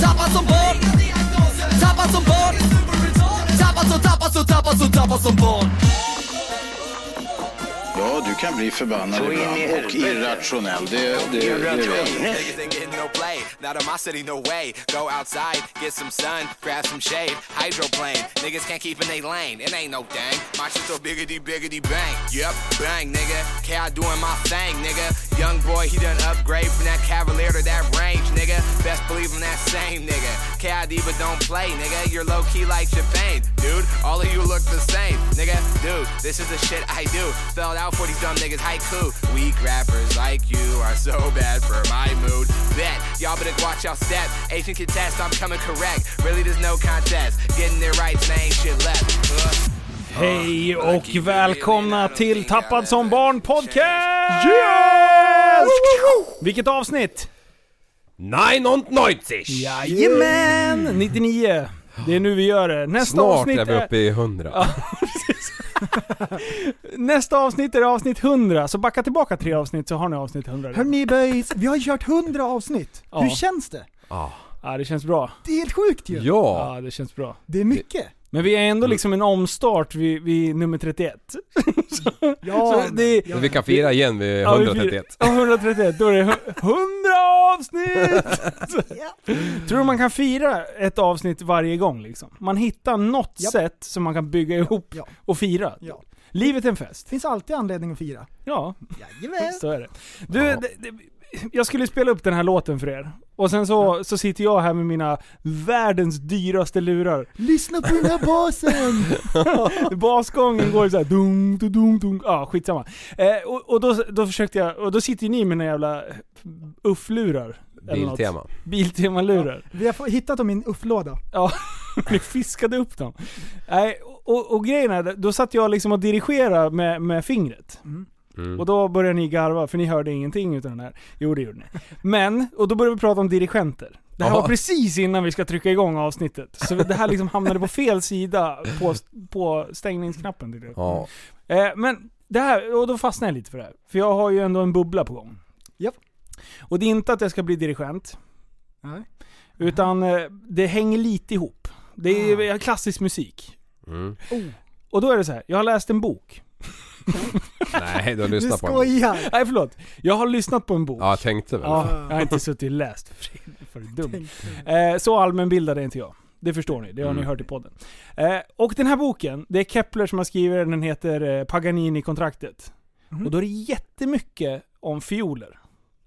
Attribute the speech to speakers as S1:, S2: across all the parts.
S1: Tappad som barn. Tappad som barn. Tappad som, tappad som, tappad som, tappad som barn.
S2: Ja, du kan bli förbannad
S3: Så in i
S2: ibland och
S3: helvete.
S2: irrationell. Det, det, det vet jag.
S1: Niggas ain't getting no play. Not in my city, no way. Go outside, get some sun, grab some shade. Hydroplane. Niggas can't keep in they lane. It ain't no thing. My shit so biggity, biggity bang. Yep, bang, nigga. K, I doing my thing, nigga. Young boy, he done upgrade from that Cavalier to that range, nigga. Best believe I'm that same nigga. KID, but don't play, nigga. You're low key like Japan, dude. All of you look the same, nigga. Dude, this is the shit I do. Spelled out for these dumb niggas, haiku. Weak rappers like you are so bad for my mood. Bet y'all better watch y'all step. Asian contest, I'm coming correct. Really, there's no contest. Getting it right, saying shit left. Uh.
S4: Hej och välkomna till Tappad som barn podcast!
S5: Yes!
S4: Vilket avsnitt?
S5: 99!
S4: Jajamän! 99. Det är nu vi gör det. Nästa
S5: Snart
S4: avsnitt
S5: är vi uppe i 100.
S4: Nästa avsnitt är avsnitt 100, så backa tillbaka tre avsnitt så har ni avsnitt 100. redan.
S6: Hörni boys, vi har kört 100 avsnitt.
S4: Ja.
S6: Hur känns det?
S4: Ja, det känns bra.
S6: Det är helt sjukt ju.
S5: Ja,
S4: Ja, det känns bra.
S6: Det är mycket.
S4: Men vi är ändå liksom en omstart vid, vid nummer 31.
S6: Ja,
S4: Så det-
S6: ja.
S5: vi kan fira igen vid
S4: Ja, vi
S5: 131.
S4: Ja, 131. Då är det hu- 100 avsnitt! Tror du man kan fira ett avsnitt varje gång liksom? Man hittar något
S6: Japp.
S4: sätt som man kan bygga ihop
S6: Ja.
S4: och fira.
S6: Ja.
S4: Livet är en fest.
S6: Finns alltid anledning att fira.
S4: Ja,
S6: Jajamän.
S4: så är det. Du,
S5: Ja.
S4: det, det, jag skulle spela upp den här låten för er. Och sen så, så sitter jag här med mina världens dyraste lurar.
S6: Lyssna på den här basen!
S4: Basgången går så här dung, dung, dung, dung. Ja, skitsamma. Eh, och och då, då försökte jag, och då sitter ju ni med några jävla ufflurar.
S5: Biltema.
S4: Biltema-lurar.
S6: Vi har hittat dem i en ufflåda.
S4: Ja, ni fiskade upp dem. Nej, och, och grejen är, då satt jag liksom och dirigerade med, med fingret.
S5: Mm.
S4: Och då började ni garva, för ni hörde ingenting utav den här. Jo det gjorde ni. Men, och då började vi prata om dirigenter. Det här
S5: Ja.
S4: var precis innan vi ska trycka igång avsnittet. Så det här liksom hamnade på fel sida på, på stängningsknappen. tyckte jag.
S5: Ja.
S4: Eh, men det här, och då fastnade jag lite för det här. För jag har ju ändå en bubbla på gång.
S6: Japp.
S4: Och det är inte att jag ska bli dirigent.
S6: Nej.
S4: Utan eh, det hänger lite ihop. Det är klassisk musik.
S5: Mm.
S4: Och då är det så här, jag har läst en bok.
S5: Nej, du har
S6: Du
S5: lyssnat på den.
S6: skojar!
S4: Nej förlåt. Jag har lyssnat på en bok.
S5: Ja, jag tänkte väl.
S4: Ja, jag har inte suttit och läst. För dum. Eh, så allmänbildad är inte jag. Det förstår ni, det har ni
S5: Mm.
S4: hört i podden. Eh, och den här boken, det är Kepler som har skrivit den, den heter eh, Paganini-kontraktet.
S6: Mhm.
S4: Och då är det jättemycket om fioler.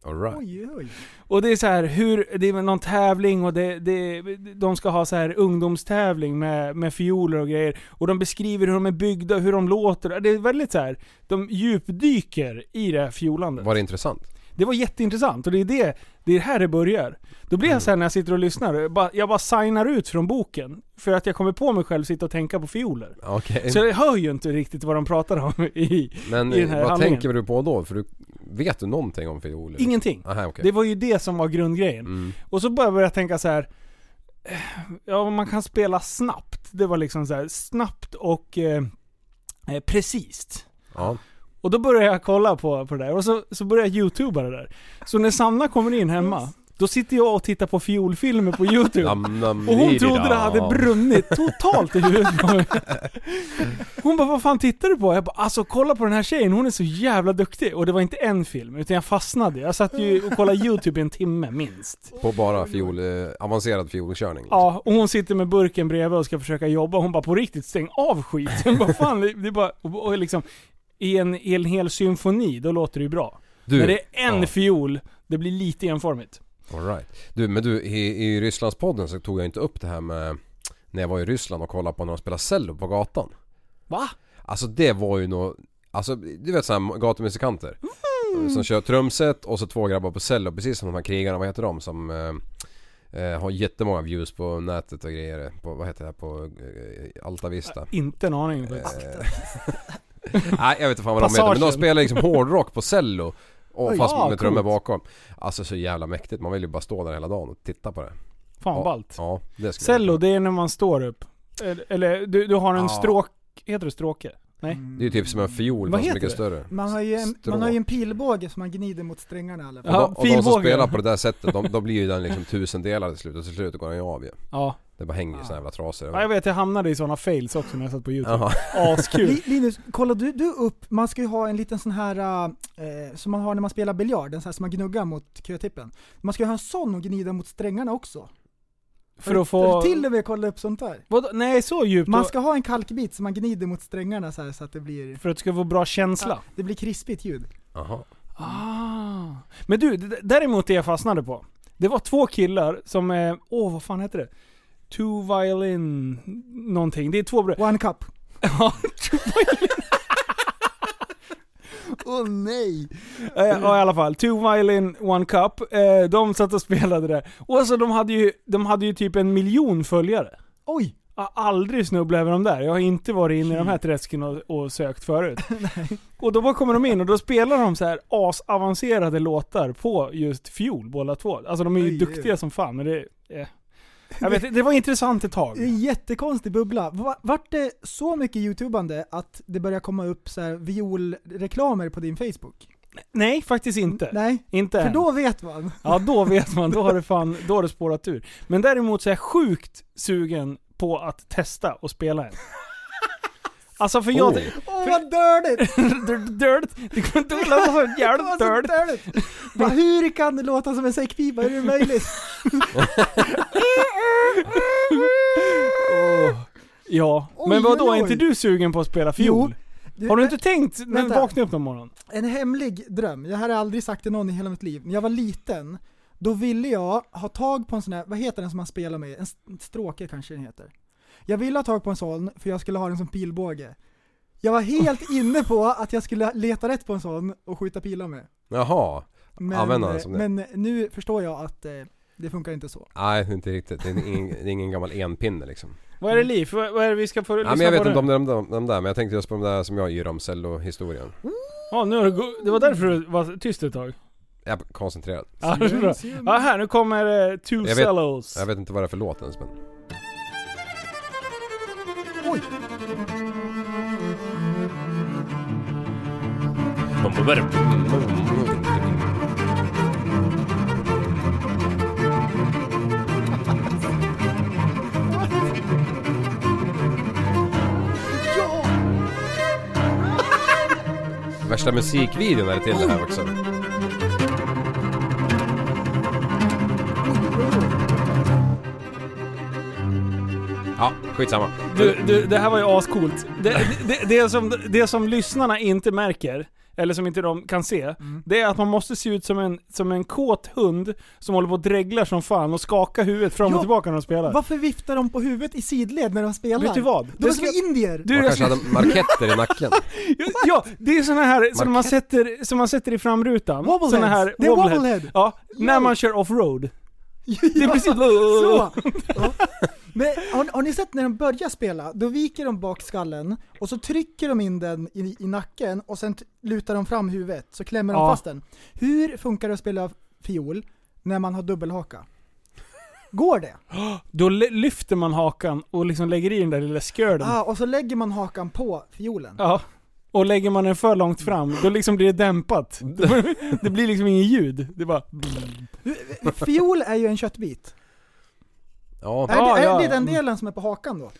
S5: All right.
S6: Oj, oj.
S4: Och det är så här, hur, det är väl någon tävling och det, det, de ska ha så här ungdomstävling med, med fioler och grejer. Och de beskriver hur de är byggda och hur de låter. Det är väldigt så här, de djupdyker i det här fiolandet.
S5: Var det intressant?
S4: Det var jätteintressant och det är det, det är här det börjar. Då blir jag så här när jag sitter och lyssnar, jag bara, jag bara signar ut från boken. För att jag kommer på mig själv sitta och tänka på fioler.
S5: Okej.
S4: Så jag hör ju inte riktigt vad de pratar om i,
S5: Men
S4: i den här
S5: vad
S4: handlingen.
S5: tänker du på då? För du, vet du någonting om fioler?
S4: Ingenting.
S5: Aha, okej.
S4: Det var ju det som var grundgrejen.
S5: Mm.
S4: Och så började jag tänka så här. eh, Ja, man kan spela snabbt. Det var liksom så här snabbt och eh, eh, precis.
S5: Ja.
S4: Och då började jag kolla på, på det där och så, så började jag youtuba det där. Så när Sanna kommer in hemma, då sitter jag och tittar på fiolfilmer på youtube. Och hon trodde det hade brunnit totalt i huvudet på mig. Hon bara 'Vad fan tittar du på?' Jag bara 'Alltså kolla på den här tjejen, hon är så jävla duktig' Och det var inte en film, utan jag fastnade. Jag satt ju och kollade youtube i en timme minst.
S5: På bara fiol, eh, avancerad fiolkörning? liksom.
S4: Ja, och hon sitter med burken bredvid och ska försöka jobba. Hon bara 'På riktigt, stäng av skiten' Vad fan, det det är bara... Och och liksom, i en, i en hel symfoni, då låter det ju bra.
S5: Du,
S4: När det är en
S5: ja.
S4: fiol, det blir lite enformigt.
S5: All right. Du, men du, i, i Rysslandspodden så tog jag inte upp det här med när jag var i Ryssland och kollade på när de spelade cello på gatan.
S4: Va?
S5: Alltså det var ju nog, alltså du vet såhär gatumusikanter. Som kör trumset och så två grabbar på cello, precis som de här krigarna, vad heter de som... Eh, Eh, har jättemånga views på nätet och grejer. På, vad heter det? På eh, Alta Vista.
S4: Inte en aning.
S5: Eh, Nej jag vet inte fan vad de heter men de spelar liksom hårdrock på cello. Och fast
S4: ja,
S5: med trummor
S4: coolt.
S5: bakom. Alltså så jävla mäktigt. Man vill ju bara stå där hela dagen och titta på det.
S4: Fan
S5: ja,
S4: ballt.
S5: Ja, det
S4: Cello, det är när man står upp. Eller- Eller du, du har en
S5: Ja.
S4: stråk... Heter det stråke? Nej?
S5: Det är ju typ som en fiol
S4: Vad
S5: fast
S4: heter
S5: mycket
S4: det?
S5: större.
S6: Man har, ju en, man har ju en pilbåge som man gnider mot strängarna i alla fall.
S5: Och,
S4: Ja,
S5: de, och de som spelar på det där sättet, de, då blir ju den liksom tusendelad till slut och till slut går den ju av ju.
S4: Ja.
S5: Det bara hänger ju såna jävla trasor.
S4: ja. Jag vet, jag hamnade i sådana fails också när jag satt på youtube. Askul.
S6: Li- Linus, kollar du, du upp, man ska ju ha en liten sån här, eh, som man har när man spelar biljard, en sån här som man gnuggar mot kötippen. Man ska ju ha en sån och gnida mot strängarna också.
S4: För att få...
S6: du till och med kolla upp sånt där?
S4: Vadå? Nej, så djupt.
S6: Man ska ha en kalkbit som man gnider mot strängarna så, här, så att det blir,
S4: För att det ska få bra känsla.
S6: det blir krispigt ljud.
S5: Jaha.
S4: Ah. Men du, däremot det jag fastnade på. Det var två killar som, eh, åh vad fan heter det? Two violin någonting. Det är två bröder.
S6: One cup.
S4: Ja, two violin.
S6: Åh nej!
S4: Eh, Ja i alla fall, Two Violin, One Cup. Eh, de satt och spelade det. Och alltså de hade ju, de hade ju typ en miljon följare.
S6: Oj!
S4: Jag har aldrig snubblat över dem där. Jag har inte varit inne i de här träsken och, och sökt förut. och då bara kommer de in och då spelar de så här asavancerade låtar på just fiol båda två. Alltså de är ju
S6: Oj,
S4: duktiga
S6: oj.
S4: som fan men det... Eh. Jag vet, det var intressant ett tag.
S6: en jättekonstig bubbla. Va- Vart det så mycket youtubande att det börjar komma upp så här violreklamer på din Facebook?
S4: Nej, faktiskt inte.
S6: Nej,
S4: Inte
S6: för
S4: än.
S6: då vet man.
S4: Ja, då vet man. Då har det fan, då har det spårat ur. Men däremot så är jag sjukt sugen på att testa och spela en. Alltså för jag...
S5: Oh.
S6: Åh vad dördigt!
S4: Dirt. Det kommer inte att vara så jävligt
S6: så
S4: dirt.
S6: Bara, Hur kan det låta som en säckpipa? Hur är det möjligt?
S4: Åh. Ja,
S6: Oj,
S4: men vad då
S6: oj,
S4: är
S6: oj.
S4: inte du sugen på att spela fiol?
S6: Du,
S4: Har du inte tänkt när du vaknade upp någon morgon?
S6: En hemlig dröm, jag har aldrig sagt till någon i hela mitt liv. När jag var liten, då ville jag ha tag på en sån här, vad heter den som man spelar med? En st- stråke kanske den heter. Jag ville ha tag på en sån, för jag skulle ha den som pilbåge. Jag var helt inne på att jag skulle leta rätt på en sån och skjuta pilar med.
S5: Jaha.
S6: Men,
S5: Använda den som det.
S6: men nu förstår jag att eh, det funkar inte så.
S5: Nej, inte riktigt. Det är ingen, det är ingen gammal enpinne liksom.
S4: Vad är det Liv? Vad vad är det vi ska få
S5: Nej
S4: lyssna
S5: men jag vet inte om de, de, de där, men jag tänkte just på de där som jag yr om cello-historien.
S4: Ja, nu har det, det var därför du var tyst ett tag.
S5: Jag är koncentrerad.
S4: Ja, det är bra. ja här, nu kommer uh, Two
S5: Jag vet-
S4: Cellos.
S5: Jag vet inte vad det är för låt ens men...
S6: Oj!
S5: Värsta musikvideon är till det här också. Ja, skitsamma.
S4: Du, du, det här var ju ascoolt. Det, det, det, som, det som lyssnarna inte märker, eller som inte de kan se,
S6: Mm.
S4: det är att man måste se ut som en, som en kåt hund som håller på och dreglar som fan och skakar huvudet fram och tillbaka när de spelar.
S6: Varför viftar de på huvudet i sidled när de spelar?
S4: Vet du vad?
S6: De är som indier!
S4: Du,
S5: Man kanske hade marketter i nacken.
S4: ja, det är såna här som man, sätter, som man sätter i framrutan.
S6: Wobbleheads.
S4: Såna här
S6: Det är
S4: wobblehead. Ja, när man kör offroad.
S6: Det
S4: är precis-
S6: så! Ja. Men har, har ni sett när de börjar spela? Då viker de bak skallen och så trycker de in den i, i nacken och sen lutar de fram huvudet så klämmer de
S4: Ja.
S6: fast den. Hur funkar det att spela fiol när man har dubbelhaka? Går det?
S4: Då lyfter man hakan och liksom lägger i den där lilla skörden.
S6: Ah, och så lägger man hakan på fiolen.
S4: Ja. Och lägger man den för långt fram, då liksom blir det dämpat. Det blir liksom inget ljud. Det är bara...
S6: Fiol är ju en köttbit.
S5: Ja,
S6: Är, det, är
S4: ja.
S6: det den delen som är på hakan då?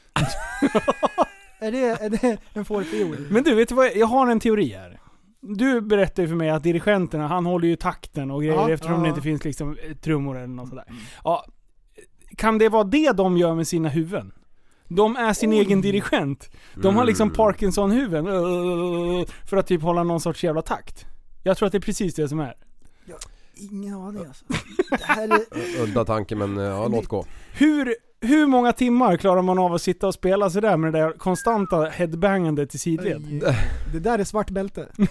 S6: är, det, är det en fårfiol?
S4: Men du, vet du vad? Jag har en teori här. Du berättade ju för mig att dirigenterna, han håller ju takten och grejer
S6: Ja,
S4: eftersom
S6: ja.
S4: det inte finns liksom eh, trummor eller något sådär. Ja, kan det vara det de gör med sina huvuden? De är sin
S6: Oj.
S4: egen dirigent. De har liksom
S5: Mm.
S4: Parkinson-huvuden för att typ hålla någon sorts jävla takt. Jag tror att det är precis det som är.
S6: Ingen aning alltså. Det här är,
S5: udda tanke men eh, ja, låt gå.
S4: Hur, hur många timmar klarar man av att sitta och spela sådär med det där konstanta headbangandet i sidled?
S6: Oj, det där är svart bälte.
S4: Oj,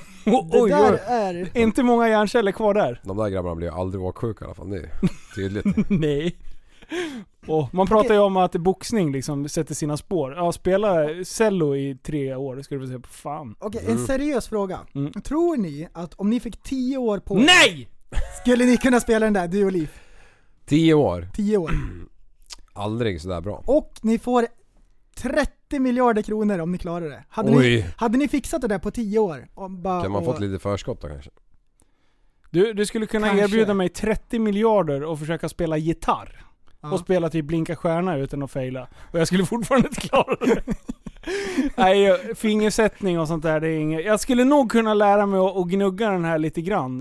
S6: Det
S4: oj,
S6: där
S4: oj.
S6: är...
S4: Inte många hjärnceller kvar där.
S5: De där grabbarna blir ju aldrig åksjuka i alla fall, det är tydligt.
S4: Nej. Och man pratar ju om att boxning liksom sätter sina spår. Ja, spela cello i tre år, få se på fan.
S6: Okej,
S5: Mm.
S6: en seriös fråga.
S4: Mm.
S6: Tror ni att om ni fick 10 år på er,
S4: NEJ!
S6: Skulle ni kunna spela den där du och Liv?
S5: 10 år.
S6: 10 år.
S5: Aldrig sådär bra.
S6: Och ni får 30 miljarder kronor om ni klarar det. Hade, ni,
S5: Oj.
S6: hade ni fixat det där på 10 år? Och bara,
S5: Kan man
S6: och,
S5: fått lite förskott då kanske?
S4: Du, du skulle kunna
S6: Kanske.
S4: erbjuda mig 30 miljarder och försöka spela gitarr.
S6: Ja.
S4: Och spela typ Blinka stjärna utan att faila. Och jag skulle fortfarande inte klara det. Nej, fingersättning och sånt där, det är inget. Jag skulle nog kunna lära mig att, att gnugga den här lite grann.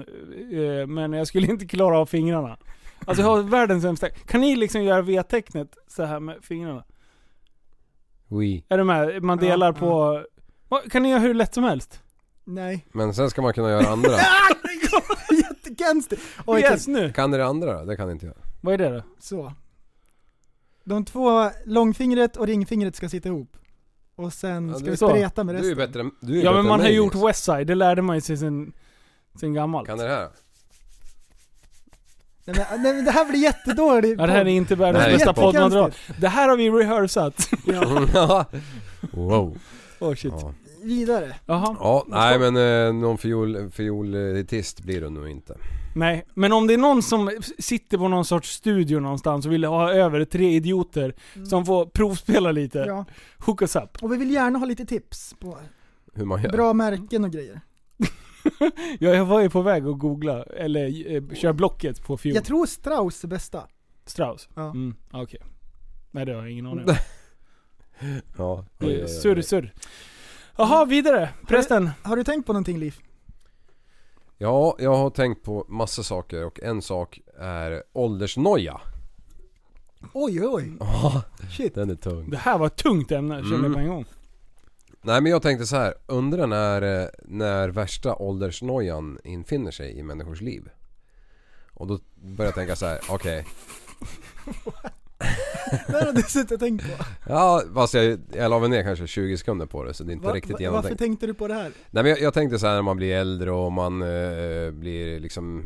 S4: eh, Men jag skulle inte klara av fingrarna. Alltså jag har världens sämsta. Kan ni liksom göra V-tecknet så här med fingrarna?
S5: Oui.
S4: Är du med? Man
S6: Ja,
S4: delar
S6: ja.
S4: på... Vad- Kan ni göra hur lätt som helst?
S6: Nej.
S5: Men sen ska man kunna göra andra.
S6: Jättekonstigt! Oj,
S4: yes nu!
S5: Kan ni det andra då? Det kan inte jag.
S4: Vad är det då?
S6: Så. De två, långfingret och ringfingret ska sitta ihop. Och sen
S5: Ja,
S6: ska vi
S4: så.
S6: spreta med
S5: Du är ju
S6: resten.
S5: bättre än du är
S4: Ja
S5: bättre
S4: men man har
S5: mig,
S4: gjort. Westside, det lärde man sig sen, sen gammalt.
S5: Kan det här?
S6: Nej, men, nej, men det här blir jättedåligt.
S4: Ja, det här är inte världens bästa poddmaterial. Det här har vi rehearsat.
S5: Ja. wow.
S4: oh shit.
S5: Ja.
S6: Vidare.
S4: Jaha.
S5: ja, nej men eh, någon fiol, fioltist blir det nog inte.
S4: Nej, men om det är någon som sitter på någon sorts studio någonstans och vill ha över tre idioter som får provspela lite.
S6: Ja.
S4: Hook us up.
S6: Och vi vill gärna ha lite tips på
S5: Hur man gör.
S6: bra märken och grejer.
S4: Ja, jag var ju på väg att googla, eller eh, köra blocket på fiol.
S6: Jag tror Strauss är bästa.
S4: Strauss?
S6: Ja.
S4: Mm, okej. Nej det har jag ingen aning om.
S5: Ja.
S4: Surr, surr. Jaha, vidare. Prästen.
S6: Har du tänkt på någonting Liv?
S5: Ja, jag har tänkt på massa saker och en sak är åldersnoja.
S6: Oj oj.
S5: Ja,
S6: Shit.
S5: den är tung.
S4: Det här var ett tungt ämne, kände jag
S5: Mm.
S4: på en gång.
S5: Nej men jag tänkte så här, undrar när, eh, när värsta åldersnojan infinner sig i människors liv? Och då började jag tänka så här: okej.
S6: Det har du suttit och tänkt på.
S5: Ja, fast jag, jag la väl ner kanske 20 sekunder på det så det är inte
S6: Va-
S5: riktigt
S6: va- varför
S5: genomtänkt.
S6: tänkte du på det här?
S5: Nej men jag, jag tänkte så här när man blir äldre och man eh, blir liksom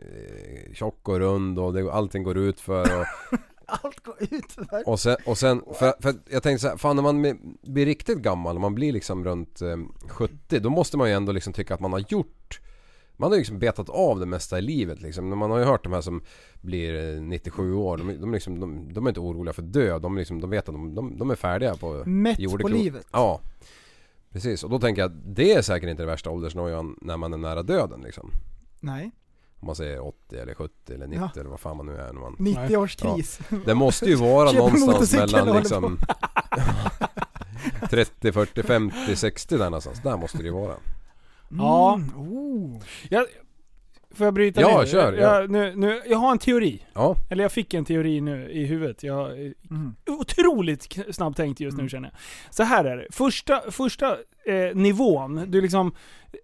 S5: eh, tjock och rund och det, allting går ut för och,
S6: Allt går ut för.
S5: och sen, och sen för, för jag tänkte så här, fan när man blir riktigt gammal, man blir liksom runt eh, 70 då måste man ju ändå liksom tycka att man har gjort man har ju liksom betat av det mesta i livet liksom. Man har ju hört de här som blir eh, 97 år, de, de, liksom, de, de är inte oroliga för död. De, liksom, de vet att de, de, de är färdiga på
S6: Mätt på
S5: jordeklotet.
S6: livet.
S5: Ja. Precis, och då tänker jag att det är säkert inte det värsta åldersnojan när man är nära döden liksom.
S6: Nej.
S5: Om man säger 80 eller 70 eller 90
S6: Ja.
S5: eller vad fan man nu är när man...
S6: 90-årskris.
S5: Det måste ju vara någonstans mellan liksom 30, 40, 50, 60 där någonstans. Där måste det ju vara.
S4: Ja.
S6: Mm. Oh.
S4: Jag, får jag bryta
S5: Ja,
S4: ner?
S5: kör, ja.
S4: Jag, nu, nu, jag har en teori.
S5: Ja,
S4: Eller jag fick en teori nu i huvudet. Jag är
S6: Mm.
S4: otroligt snabbtänkt just nu
S6: Mm.
S4: känner jag. Så här är det. Första, första eh, nivån, du liksom,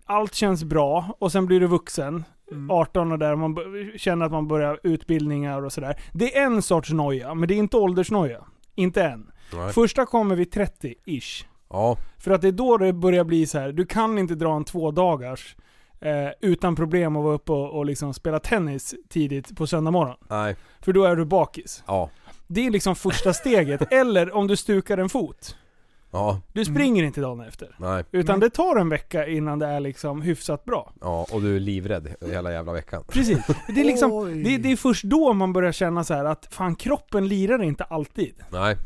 S4: allt känns bra och sen blir du vuxen.
S6: Mm.
S4: 18 och där, man känner att man börjar utbildningar och sådär. Det är en sorts noja, men det är inte åldersnoja. Inte än.
S5: nej.
S4: Första kommer vid 30-ish.
S5: Ja,
S4: För att det är då det börjar bli så här. du kan inte dra en två dagars eh, utan problem att vara uppe och, och liksom spela tennis tidigt på söndag morgon.
S5: nej,
S4: För då är du bakis.
S5: ja,
S4: Det är liksom första steget. Eller om du stukar en fot.
S5: ja,
S4: Du springer inte dagen efter.
S5: nej,
S4: Utan
S6: Nej.
S4: det tar en vecka innan det är liksom hyfsat bra.
S5: ja och du är livrädd hela jävla veckan.
S4: Precis. Det är, liksom,
S6: Oj.
S4: det, det är först då man börjar känna så här att fan kroppen lirar inte alltid.
S5: Nej,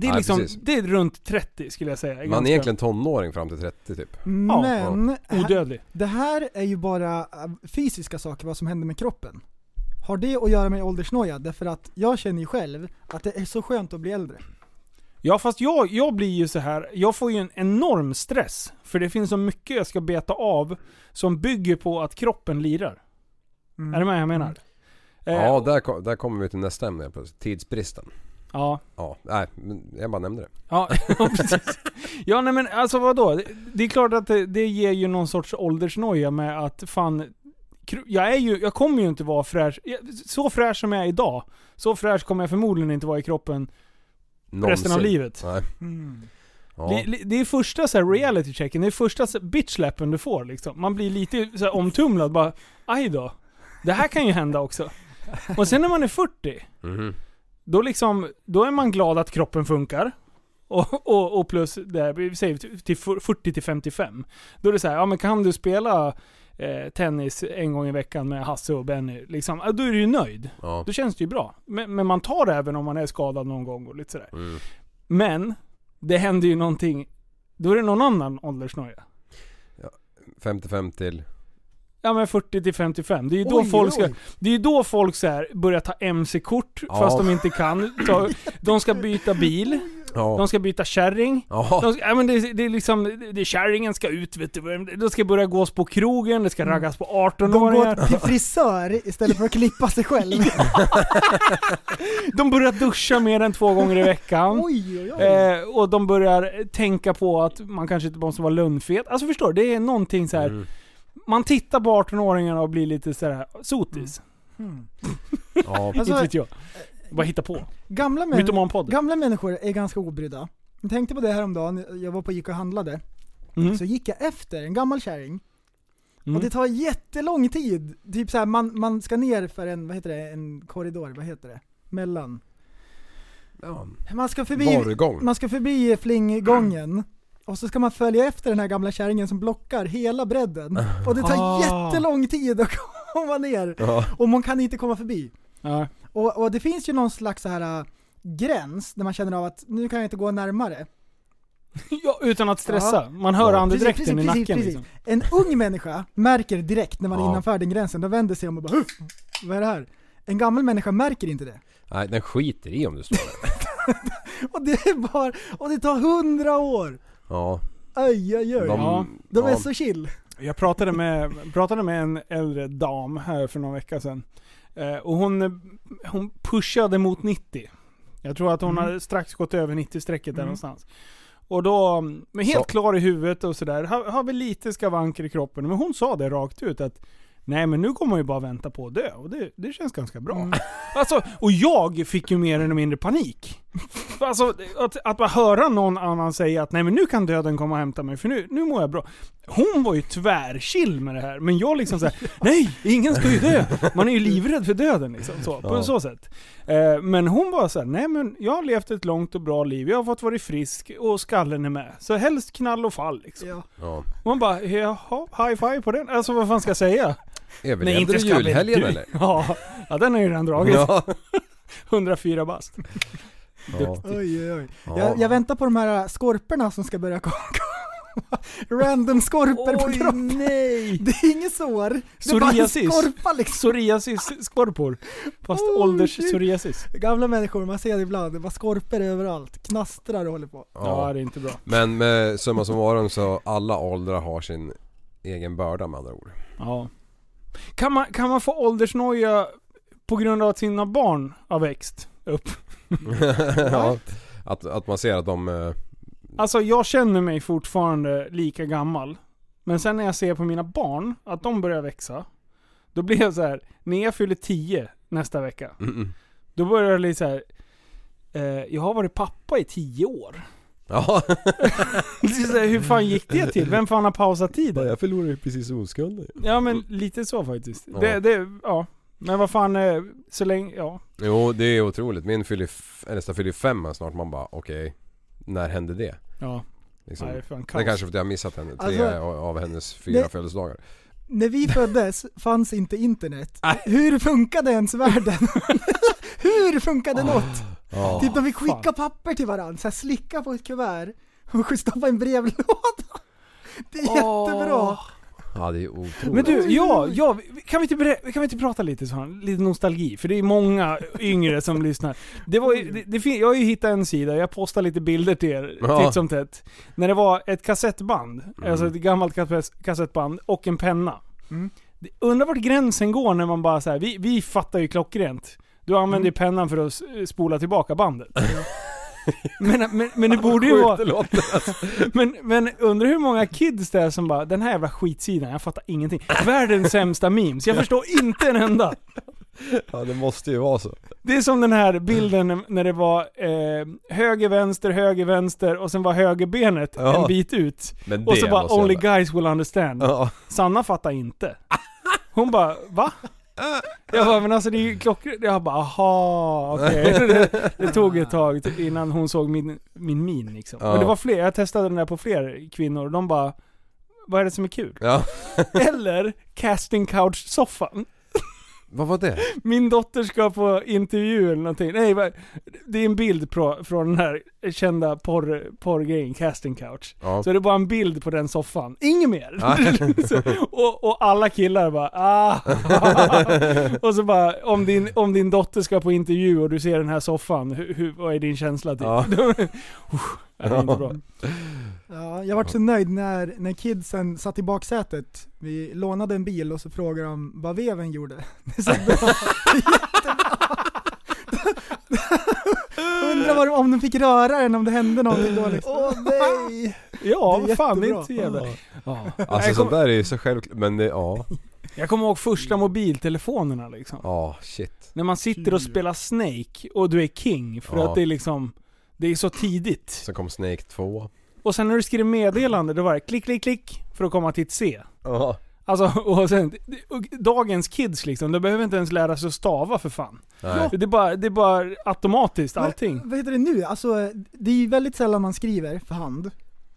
S4: Det är
S5: Nej,
S4: liksom,
S5: precis.
S4: det är runt 30 skulle jag säga.
S5: man är
S4: Ganska
S5: egentligen tonåring fram till 30 typ.
S6: Men,
S4: odödlig.
S6: det här är ju bara äh, fysiska saker, vad som händer med kroppen. Har det att göra med åldersnoja? Därför att jag känner ju själv att det är så skönt att bli äldre.
S4: Ja fast jag, jag blir ju så här. jag får ju en enorm stress. För det finns så mycket jag ska beta av som bygger på att kroppen lirar.
S6: Mm.
S4: Är du med vad jag menar? Eh,
S5: Ja, där, där kommer vi till nästa ämne plötsligt. Tidsbristen.
S4: Ja.
S5: Ja, nej, men jag bara nämnde det.
S4: Ja, precis. Ja nej men alltså vadå? Det, det är klart att det, det ger ju någon sorts åldersnoja med att fan... Jag är ju, jag kommer ju inte vara fräsch. Så fräsch som jag är idag, så fräsch kommer jag förmodligen inte vara i kroppen resten av
S5: Någonsin.
S4: livet.
S5: Nej.
S6: Mm.
S5: Ja.
S4: Det, det- är första så här reality checken, det är första bitchlappen du får liksom. Man blir lite så omtumlad bara, aj då. Det här kan ju hända också. Och sen när man är 40,
S5: Mhm.
S4: Då liksom, då är man glad att kroppen funkar. Och, och, och plus, det, vi säger till 40 till 55. Då är det så här, ja men kan du spela eh, tennis en gång i veckan med Hasse och Benny, liksom, ja, då är du ju nöjd.
S5: Ja.
S4: Då känns det ju bra. Men, men man tar det även om man är skadad någon gång och lite sådär.
S5: Mm.
S4: Men, det händer ju någonting, då är det någon annan åldersnoja.
S5: 55 till...
S4: Ja men 40 till 55. Det är ju då
S6: Oj,
S4: folk ska,
S6: oj.
S4: det är då folk så här börjar ta MC-kort
S5: Ja.
S4: fast de inte kan. Ta, de ska byta bil,
S5: Ja.
S4: de ska byta kärring.
S5: Ja.
S4: De ska, ja, men det, det är liksom, det, kärringen ska ut vet du. De ska börja gås på krogen, det ska raggas på
S6: De går
S4: 18-åringar.
S6: till frisör istället för att klippa sig själv.
S4: De börjar duscha mer än två gånger i veckan.
S6: oj, oj, oj.
S4: Eh, och de börjar tänka på att man kanske inte måste vara lönnfet. Alltså förstår du? Det är någonting så här.
S5: Mm.
S4: Man tittar på 18-åringarna och blir lite sådär sotis.
S6: Mm.
S5: Ja.
S6: Alltså,
S4: inte vet jag. Bara hitta på.
S6: Gamla, män, gamla människor är ganska obrydda. Jag tänkte på det här om dagen. jag var på gick och handlade.
S4: Mm.
S6: Så gick jag efter en gammal kärring.
S4: Mm.
S6: Och det tar jättelång tid. Typ såhär, man, man ska ner för en, vad heter det, en korridor, vad heter det? Mellan.
S5: ja.
S6: Man ska förbi,
S5: Varugång.
S6: man ska förbi flinggången. Och så ska man följa efter den här gamla kärringen som blockar hela bredden. Och det tar
S4: Ah.
S6: jättelång tid att komma ner.
S5: Ja.
S6: Och man kan inte komma förbi.
S4: Ja.
S6: Och, och det finns ju någon slags så här äh, gräns där man känner av att nu kan jag inte gå närmare.
S4: ja, utan att stressa. Man hör
S5: Ja.
S4: andedräkten
S6: Precis,
S4: i nacken
S6: precis.
S4: liksom.
S6: En ung människa märker direkt när man är
S5: Ja.
S6: innanför den gränsen, de vänder sig om och bara Huff, vad är det här? En gammal människa märker inte det.
S5: Nej, den skiter i om du står där.
S6: Och det är bara, och det tar hundra år!
S5: Ja.
S6: Aj, aj, aj.
S5: De,
S4: Ja.
S6: De är
S5: ja.
S6: så chill.
S4: Jag pratade med, pratade med en äldre dam här för någon vecka sedan. Eh, och hon, hon pushade mot 90. Jag tror att hon
S6: Mm.
S4: hade strax gått över 90-strecket där
S6: Mm.
S4: någonstans. Och då, men helt
S5: Så-
S4: klar i huvudet och sådär, har, har väl lite skavanker i kroppen. Men hon sa det rakt ut att Nej men nu kommer man ju bara vänta på att dö och det, det känns ganska bra.
S6: Mm.
S4: Alltså, och jag fick ju mer eller mindre panik. Alltså att, att bara höra någon annan säga att nej men nu kan döden komma och hämta mig för nu, nu mår jag bra. Hon var ju tvärchill med det här, men jag liksom såhär, nej ingen ska ju dö. Man är ju livrädd för döden liksom, så, på
S5: Ja.
S4: så sätt. Eh, men hon var såhär, nej men jag har levt ett långt och bra liv, jag har fått vara frisk och skallen är med. Så helst knall och fall liksom.
S6: Ja.
S5: Ja.
S4: Man bara, jaha, high five på den. Alltså vad fan ska jag säga?
S5: Överlevde du julhelgen eller?
S4: Ja, ja den har ju redan dragit.
S5: Ja.
S4: 104 bast.
S5: Ja.
S6: Oj, oj, oj.
S5: Ja.
S6: Jag, jag väntar på de här skorporna som ska börja komma. Random skorpor på
S4: Oj,
S6: kroppen.
S4: nej!
S6: Det är inget sår. Det är bara en
S4: Psoriasis.
S6: skorpa liksom.
S4: Psoriasis-skorpor. Fast
S6: Oh,
S4: ålders
S6: shit.
S4: psoriasis.
S6: Gamla människor, man ser det ibland. Det var skorpor överallt. Knastrar och håller på.
S4: Ja.
S5: Ja.
S4: det är inte bra.
S5: Men med summa summarum så alla åldrar har sin egen börda med andra ord.
S4: Ja. Kan man, kan man få åldersnoja på grund av att sina barn har växt upp?
S5: ja. Att, att man ser att de... eh,
S4: Alltså jag känner mig fortfarande lika gammal. Men sen när jag ser på mina barn, att de börjar växa. Då blir jag så här: när jag fyller 10 nästa vecka.
S5: mm, mm.
S4: Då börjar det lite så här. Eh, jag har varit pappa i 10 år.
S5: Ja.
S4: Det är så här, hur fan gick det till? Vem fan har pausat tiden?
S5: jag förlorade ju precis oskulden.
S4: Ja men lite så faktiskt.
S5: Ja.
S4: Det, det, ja. Men vad fan, eh, så länge, ja.
S5: Jo det är otroligt. Min fyller, nästan fyller fem snart. Man bara okej. när hände det?
S4: Ja,
S5: Liksom.
S4: nej, fan
S5: det
S4: kaos.
S5: är kanske för att jag har missat henne. Tre
S6: Alltså,
S5: av hennes fyra
S6: det-
S5: födelsedagar.
S6: När vi föddes fanns inte internet. Hur funkade ens världen? Hur funkade något?
S5: Ja.
S6: Typ de fick
S4: fan.
S6: skicka papper till varandra, så här, slicka på ett kuvert och stoppa en brevlåda. Det är jättebra.
S5: Ja det är otroligt.
S4: Men du, ja, ja, vi- kan vi inte, berä- kan vi inte prata lite sån, lite nostalgi? För det är många yngre som lyssnar. Det var ju, det, det, fin- jag har ju hittat en sida, jag postar lite bilder till er
S5: Ja.
S4: titt som tätt. När det var ett kassettband,
S5: Mm.
S4: alltså ett gammalt kassett- kassettband och en penna.
S6: Mm.
S4: Undrar vart gränsen går när man bara så här, vi, vi fattar ju klockrent. Du använder ju pennan för att spola tillbaka bandet. Men, men, men det borde ju vara...
S5: låter.
S4: Men, men undrar hur många kids det är som bara, den här jävla skitsidan, jag fattar ingenting. Världens sämsta memes, jag förstår inte en enda.
S5: Ja det måste ju vara så.
S4: Det är som den här bilden när det var eh, höger, vänster, höger, vänster och sen var högerbenet
S5: Ja.
S4: en bit ut. Och så bara 'Only
S5: ändå-
S4: guys will understand'
S5: Ja.
S4: Sanna fattar inte. Hon bara 'Va?' Jag bara, men alltså det är ju klockrent. Jag bara, aha, okej. Det, det tog ett tag innan hon såg min, min min liksom.
S5: Ja.
S4: Men det var fler, jag testade den där på fler kvinnor och de bara, vad är det som är kul?
S5: Ja.
S4: Eller casting couch-soffan.
S5: Vad var det?
S4: Min dotter ska på intervju eller någonting. Nej, det är en bild från den här kända porr, porrgrejen, casting couch.
S5: Ja.
S4: Så det är bara en bild på den soffan. Inget mer. Så, och, och alla killar bara ah. Och så bara, om din, om din dotter ska på intervju och du ser den här soffan, hur, hur, vad är din känsla typ?
S5: Ja.
S4: Usch, det är inte bra.
S6: Ja, jag vart så nöjd när, när kidsen satt i baksätet. Vi lånade en bil och så frågade de vad veven gjorde. Det är så bra. Undrar vad de, om de fick röra den, om det hände någonting då liksom. Åh nej!
S4: Ja,
S6: Det
S4: fan, det är inte så jävla... Ja.
S5: Alltså sånt där är ju så självklart, men det, ja.
S4: jag kommer ihåg första mobiltelefonerna liksom.
S5: Ja, shit.
S4: När man sitter och spelar Snake och du är king för
S5: Ja.
S4: att det är liksom, det är så tidigt.
S5: Sen kom Snake 2.
S4: Och sen när du skrev meddelande, då var det klick, klick, klick för att komma till ett C.
S5: Ja.
S4: Alltså, och sen, och dagens kids liksom, de behöver inte ens lära sig att stava för fan.
S5: Nej.
S4: Det är bara, det är bara automatiskt allting.
S6: Vad, vad heter det nu? Alltså, det är ju väldigt sällan man skriver för hand.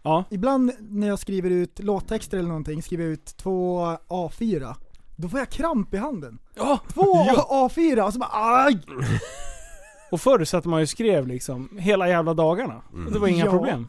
S4: Ja.
S6: Ibland när jag skriver ut låttexter eller någonting, skriver jag ut två A4. Då får jag kramp i handen.
S4: ja.
S6: Två A4 och så bara aj!
S4: Och förr satt man ju och skrev liksom hela jävla dagarna. Och det var inga
S6: Ja.
S4: problem.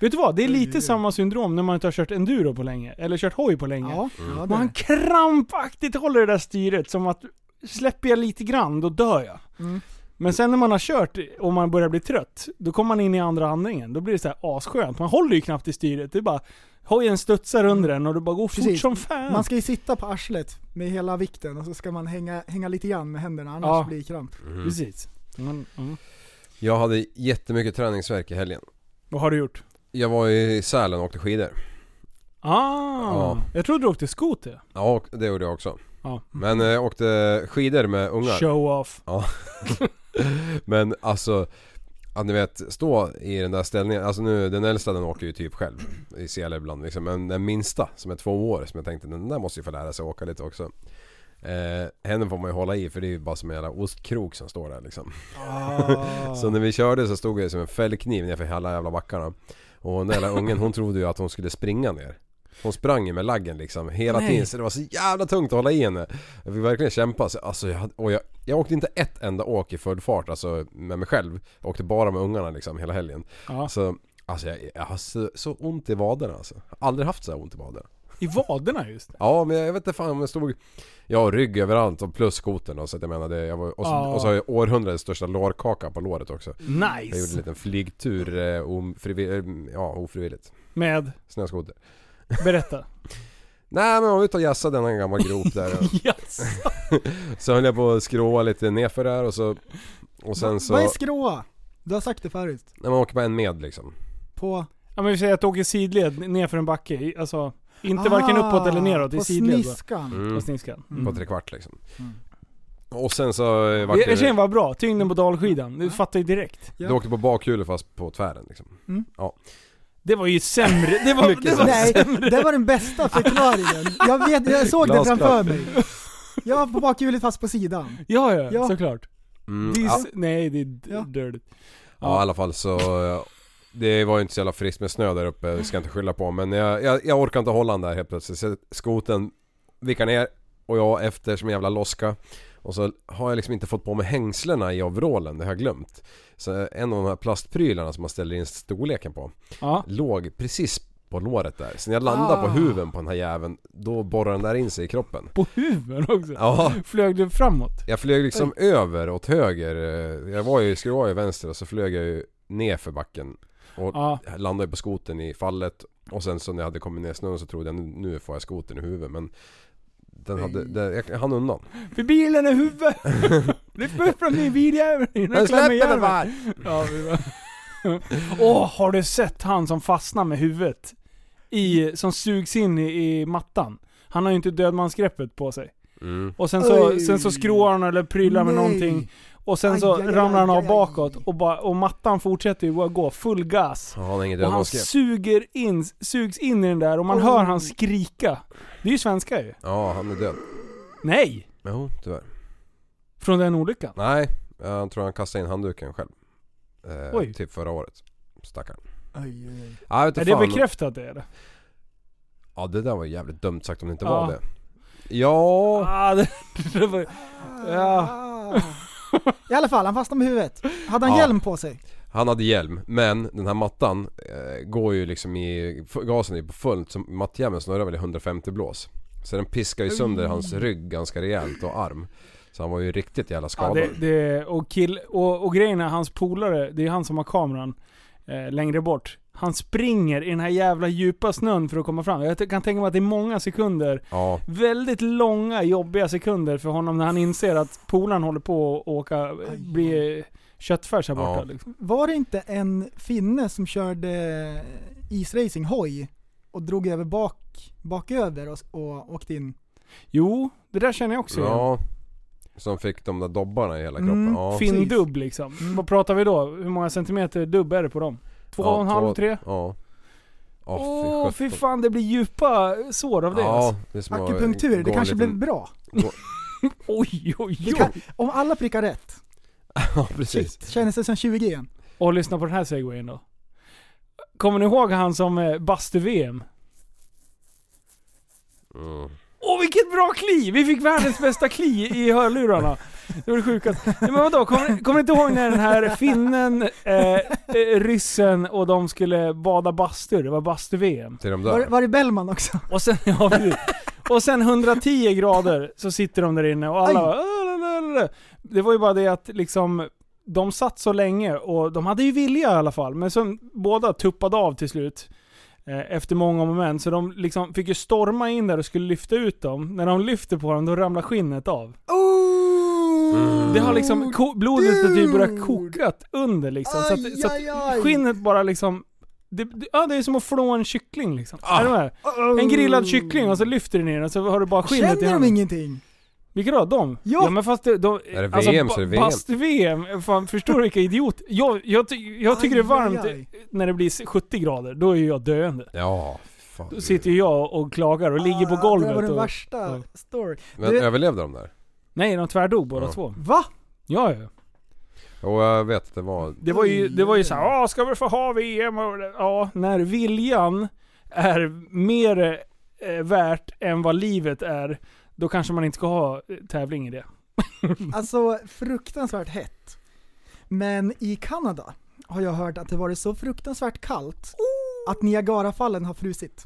S4: Vet du vad? Det är lite samma syndrom när man inte har kört enduro på länge. Eller kört hoj på länge.
S6: Ja, det
S4: Man krampaktigt håller det där styret som att släpper jag lite grann, då dör jag.
S6: Mm.
S4: Men sen när man har kört och man börjar bli trött, då kommer man in i andra andningen. Då blir det så här asskönt. Man håller ju knappt i styret. Det är bara, hojen studsar under en och det bara går fort
S6: Precis.
S4: som fan.
S6: Man ska ju sitta på arslet med hela vikten och så ska man hänga, hänga lite grann med händerna, annars
S4: Ja.
S6: blir det kramp.
S4: Precis. Mm, mm.
S5: Jag hade jättemycket träningsverk i helgen.
S4: Vad har du gjort?
S5: Jag var i Sälen och åkte skidor.
S4: Ah,
S5: Ja.
S4: jag trodde du åkte skoter.
S5: Ja, det gjorde jag också.
S4: Ja.
S5: Men eh, jag åkte skidor med ungar.
S4: Show off.
S5: Men alltså, att ni vet, stå i den där ställningen. Alltså nu, den äldsta den åker ju typ själv i sele ibland liksom. Men den minsta som är två år, som jag tänkte den där måste ju få lära sig åka lite också. Eh, henne får man ju hålla i för det är ju bara som en jävla ostkrok som står där liksom.
S6: Ah.
S5: Så när vi körde så stod jag som en fällkniv nerför hela jävla backarna. Och den där ungen hon trodde ju att hon skulle springa ner. Hon sprang ju med laggen liksom hela
S4: Nej.
S5: tiden så det var så jävla tungt att hålla i henne. Jag fick verkligen kämpa. Så, Alltså, jag, och jag, jag åkte inte ett enda åk i full fart alltså med mig själv. Jag åkte bara med ungarna liksom hela helgen.
S4: Ja.
S5: Så, alltså jag, jag har så, så ont i vaderna alltså. Jag har aldrig haft så här ont i vaderna.
S4: I vaderna just.
S5: Ja men jag, vet inte fan om jag stod... Jag har rygg överallt och plus skotern och så att jag menar det, jag var, och, så,
S4: Ja.
S5: och så har jag århundradets största lårkaka på låret också. Jag gjorde en
S4: Nice.
S5: liten flygtur eh, ofrivilligt, ja, ofrivilligt.
S4: Med,
S5: Snöskoter.
S4: berätta.
S5: Nej men jag var ute och jassade en gammal grop där. så höll jag på att skråa lite nerför där och så... Och sen så...
S6: Vad är skråa? Du har sagt det förut.
S5: När man åker på en med liksom.
S6: På...
S4: Ja men vi säger att du åker sidled ner för en backe. Alltså, inte varken uppåt eller neråt. I
S6: På
S4: sidled va?
S6: sniskan.
S5: Mm.
S4: På sniskan.
S6: Mm.
S5: På tre kvart liksom.
S6: Mm.
S5: Och sen så eh, vart
S4: Jag, jag känner
S5: det...
S4: var bra. Tyngden på dalskidan. Du fattar ju direkt.
S5: Du åkte på bakhjulet fast på tvären liksom.
S4: Det var ju sämre. Det var,
S5: Mycket
S4: det var
S6: Nej,
S4: sämre.
S6: det var den bästa förklaringen. Jag, vet, jag såg det framför mig. Jag var på bakhjulet fast på sidan.
S4: Ja, ja,
S6: Ja.
S4: såklart.
S5: Mm.
S4: Det är,
S5: Ja.
S4: Nej, det är
S6: Ja.
S4: dirty.
S5: Ja i alla fall så... eh, Det var ju inte så jävla friskt med snö där uppe, det ska jag inte skylla på. Men jag, jag, jag orkar inte hålla den där helt plötsligt. Så skoten vickar ner och jag efter som en jävla loska. Och så har jag liksom inte fått på mig hängslena i overallen, det har jag glömt. Så en av de här plastprylarna som man ställer in storleken på
S4: Ja.
S5: låg precis på låret där. Så när jag landade på
S6: Ah.
S5: huven på den här jäveln, då borrade den där in sig i kroppen.
S4: På huvudet också.
S5: Ja,
S4: Flög du framåt?
S5: jag flög liksom över åt höger. Jag var ju, skulle vara i vänster och så flög jag ju ner för backen. Och
S4: Ja.
S5: landade på skoten i fallet. Och sen så när jag hade kommit ner i snön så trodde jag nu, nu får jag skoten i huvudet. Men den hade, den, jag hann undan.
S4: För bilen är huvudet! Lyft upp från din biljävel!
S5: Men släpp mig bara!
S4: Ja, vi var... Åh, har du sett han som fastnar med huvudet? I, som sugs in i, i mattan. Han har ju inte dödmansgreppet på sig.
S5: Mm.
S4: Och sen så,
S6: Oj.
S4: sen så skruvar han eller prylar med
S6: Nej.
S4: någonting. Och sen
S6: Aj,
S4: så
S6: aj, aj,
S4: ramlar han
S6: aj,
S4: av
S6: aj.
S4: bakåt och, bara, och mattan fortsätter ju bara gå full gas.
S5: Ja, han har inget
S4: Och han suger in, sugs in i den där och man
S6: Oj.
S4: hör han skrika. Det är ju svenska ju.
S5: Ja, han är död.
S4: Nej!
S5: Jo, tyvärr.
S4: Från den olyckan?
S5: Nej, jag tror han kastade in handduken själv. Eh,
S4: Oj.
S5: Typ förra året. Stackarn. Ja, jag vet
S4: Är det bekräftat det eller?
S5: Ja det där var jävligt dumt sagt om det inte
S4: Ja.
S5: var det. Ja,
S4: Ah, det, det var, ja.
S6: I alla fall, han fastnade med huvudet. Hade han
S5: Ja.
S6: hjälm på sig?
S5: han hade hjälm. Men den här mattan eh, går ju liksom i... Gasen är på fullt så mattjäveln snurrar väl i 150 blås. Så den piskar ju sönder hans rygg ganska rejält och arm. Så han var ju riktigt jävla
S4: Ja,
S5: skadad.
S4: det, det, och, kill, och, och grejen är, hans polare, det är han som har kameran eh, längre bort. Han springer i den här jävla djupa snön för att komma fram. Jag kan tänka mig att det är många sekunder,
S5: Ja,
S4: väldigt långa jobbiga sekunder för honom när han inser att polaren håller på att åka,
S6: Aj.
S4: bli köttfärs här borta.
S5: Ja.
S4: Liksom.
S6: Var det inte en finne som körde isracing hoj och drog över bak, baköver och, och åkte in?
S4: Jo, det där känner jag också igen.
S5: Som fick de där dobbarna i hela
S6: Mm,
S5: kroppen. Ja.
S6: fin-
S4: Findubb liksom. Vad pratar vi då? Hur många centimeter dubb är det på dem? Två
S5: Ja,
S4: och en halv,
S5: två-
S4: tre?
S5: Ja.
S4: Åh,
S5: Åh
S4: fy
S5: sjutton.
S4: fan det blir djupa sår av det
S5: Ja,
S4: alltså.
S5: det
S6: Akupunktur, det kanske
S5: liten-
S6: blev bra.
S4: Oj, oj, oj.
S6: kan, om alla prickar rätt,
S5: Ja precis.
S6: shit, känns det som 20 igen.
S4: Och lyssna på den här segwayen då. Kommer ni ihåg han som eh, bastu-VM?
S5: Mm.
S4: Åh vilket bra kli! Vi fick världens bästa kli i hörlurarna. Det var det sjukaste. Men vadå, kommer, kommer ni inte ihåg när den här finnen, eh, eh, ryssen och de skulle bada bastu? Det var bastu-VM.
S5: Till de
S6: Var,
S5: där.
S6: var det Bellman också?
S4: Och sen, ja, och sen 110 grader så sitter de där inne och alla bara. Det var ju bara det att liksom de satt så länge och de hade ju vilja i alla fall. Men så båda tuppade av till slut. Eh, Efter många moment. Så de liksom fick ju storma in där och skulle lyfta ut dem. När de lyfter på dem då ramlar skinnet av.
S5: Mm.
S4: Det har liksom, blodet har typ börjat kokat under liksom. Så
S6: Aj,
S4: att, så att skinnet bara liksom det, det, ja, det är som att flå en kyckling liksom.
S5: Ah.
S4: Är du med? En grillad kyckling och så lyfter du ner den och så har du bara skinnet i
S6: Känner de
S4: handen.
S6: ingenting?
S4: Vilka då? De?
S6: Ja.
S4: men fast det, de,
S5: Är det
S4: alltså,
S5: VM så är det VM.
S4: Bast-VM, fan förstår du vilka idiot? Jag, jag, ty, jag tycker
S6: Aj,
S4: det är varmt
S6: aj, aj.
S4: när det blir 70 grader, då är ju jag döende.
S5: Ja, fan.
S4: Då sitter jag och klagar och ligger på
S6: Ah,
S4: golvet
S6: Det var den
S4: och...
S6: värsta
S4: ja.
S6: story.
S5: Men
S6: Du-
S5: överlevde de där?
S4: Nej, de tvärdog båda
S5: Ja.
S4: två.
S6: Va?
S4: Ja, ja.
S5: Och jag vet att det var...
S4: Det var ju, det var ju såhär, ja ska vi få ha VM? Och, det- ja, när viljan är mer eh, värt än vad livet är, då kanske man inte ska ha eh, tävling i det.
S6: Alltså fruktansvärt hett. Men i Kanada har jag hört att det varit så fruktansvärt kallt att Niagarafallen har frusit.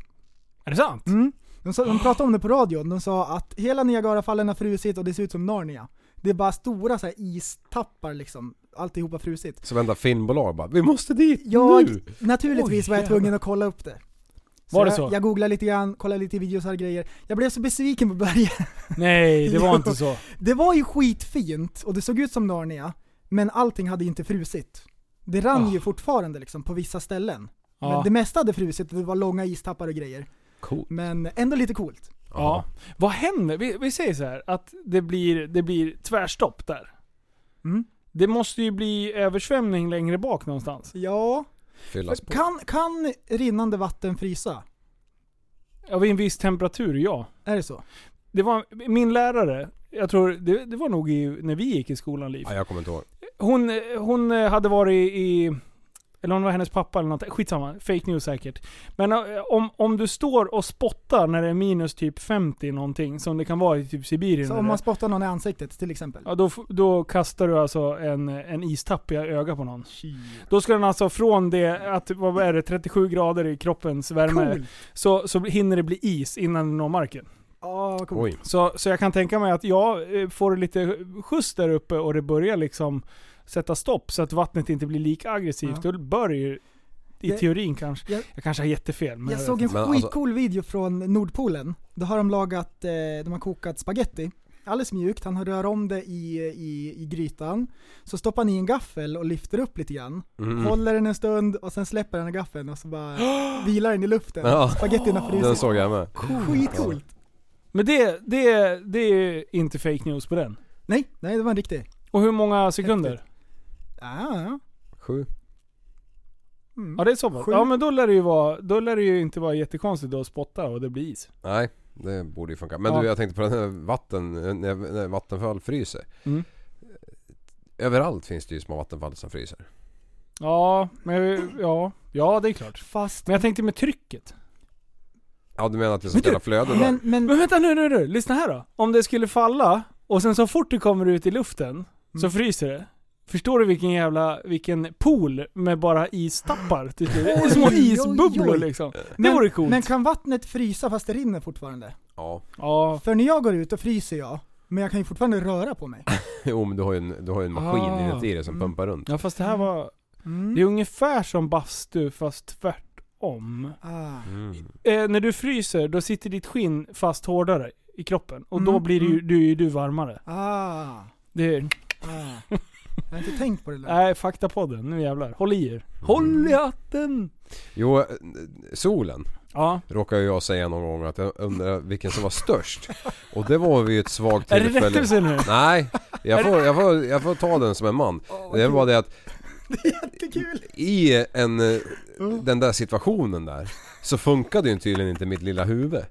S4: Är det sant?
S6: Mm. De, sa, de pratade om det på radion, de sa att hela Niagarafallen har frusit och det ser ut som Narnia. Det är bara stora så här, istappar liksom, alltihopa frusit.
S5: Så vända filmbolag bara, vi måste dit
S6: Jag,
S5: nu!
S6: naturligtvis
S4: Oj,
S6: var jag tvungen att kolla upp det.
S4: Var det
S6: jag,
S4: så?
S6: Jag googlade lite grann, kollade lite videos och grejer. Jag blev så besviken på början.
S4: Nej, det var inte så.
S6: Det var ju skitfint och det såg ut som Narnia, men allting hade ju inte frusit. Det rann
S4: Ah.
S6: ju fortfarande liksom på vissa ställen. Men
S4: Ja.
S6: det mesta hade frusit och det var långa istappar och grejer.
S5: Coolt.
S6: Men ändå lite coolt.
S4: Ja. Vad händer? Vi, vi säger så här att det blir, det blir tvärstopp där.
S6: Mm.
S4: Det måste ju bli översvämning längre bak någonstans.
S6: Ja,
S5: Fyllas på.
S6: kan, kan rinnande vatten frysa?
S4: Ja, vid en viss temperatur, ja.
S6: Är det så?
S4: Det var min lärare, jag tror, det, det var nog i, när vi gick i skolan, Liv.
S5: Ja, jag kommer inte ihåg.
S4: Hon, hon hade varit i... Eller om det var hennes pappa eller något. Skitsamma. Fake news säkert. Men eh, om, om du står och spottar när det är minus typ 50 någonting, som det kan vara i typ Sibirien.
S6: Så om man spottar någon i ansiktet till exempel?
S4: Ja, då, då kastar du alltså en, en istapp i ögat på någon. Då ska den alltså från det, att, vad är det, 37 grader i kroppens värme,
S6: Cool!
S4: så, så hinner det bli is innan det når marken.
S6: Ja, vad coolt.
S5: Oj.
S4: Så, så jag kan tänka mig att jag eh, får lite skjuts där uppe och det börjar liksom sätta stopp så att vattnet inte blir lika aggressivt.
S6: Ja.
S4: Då bör det ju, i
S6: Jag-
S4: teorin kanske,
S6: jag-
S4: jag kanske har jättefel. Men
S6: Jag
S4: vet
S6: såg en
S5: alltså-
S6: skitcool video från Nordpolen. Då har de lagat, eh, de har kokat spaghetti. Alldeles mjukt, han rör om det i, i, i grytan. Så stoppar han i en gaffel och lyfter upp lite grann.
S5: Mm.
S6: Håller den en stund och sen släpper han gaffeln och så bara vilar den i luften.
S5: Ja.
S6: Spagettin har
S5: Den
S6: frusit.
S5: såg jag med.
S6: Skitcoolt!
S4: Men det, det, det är inte fake news på den.
S6: Nej, nej det var en riktig.
S4: Och hur många sekunder?
S6: Ah,
S5: Sju.
S6: mm.
S4: Ja det är så pass.
S6: Sju.
S4: Ja men då lär det ju vara, då lär det ju inte vara jättekonstigt att spotta och det blir is.
S5: Nej. Det borde ju funka. Men
S4: Ja.
S5: du jag tänkte på den här vatten, när, när vattenfall fryser.
S4: Mm.
S5: Överallt finns det ju små vattenfall som fryser.
S4: Ja, men ja, ja det är klart.
S6: Fast...
S4: Men jag tänkte med trycket.
S5: Ja du menar att det
S4: Men du,
S5: spela flöde?
S6: Men, men,
S4: Men vänta nu, nu, nu, lyssna här då. Om det skulle falla och sen så fort det kommer ut i luften så
S6: Mm.
S4: fryser det. Förstår du vilken jävla, vilken pool med bara istappar till slut? Det är Små
S6: Oj, oj,
S4: isbubblor
S6: oj.
S4: liksom. Det
S6: men,
S4: vore coolt.
S6: men kan vattnet frysa fast det rinner fortfarande?
S5: Ja.
S4: Ja,
S6: För när jag går ut och fryser jag, men jag kan ju fortfarande röra på mig.
S5: Jo men du har ju en, du har ju en maskin
S4: Ah.
S5: inuti dig som
S6: Mm.
S5: pumpar runt.
S4: ja fast det här var,
S6: Mm.
S4: det är ungefär som bastu fast tvärtom.
S6: Ah.
S5: Mm.
S4: Eh, när du fryser, då sitter ditt skinn fast hårdare i kroppen. Och då
S6: Mm,
S4: blir det ju,
S6: mm.
S4: du, är du varmare.
S6: Ah.
S4: Det är,
S6: Ah. Jag har inte tänkt på det där.
S4: nej, faktapodden. Nu jävlar. Håll i er. Håll i hatten!
S5: Jo, eh, solen
S4: Ja.
S5: råkar ju jag säga någon gång att jag undrar vilken som var störst. Och det var vid ett svagt
S4: Är det
S5: tillfälle.
S4: rättelse nu?
S5: Nej, jag får, jag, får, jag får ta den som en man. Det var det att
S6: Jättekul!
S5: i en, eh, den där situationen där så funkade ju tydligen inte mitt lilla huvud.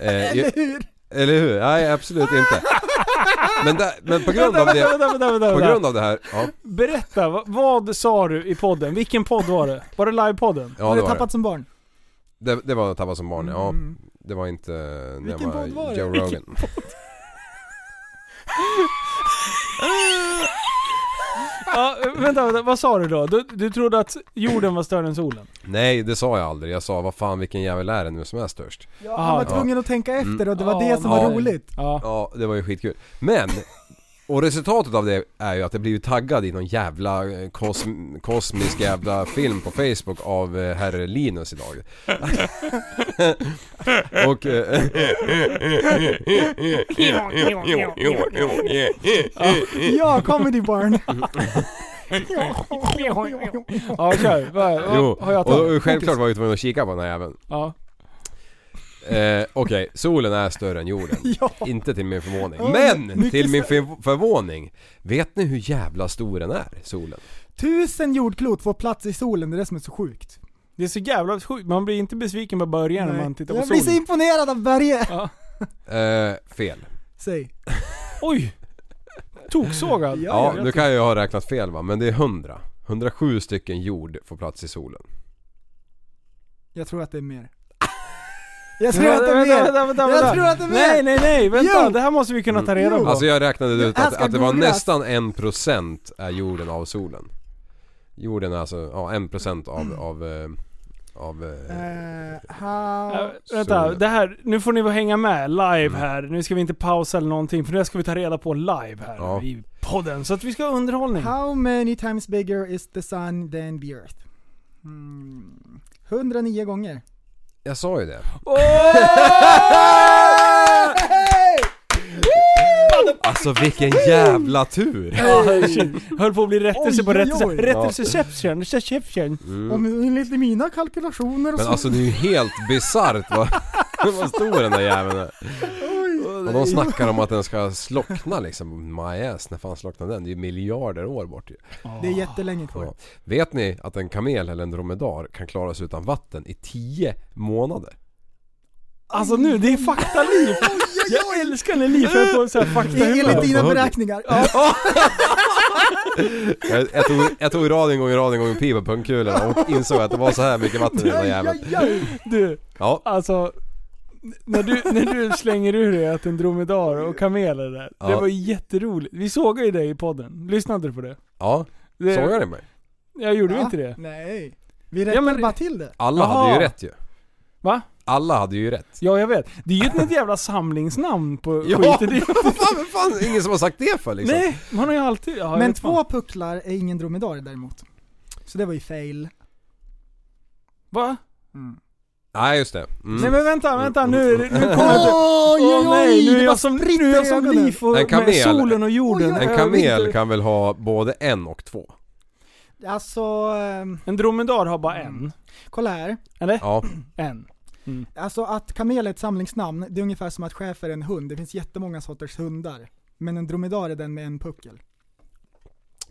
S5: Eh,
S6: Eller hur?
S5: eller hur? Nej absolut inte. Men, där, men på grund av det,
S4: vänta, vänta, vänta,
S5: på grund av det här, ja,
S4: Berätta, vad, vad sa du i podden? Vilken podd var det? Var det livepodden?
S5: ja
S6: har
S5: det var
S6: tappat
S5: det.
S6: som barn?
S5: det. Det var Tappa som barn, ja.
S6: Mm.
S5: Det var inte när
S6: Vilken
S5: jag
S6: podd var det?
S5: Joe Rogan.
S4: Ja, vänta, vänta, vad sa du då? Du, du trodde att jorden var större än solen?
S5: Nej det sa jag aldrig, jag sa vad fan vilken jävel är det nu som är störst?
S6: Ja, han var
S4: ja.
S6: tvungen att tänka efter och det var
S4: Ja,
S6: det som var roligt.
S4: Ja.
S5: Ja det var ju skitkul. Men och resultatet av det är ju att jag blivit taggad i någon jävla eh, kosm, kosmisk jävla film på Facebook av eh, herr Linus idag. och... Eh,
S6: Ja, comedy barn.
S4: Ja. Vad, vad
S5: jo,
S4: har jag
S5: och självklart var jag tvungen att kika på den här jäveln.
S4: Ja.
S5: Eh, Okej, solen är större än jorden.
S6: Ja.
S5: Inte till min förvåning. Men till min förvåning. Vet ni hur jävla stor den är, solen?
S6: Tusen jordklot får plats i solen, det är det som är så sjukt.
S4: Det är så jävla sjukt. Man blir inte besviken på början när man tittar på
S6: jag blir så
S4: solen.
S6: imponerad av Börje!
S4: Ja.
S5: Eh, fel.
S6: Säg.
S4: Oj! Toksågad.
S5: Ja, nu kan jag ha räknat fel va, men det är 100. 107 stycken jord får plats i solen.
S6: Jag tror att det är mer. Jag tror att det är
S4: Vänta,
S6: mer!
S4: vänta, vänta,
S6: Jag
S4: vänta.
S6: tror att det är mer!
S4: Nej, nej, nej, vänta.
S6: Jo.
S4: Det här måste vi kunna ta reda på.
S5: Alltså jag räknade ut
S6: Jag
S5: att,
S6: ska
S5: att det var nästan 1% är jorden av solen. Jorden är alltså, ja 1% av, av, eh, av... eh,
S6: Eh, how...
S4: Äh, vänta,
S5: Solen.
S4: det här, nu får ni vara hänga med live här. Nu ska vi inte pausa eller någonting för det ska vi ta reda på live här
S5: Ja.
S4: i podden. Så att vi ska ha underhållning.
S6: How many times bigger is the sun than the earth? Hmm. 109 gånger.
S5: Jag sa ju det. Alltså vilken jävla tur!
S4: Höll på att bli rättelse på
S6: oj,
S4: rättelse.
S6: oj.
S4: Rättelseception. Reception.
S6: Om enligt mina kalkylationer
S5: Men
S6: så...
S5: alltså det är ju helt bisarrt vad, vad stor den där jäveln är. Och de snackar om att den ska slockna liksom. My ass, när fan slocknar den? Det är ju miljarder år bort ju.
S6: Det är jättelänge kvar.
S5: Ja. Vet ni att en kamel eller en dromedar kan klara sig utan vatten i 10 månader?
S4: Alltså nu, det är faktaliv. Jag älskar när Liv får på så här fakta
S6: Det är enligt dina beräkningar.
S5: Jag, jag, tog, jag tog raden gånger raden gånger pi på pungkulorna och insåg att det var så här mycket vatten i den där jäveln.
S4: Du,
S5: Ja,
S4: alltså. När du, när du slänger ur dig att en dromedar och kameler där. Det
S5: Ja.
S4: var jätteroligt. Vi såg ju dig i podden. Lyssnade du på det?
S5: ja.
S4: det
S5: Sågar ni mig?
S4: Jag gjorde
S6: Va?
S4: inte det.
S6: Nej. Vi rättar
S4: men-
S6: bara till det.
S5: Alla
S4: Jaha.
S5: hade ju rätt ju.
S4: Va?
S5: Alla hade ju rätt.
S4: Ja, jag vet. Det är ju ett jävla samlingsnamn på
S5: Ja,
S4: skiten. Det är-
S5: vad fan, ingen som har sagt det för liksom.
S4: Nej, man har ju alltid... Ja,
S6: Men två
S4: fan.
S6: pucklar är ingen dromedar däremot. Så det var ju fail.
S4: Va?
S5: Nej just det. Mm.
S4: Nej men vänta, vänta nu, nu kommer Åh
S6: oj,
S4: nej, nu är jag som, nu är jag som liv och
S5: En kamel.
S4: med solen och jorden.
S5: En kamel kan väl ha både en och två?
S6: Alltså, ehm,
S4: En dromedar har bara en.
S6: kolla här.
S4: Eller?
S5: Ja.
S4: En.
S6: Alltså att kamel är ett samlingsnamn, det är ungefär som att schäfer är en hund. Det finns jättemånga sorters hundar. Men en dromedar är den med en puckel.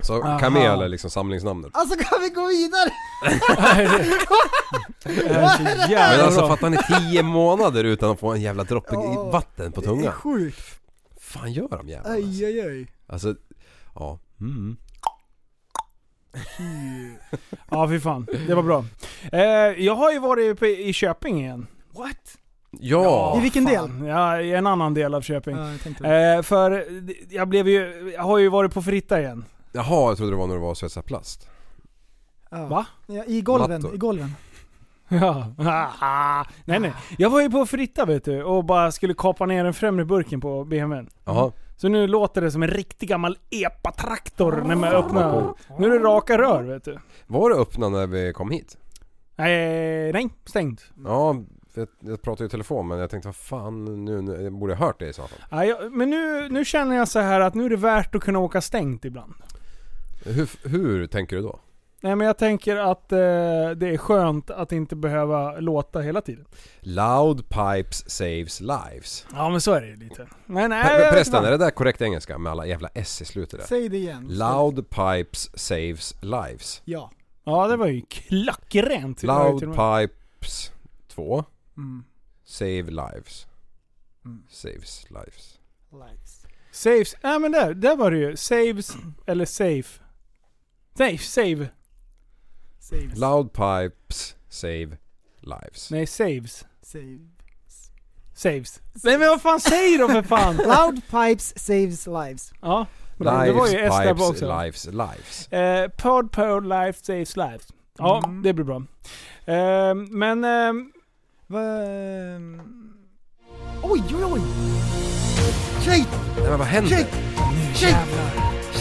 S5: Så
S4: Aha.
S5: kamel är liksom samlingsnamnet.
S6: Alltså kan vi gå vidare?
S4: Det här är så
S5: Men alltså
S4: bra.
S5: fattar ni 10 månader utan att få en jävla droppe
S6: Ja.
S5: i vatten på
S6: Det är
S5: tungan?
S6: sjukt.
S5: fan gör de jävlarna?
S6: Aj aj aj.
S5: Alltså, ja. Mm.
S4: Ja fy fan, det var bra. Eh, jag har ju varit på, i Köping igen.
S6: What?
S5: Ja!
S6: I vilken del?
S4: Fan, Ja, i en annan del av Köping.
S6: Ja, jag tänkte.
S4: Eh, för jag blev ju, jag har ju varit på Fritta igen.
S5: Jaha, jag trodde det var när du var och svetsade plast.
S6: Ja.
S4: Va?
S6: Ja, I golven,
S5: Mattor.
S6: i golven.
S4: Ja. Nej nej. Jag var ju på Fritta vet du och bara skulle kapa ner den främre burken på BMWn.
S5: Jaha.
S4: Så nu låter det som en riktig gammal epa-traktor när man öppnar. Nu är det raka rör vet du.
S5: Var det öppna när vi kom hit?
S4: Nej, nej, stängt.
S5: Ja, jag, jag pratade ju i telefon men jag tänkte vad fan nu, nu jag borde ha hört det i så fall.
S4: Ja, jag, men nu, nu känner jag så här att nu är det värt att kunna åka stängt ibland.
S5: Hur, hur tänker du då?
S4: Nej men jag tänker att eh, det är skönt att inte behöva låta hela tiden.
S5: Loud pipes saves lives.
S4: Ja men så är det ju lite. Men nej, jag
S5: Förresten, är det där korrekt engelska med alla jävla s i slutet där?
S6: Säg det igen.
S5: Loud pipes saves lives.
S6: Ja.
S4: Ja det var ju klockrent.
S5: Loud pipes 2
S6: Mm.
S5: Save lives.
S6: Mm.
S5: Saves lives.
S6: Likes.
S4: Saves, ja men där, där var det ju. Saves, eller safe. Nej, save.
S6: Saves.
S5: Loud pipes save lives.
S4: Nej, saves.
S6: Save.
S4: Saves. Nej men vad fan säger de för fan?
S6: Loud pipes saves lives.
S4: Ja, bra. det var ju
S5: Lives
S4: S där också.
S5: lives lives.
S4: Eh, pod, pod, life saves lives. Ja,
S6: Mm.
S4: det blir bra. Eh, men... ehm,
S6: Va, Oj, oj, oj! Shit!
S5: Nej men vad händer?
S6: Shit! Shit!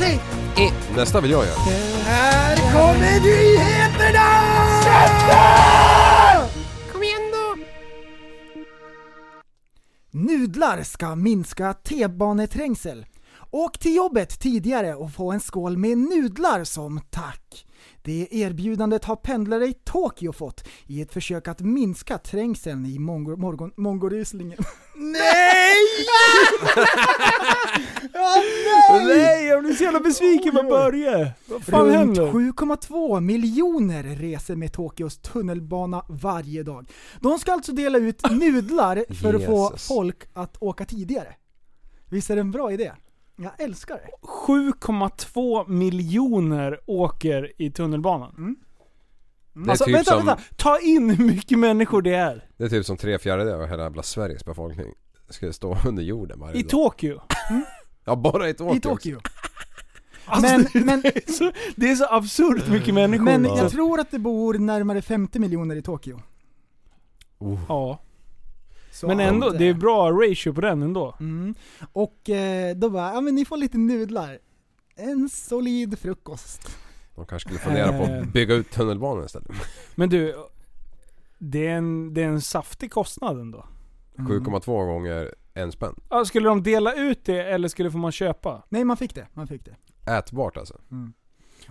S6: Shit!
S5: Eh, Nästa vill jag göra.
S6: Här kommer nyheterna!
S1: Kom igen då!
S6: Nudlar ska minska T-baneträngsel. Åk till jobbet tidigare och få en skål med nudlar som tack. Det erbjudandet har pendlare i Tokyo fått i ett försök att minska trängseln i mongo, mongoryslingen. Nej! ja, nej!
S4: Nej, jag blir så jävla besviken på Börje. Vad fan
S6: Runt
S4: händer?
S6: 7,2 miljoner reser med Tokyos tunnelbana varje dag. De ska alltså dela ut nudlar för att få
S5: Jesus.
S6: folk att åka tidigare. Visst är det en bra idé? Jag älskar det.
S4: 7,2 miljoner åker i tunnelbanan.
S5: Det är,
S4: Alltså
S5: typ
S4: vänta,
S5: som,
S4: vänta. Ta in hur mycket människor det är.
S5: det är typ som tre fjärdedelar av hela jävla Sveriges befolkning ska stå under jorden varje
S4: I
S5: dag.
S4: Tokyo.
S5: Ja bara i Tokyo.
S6: I Tokyo.
S4: Alltså,
S6: Men,
S4: det,
S6: men,
S4: är så, det är så absurt mycket människor.
S6: men jag tror att det bor närmare 50 miljoner i Tokyo.
S4: Ja.
S6: Så
S4: Men ändå,
S6: att,
S4: det är
S6: eh,
S4: bra ratio på den ändå.
S6: Mm. Och eh, då bara, ja men ni får lite nudlar. En solid frukost.
S5: De kanske skulle fundera på
S4: Eh.
S5: att bygga ut tunnelbanan istället.
S4: Men du, det är en, det är en saftig kostnad ändå.
S6: Mm.
S5: 7,2 gånger en spänn.
S4: Ja, skulle de dela ut det eller skulle få man köpa?
S6: Nej man fick det, man fick det.
S5: Ätbart alltså.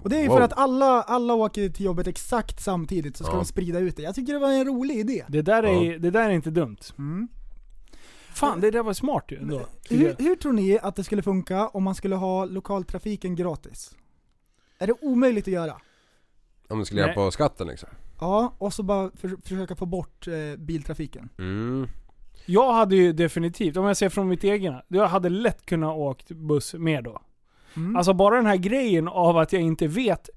S6: Och det är ju
S5: Wow.
S6: för att alla, alla åker till jobbet exakt samtidigt så ska
S5: Ja.
S6: de sprida ut det. Jag tycker det var en rolig idé.
S4: Det där är,
S5: Ja.
S4: det där är inte dumt.
S6: Mm.
S4: Fan, det där var smart ju ändå.
S6: Hur, hur tror ni att det skulle funka om man skulle ha lokaltrafiken gratis? Är det omöjligt att göra?
S5: Om du skulle
S4: Nej.
S5: hjälpa skatten liksom.
S6: Ja, och så bara för, försöka få bort eh, biltrafiken.
S5: Mm.
S4: Jag hade ju definitivt, om jag ser från mitt egna, jag hade lätt kunnat åkt buss mer då.
S6: Mm.
S4: Alltså bara den här grejen av att jag inte vet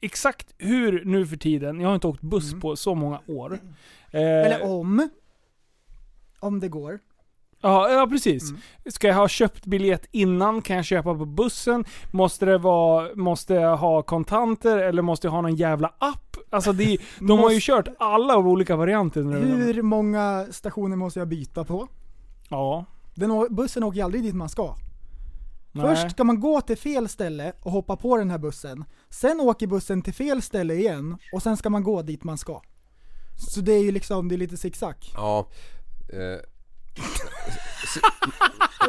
S4: exakt hur nu för tiden, jag har inte åkt buss
S6: Mm.
S4: på så många år. Eh,
S6: Eller om. Om det går.
S4: Ja, ja precis.
S6: Mm.
S4: Ska jag ha köpt biljett innan? Kan jag köpa på bussen? Måste det vara, måste jag ha kontanter eller måste jag ha någon jävla app? Alltså det, de har ju
S6: Måste-
S4: kört alla olika varianter nu.
S6: Hur många stationer måste jag byta på?
S4: Ja.
S6: Den, bussen åker ju aldrig dit man ska.
S4: Nej.
S6: Först ska man gå till fel ställe och hoppa på den här bussen. Sen åker bussen till fel ställe igen och sen ska man gå dit man ska. Så det är ju liksom, det är lite zigzag.
S5: Ja. Eh,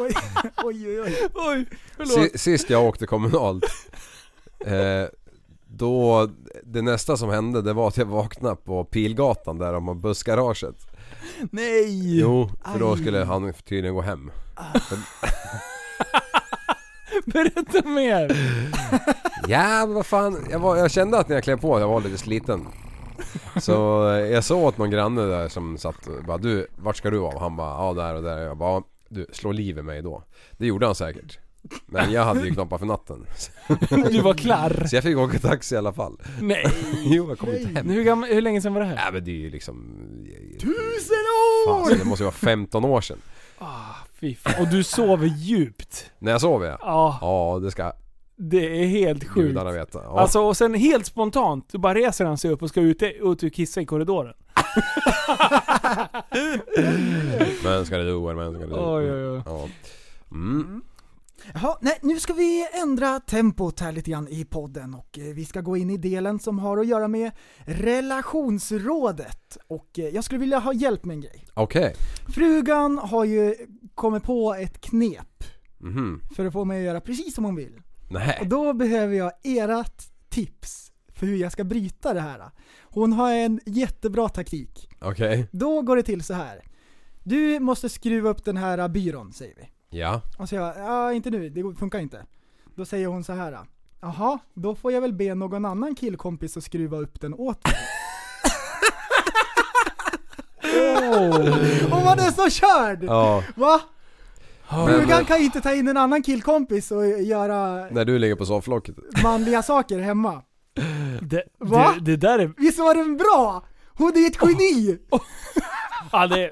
S6: Oj, oj, oj. oj.
S4: Oj, förlåt.
S5: si- sist jag åkte kommunalt. Eh, då, det nästa som hände det var att jag vaknade på Pilgatan där de har bussgaraget.
S4: Nej!
S5: Jo, för då
S6: Aj.
S5: skulle han tydligen gå hem.
S4: Berätta mer!
S5: Ja men vad fan, jag, var, jag kände att när jag klev på jag var lite sliten. Så eh, jag sa åt någon granne där som satt och bara du, vart ska du vara? Han bara ja där och där. Jag bara du, slå liv i mig då. Det gjorde han säkert. Men jag hade ju knoppar för natten.
S4: Du var klar.
S5: Så jag fick åka taxi i alla fall.
S4: Nej.
S5: Jo, jag kom inte hem.
S4: Hur, gammal, hur länge sedan var det här?
S5: Nej men det är ju liksom...
S6: Tusen
S5: Fan,
S6: år!
S5: så det måste ju vara 15 år sedan.
S4: Fy fan. Och du sover djupt.
S5: När jag sov ja.
S4: Ja,
S5: Ja, det ska
S4: det är helt sjukt.
S5: gudarna veta. Ja.
S4: Alltså och sen helt spontant, då bara reser han sig upp och ska ut, ut och kissa i korridoren.
S5: Men ska det do, men ska det do.
S4: Oj, oj, oj.
S5: Ja. Mm.
S6: Jaha, nej, nu ska vi ändra tempot här lite grann i podden och eh, vi ska gå in i delen som har att göra med relationsrådet. Och eh, jag skulle vilja ha hjälp med en grej.
S5: Okej.
S6: Frugan har ju kommit på ett knep
S5: Mhm.
S6: för att få mig att göra precis som hon vill. Och
S5: Nej.
S6: då behöver jag ert tips för hur jag ska bryta det här. Hon har en jättebra taktik.
S5: Okej.
S6: Då går det till så här. Du måste skruva upp den här byrån, säger vi.
S5: Ja.
S6: Och så jag, ja inte nu, det funkar inte. Då säger hon så här. Jaha, då får jag väl be någon annan killkompis att skruva upp den åt mig. Och man är så körd!
S5: Ja.
S6: Va? Frugan kan inte ta in en annan killkompis och göra
S5: när du ligger på sofflocket.
S6: manliga saker hemma.
S4: Det,
S6: Va?
S4: det, det där är...
S6: Visst var den bra? Hon är ett geni!
S4: Ja, det,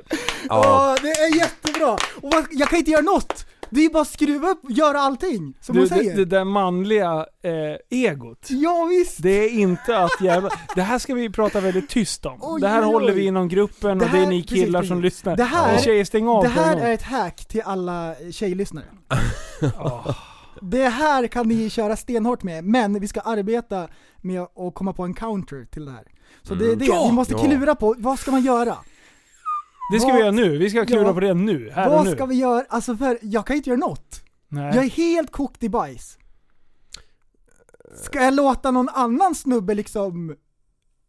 S5: Ja.
S6: Det är jättebra! Och vad, jag kan inte göra något! Det är bara att skruva upp göra allting, som
S4: du,
S6: hon
S4: det,
S6: säger.
S4: det där manliga eh, egot.
S6: Ja visst!
S4: Det är inte att jävla... Det här ska vi prata väldigt tyst om.
S6: Oj,
S4: det här
S6: oj, oj.
S4: håller vi inom gruppen
S6: Det
S4: och det är
S6: här-
S4: ni
S6: precis,
S4: killar
S6: precis.
S4: som lyssnar.
S6: Det här-
S4: Tjejer, stäng av
S6: Det
S4: på en
S6: här
S4: gång.
S6: är ett hack till alla tjejlyssnare.
S4: Ja.
S6: Det här kan ni köra stenhårt med, men vi ska arbeta med att komma på en counter till det här. Så det är det,
S4: Ja!
S6: vi måste
S5: Ja.
S6: klura på, vad ska man göra?
S4: Det ska
S6: Vad-
S4: vi göra nu. Vi ska klura
S6: Ja.
S4: på det nu. Här och
S6: vad
S4: nu.
S6: ska vi göra? Alltså för, jag kan inte göra något.
S4: Nej.
S6: Jag är helt kokt i bajs. Ska jag låta någon annan snubbe liksom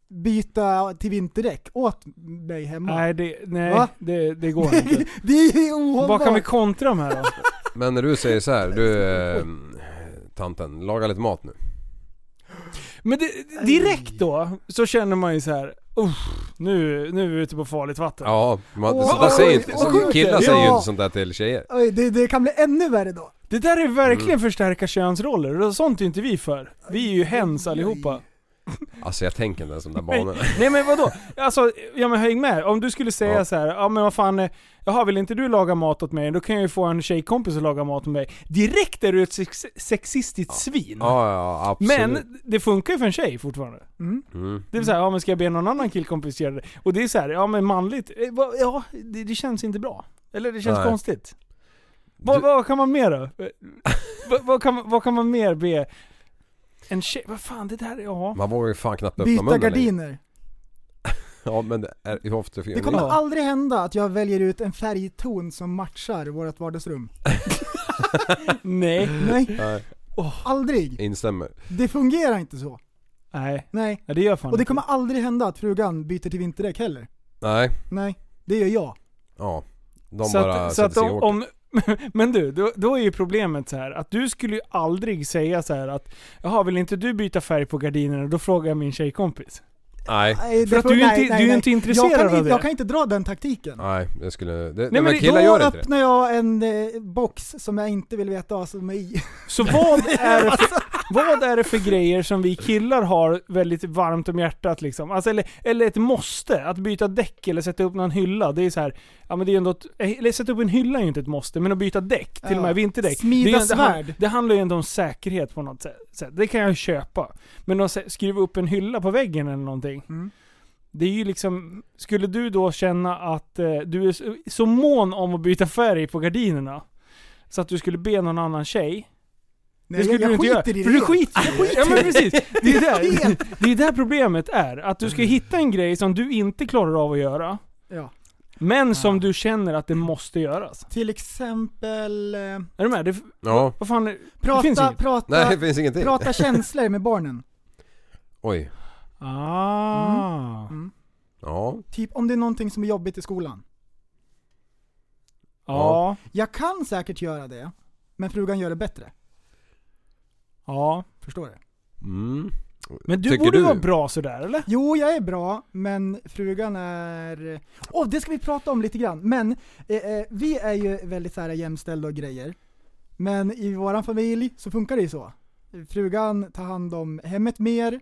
S6: byta till vinterdäck åt mig hemma?
S4: Nej, det, nej det, det går inte.
S6: det är ohållbart!
S4: Vad kan vi kontra med då?
S5: Men när du säger så här, du eh, tanten, laga lite mat nu.
S4: Men det, direkt då, så känner man ju så här. "Uff, nu, nu är vi ute på farligt vatten.
S5: Ja, man,
S6: Åh,
S5: så
S6: vad
S5: där säger
S6: sjukt,
S5: inte,
S6: vad
S5: så
S6: sjukt.
S5: killar säger ju
S6: Ja.
S5: inte sånt där till tjejer.
S6: Oj, det, det kan bli ännu värre då.
S4: Det där är verkligen
S5: Mm.
S4: förstärka könsroller, och sånt är inte vi för. Vi är ju hens allihopa.
S5: Alltså jag tänker inte ens de där banorna.
S4: Nej men vadå? Alltså, ja men häng med. Om du skulle säga
S5: Ja.
S4: så här, ja men vad fan, eh, jaha vill inte du laga mat åt mig? Då kan jag ju få en tjejkompis att laga mat åt mig. Direkt är du ett sex sexistiskt svin.
S5: Ja, ja absolut.
S4: Men det funkar ju för en tjej fortfarande.
S5: Mm.
S4: Det vill säga, ja men ska jag be någon annan killkompis göra det? Och det är så här, ja men manligt, eh, ja det, det känns inte bra. Eller det känns
S5: Nej.
S4: konstigt. Vad,
S5: Du-
S4: vad kan man mer då? vad, vad, kan, vad kan man mer be? En tjej, vad fan det där, ja.
S5: Man vågar ju fan knappt öppna
S6: Byta
S5: munnen längre.
S6: gardiner.
S5: Ja men det är, hur ofta
S6: Det kommer
S4: Ja.
S6: aldrig hända att jag väljer ut en färgton som matchar vårt vardagsrum.
S4: Nej.
S6: Nej,
S5: Nej,
S6: aldrig.
S5: instämmer.
S6: Det fungerar inte så.
S4: Nej.
S6: Nej.
S4: Ja, det gör fan
S6: Och det
S4: inte.
S6: kommer aldrig hända att frugan byter till vinterdäck heller.
S5: Nej,
S6: Nej, det gör jag.
S5: ja. De
S4: så
S5: bara
S4: att, så
S5: sätter
S4: att
S5: sig
S4: om,
S5: åker.
S4: om Men du, då, då är ju problemet så här att du skulle ju aldrig säga så här att Jaha, vill inte du byta färg på gardinerna? Då frågar jag min tjejkompis.
S5: Nej,
S6: Nej,
S4: För att du är
S6: nej,
S4: inte-
S6: nej,
S4: du är inte intresserad
S6: jag kan,
S4: av
S6: inte-
S4: det.
S6: Jag kan inte dra den taktiken.
S5: nej det skulle... Det, nej,
S4: men
S5: men,
S4: det-
S5: killar
S6: Då
S5: gör inte det.
S6: öppnar jag en eh, box som jag inte vill veta vad som är i.
S4: Så vad är, det för, vad är det för grejer som vi killar har väldigt varmt om hjärtat liksom? Alltså, eller, eller ett måste? Att byta däck eller sätta upp någon hylla. Det är så här, ja men det är ändå ett, eller sätta upp en hylla är ju inte ett måste, men att byta däck, till och med vinterdäck.
S6: Smida
S4: det, är- det,
S6: svärd.
S4: det handlar ju ändå om säkerhet på något sätt. Det kan jag ju köpa. Men att skruva upp en hylla på väggen eller någonting.
S6: Mm.
S4: Det är ju liksom, skulle du då känna att eh, du är så, så mån om att byta färg på gardinerna, så att du skulle be någon annan tjej
S6: Nej,
S4: det skulle
S6: jag,
S4: du inte
S6: jag
S4: göra.
S6: skiter i
S4: För
S6: det.
S4: du skiter i det. Ja men precis. Det är där, det är där problemet är. Att du ska hitta en grej som du inte klarar av att göra.
S6: Ja.
S4: Men som du känner att det måste göras.
S6: Till exempel, eh,
S4: Är du med? Det,
S5: Ja.
S4: vad fan, är- finns
S6: prata,
S4: inget.
S6: prata,
S5: Nej det finns ingenting.
S6: prata känslor med barnen.
S5: Oj.
S4: Ah.
S6: Mm.
S5: Ja.
S6: Typ om det är någonting som är jobbigt i skolan.
S4: Ja.
S6: Jag kan säkert göra det, men frugan gör det bättre.
S4: Ja.
S6: Förstår du?
S5: Mm.
S4: Men du
S5: Tycker
S4: borde
S5: du?
S4: vara bra sådär eller?
S6: Jo, jag är bra, men frugan är... Åh, det ska vi prata om lite grann. Men eh, eh, vi är ju väldigt så här jämställda och grejer. Men i våran familj så funkar det ju så. Frugan tar hand om hemmet mer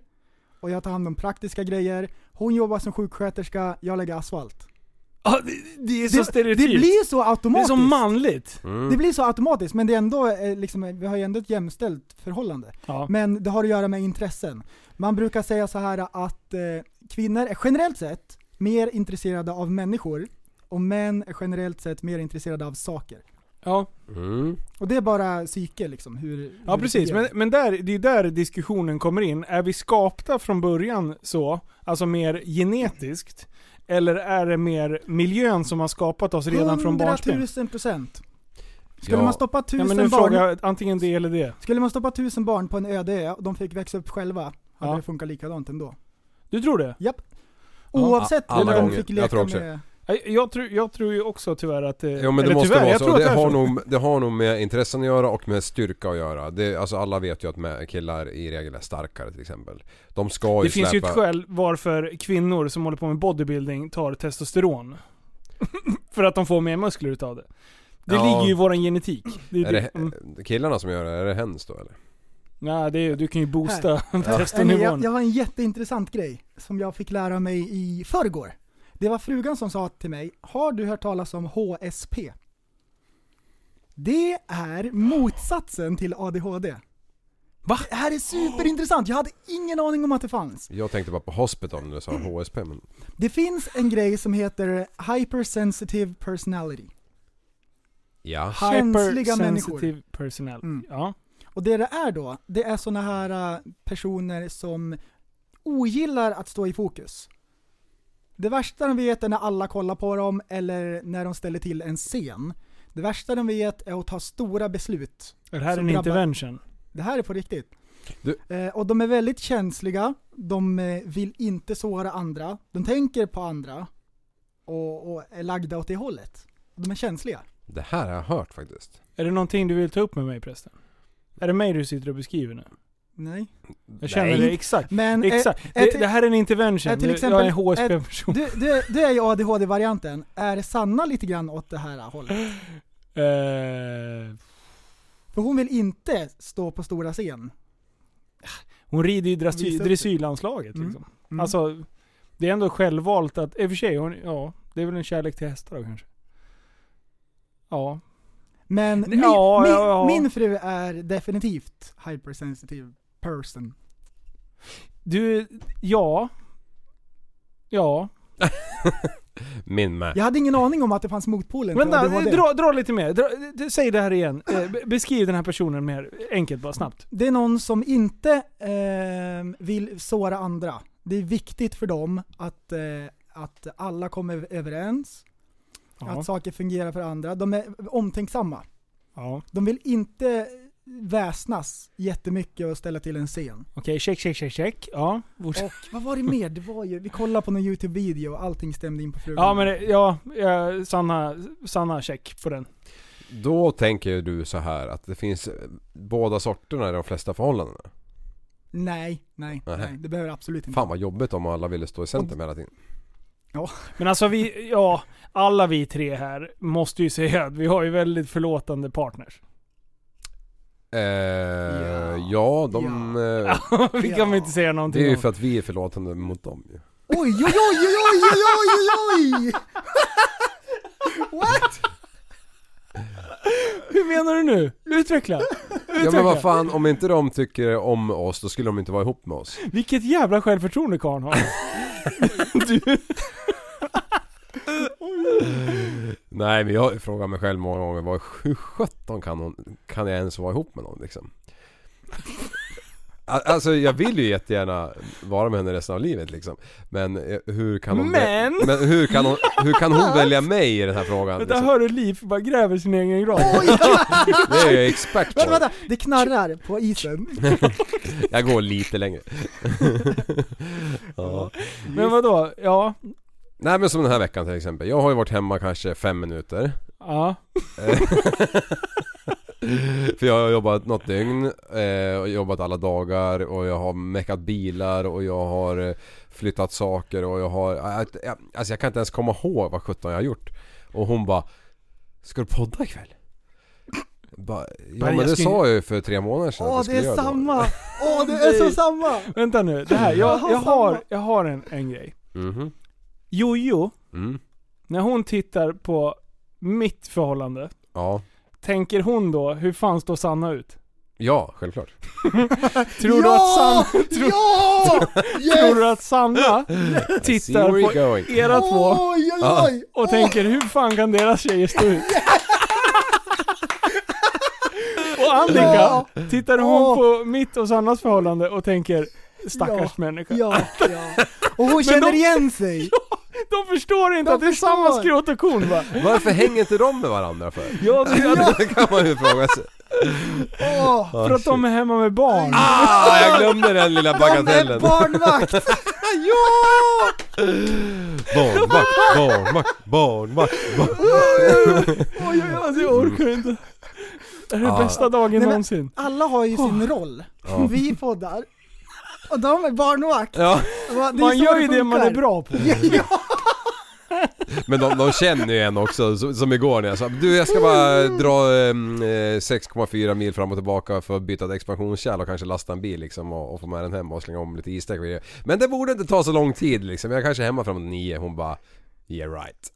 S6: och jag tar hand om praktiska grejer. Hon jobbar som sjuksköterska, jag lägger asfalt.
S4: Ja, det, det är så
S6: Det, det
S4: stereotypt.
S6: blir så
S4: det är
S6: automatiskt.
S4: så manligt.
S5: Mm.
S6: Det blir så automatiskt, men det är ändå, eh, liksom, vi har ju ändå ett jämställt förhållande.
S4: Ja.
S6: Men det har att göra med intressen. Man brukar säga så här att eh, kvinnor är generellt sett mer intresserade av människor och män är generellt sett mer intresserade av saker.
S4: Ja.
S5: Mm.
S6: Och det är bara psyke liksom. Hur,
S4: Ja
S6: hur det
S4: precis, men, men där, det är där diskussionen kommer in. Är vi skapta från början så, alltså mer genetiskt? Eller är det mer miljön som har skapat oss redan från barnsben?
S6: 100 000 procent. Skulle
S5: Ja.
S6: man stoppa
S4: Ja,
S6: tusen
S4: men nu
S6: barn,
S4: frågar jag antingen det eller det.
S6: skulle man stoppa tusen barn på en öde ö och de fick växa upp själva, hade
S4: Ja.
S6: det funkat likadant ändå.
S4: Du tror det?
S6: Japp.
S4: Ja,
S6: Oavsett
S5: alla
S6: vem de
S5: gånger.
S6: fick
S5: Jag
S6: leka
S5: tror också
S6: med.
S4: Jag, tror, jag tror ju också tyvärr att det...
S5: Jo men det måste
S4: tyvärr,
S5: vara
S4: jag
S5: så. Det
S4: att är
S5: har,
S4: så.
S5: nog, det har nog med intressen att göra och med styrka att göra. Det, alltså alla vet ju att killar i regel är starkare till exempel. De ska ju
S4: Det finns ju
S5: släpa...
S4: ett skäl varför kvinnor som håller på med bodybuilding tar testosteron. För att de får mer muskler utav det. Det
S5: Ja.
S4: ligger ju i våran genetik. Det är
S5: Är
S4: det,
S5: det
S4: mm.
S5: killarna som gör det? Är det hens då eller?
S4: Nej, det är, du kan ju boosta testonivån.
S6: jag, jag har en jätteintressant grej som jag fick lära mig i förrgår. Det var frugan som sa till mig, har du hört talas om HSP? Det är motsatsen till ADHD.
S4: Va?
S6: Det här är superintressant, jag hade ingen aning om att det fanns.
S5: Jag tänkte bara på hospital när du sa HSP men...
S6: Det finns en grej som heter hypersensitive personality.
S5: Ja.
S6: känsliga
S4: Hypersensitive personnel.
S6: Mm.
S4: Ja.
S6: Och det det är då, det är såna här äh, personer som ogillar att stå i fokus. Det värsta de vet är när alla kollar på dem eller när de ställer till en scen. Det värsta de vet är att ta stora beslut.
S4: Är det här
S6: Som
S4: en
S6: drabbar-
S4: intervention?
S6: Det här är på riktigt.
S5: Du-
S6: Eh, och de är väldigt känsliga, de eh, vill inte såra andra, de tänker på andra och, och är lagda åt det hållet. De är känsliga.
S5: Det här har jag hört faktiskt.
S4: Är det någonting du vill ta upp med mig prästen? Är det mig du sitter och beskriver nu?
S6: Nej.
S4: Jag känner
S5: Nej.
S4: det exakt.
S6: Men eh,
S4: Exakt.
S6: är
S4: Det,
S6: till-
S4: det här är en intervention.
S6: är till
S4: Nu-
S6: exempel-
S4: jag är en HSP-person.
S6: Du, du, du är ju ADHD-varianten. Är Sanna lite grann åt det här hållet?
S4: Eh,
S6: För hon vill inte stå på stora scen.
S4: hon rider ju dressyr, dressyrlandslaget
S6: Mm.
S4: liksom.
S6: Mm.
S4: Alltså, det är ändå självvalt att, i och för sig, hon, ja, det är väl en kärlek till hästar då kanske. Ja.
S6: Men min,
S4: Ja,
S6: min,
S4: ja, ja.
S6: min fru är definitivt hypersensitive person.
S4: Du, ja. Ja.
S5: Min med.
S6: Jag hade ingen aning om att det fanns motpolen
S4: Vänta,
S6: ADHD.
S4: dra, dra lite mer. Dra, säg det här igen. Eh, be- beskriv den här personen mer enkelt bara, snabbt.
S6: Det är någon som inte eh, vill såra andra. Det är viktigt för dem att, eh, att alla kommer överens,
S4: Ja.
S6: att saker fungerar för andra. De är omtänksamma.
S4: ja.
S6: De vill inte väsnas jättemycket och ställa till en scen.
S4: Okej, check, check, check, check. Ja. fortsätt.
S6: Och vad var det mer? Det var ju, vi kollade på någon YouTube-video och allting stämde in på frugan.
S4: Ja men det- ja, ja Sanna, Sanna check på den.
S5: Då tänker du så här att det finns eh, båda sorterna i de flesta förhållandena.
S6: Nej, nej,
S5: Nähä.
S6: nej. Det behöver absolut inte.
S5: Fan vad jobbigt om alla ville stå i centrum hela tiden.
S4: Men alltså vi, ja, alla vi tre här måste ju säga att vi har ju väldigt förlåtande partners.
S5: Eh, ja. de... Eh,
S4: vi kan väl inte säga
S5: det
S4: någonting
S5: är ju för att vi är förlåtande mot dem ju.
S6: Oj, oj, oj, oj, oj, oj, oj, oj! What?
S4: Hur menar du nu? Utveckla!
S5: Ja men vad fan, om inte de tycker om oss då skulle de inte vara ihop med oss.
S4: Vilket jävla självförtroende karln har. du,
S5: Nej men jag frågar mig själv många gånger, vad, sjutton kan, hon, kan jag ens vara ihop med någon liksom? Al- Alltså jag vill ju jättegärna vara med henne resten av livet liksom. Men eh, hur kan hon...
S4: Men!
S5: men hur kan hon, hur kan hon välja mig i den här frågan?
S4: vänta,
S5: Liksom?
S4: hör du Liv bara gräver sin egen grav?
S5: Det är jag expert
S6: Vänta,
S5: på.
S6: vänta, det knarrar på isen.
S5: Jag går lite längre. ja.
S4: Men vadå? Ja.
S5: Nej men som den här veckan till exempel. Jag har ju varit hemma kanske fem minuter.
S4: Ja.
S5: För jag har jobbat något dygn, eh, jobbat alla dagar och jag har meckat bilar och jag har eh, flyttat saker och jag har... jag- Alltså jag kan inte ens komma ihåg vad 17 jag har gjort. Och hon bara Ska du podda ikväll? Bara, ja men det sa jag ju för tre månader sedan
S6: Åh
S5: att jag
S6: det är samma! Åh det är så samma!
S4: Vänta nu, det här. Jag,
S6: Jag har
S4: jag, har, en, en grej.
S5: Då. Mhm.
S4: Jojo,
S5: Mm.
S4: när hon tittar på mitt förhållande,
S5: Ja.
S4: tänker hon då, hur fan står Sanna ut?
S5: Ja, självklart.
S4: Tror du att Sanna, tror,
S6: Ja!
S4: tror du att Sanna tittar på era två
S6: Oj oj oj!
S4: och tänker, hur fan kan deras tjejer stå ut? Och Annika,
S6: Ja.
S4: tittar hon på mitt och Sannas förhållande och tänker, stackars
S6: Ja.
S4: människa.
S6: Ja, ja. Och hon känner
S4: de-
S6: igen sig!
S4: De förstår inte
S6: De
S4: att det är samma skrot och korn va?
S5: Varför hänger inte de med varandra för?
S4: Ja, det-
S5: Det kan man ju fråga sig.
S6: Åh!
S4: för att de är hemma med barn.
S5: Ah, jag glömde den lilla
S6: De är
S5: bagatellen.
S6: barnvakt!
S5: Barnvakt, barnvakt, barnvakt, barnvakt.
S4: Oj, oj, oj, alltså jag orkar inte. Det är
S5: Ja.
S4: bästa dagen
S6: Nej,
S4: någonsin.
S6: Alla har ju sin roll.
S5: Ja.
S6: Vi poddar. Och de är barnvakt.
S5: Ja,
S6: Det är
S4: Man gör ju det man är bra på.
S6: Ja,
S5: men de, de känner ju en också, som, igår när jag sa Du jag ska bara dra ehm, eh, 6,4 mil fram och tillbaka för att byta ett expansionskärl och kanske lasta en bil liksom och, och få med den hem och slänga om lite isdäck. Men det borde inte ta så lång tid liksom, jag är kanske är hemma framåt nio. Hon bara Yeah right.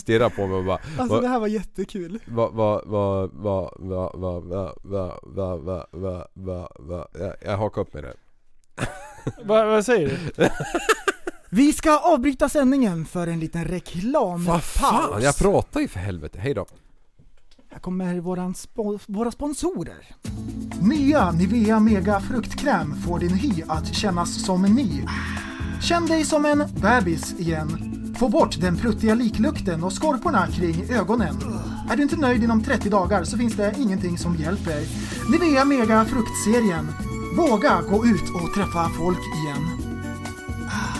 S5: Stirrar på mig och bara
S6: alltså
S5: "Va-
S6: det här var jättekul.
S5: Va, va, va, va, va, va, va, va, va, va, va, va, va, jag, jag hakar upp med det.
S4: Va, vad säger du?
S6: Vi ska avbryta sändningen för en liten reklampaus.
S5: Vad fan, jag pratar ju för helvete. Hej då.
S6: Här kommer våran spo- våra sponsorer. Nya Nivea Mega Fruktkräm får din hy att kännas som ny. Känn dig som en bebis igen. Få bort den pruttiga liklukten och skorporna kring ögonen. Är du inte nöjd inom 30 dagar så finns det ingenting som hjälper. Nivea Mega Fruktserien. Våga gå ut och träffa folk igen. Ah,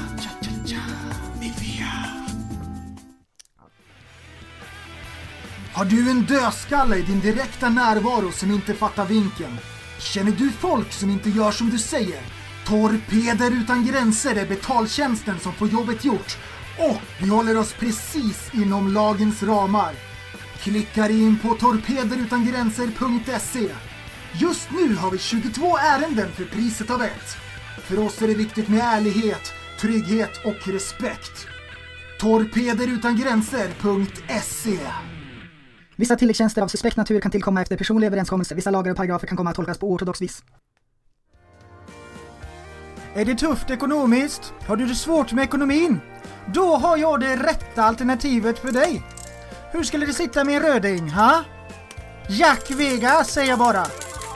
S6: Har du en dödskalle i din direkta närvaro som inte fattar vinkeln? Känner du folk som inte gör som du säger? Torpeder utan gränser är betaltjänsten som får jobbet gjort. Och vi håller oss precis inom lagens ramar. Klicka dig in på torpederutangränser.se. Just nu har vi 22 ärenden för priset av ett. För oss är det viktigt med ärlighet, trygghet och respekt. Torpederutangränser.se
S7: Vissa tilläggstjänster av suspekt natur kan tillkomma efter personlig överenskommelse. Vissa lagar och paragrafer kan komma att tolkas på oortodox vis.
S6: Är det tufft ekonomiskt? Har du det svårt med ekonomin? Då har jag det rätta alternativet för dig. Hur skulle det sitta med en röding, ha? Jack Vegas säger jag bara.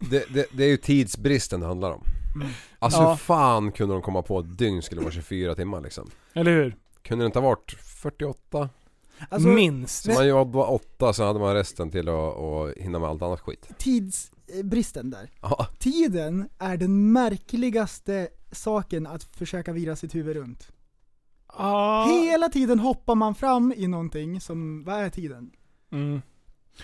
S6: Det, det, det är
S5: ju tidsbristen det handlar om. Alltså
S4: Ja.
S5: hur fan kunde de komma på att dygn skulle vara 24 timmar liksom?
S4: Eller hur?
S5: Kunde det inte ha varit 48?
S6: Alltså,
S4: Minst.
S5: Så man jobbade 8 så hade man resten till att, att hinna med allt annat skit.
S6: tidsbristen där.
S5: Ja.
S6: Tiden är den märkligaste saken att försöka vira sitt huvud runt.
S4: Ah.
S6: Hela tiden hoppar man fram i någonting som, vad är tiden?
S4: Mm.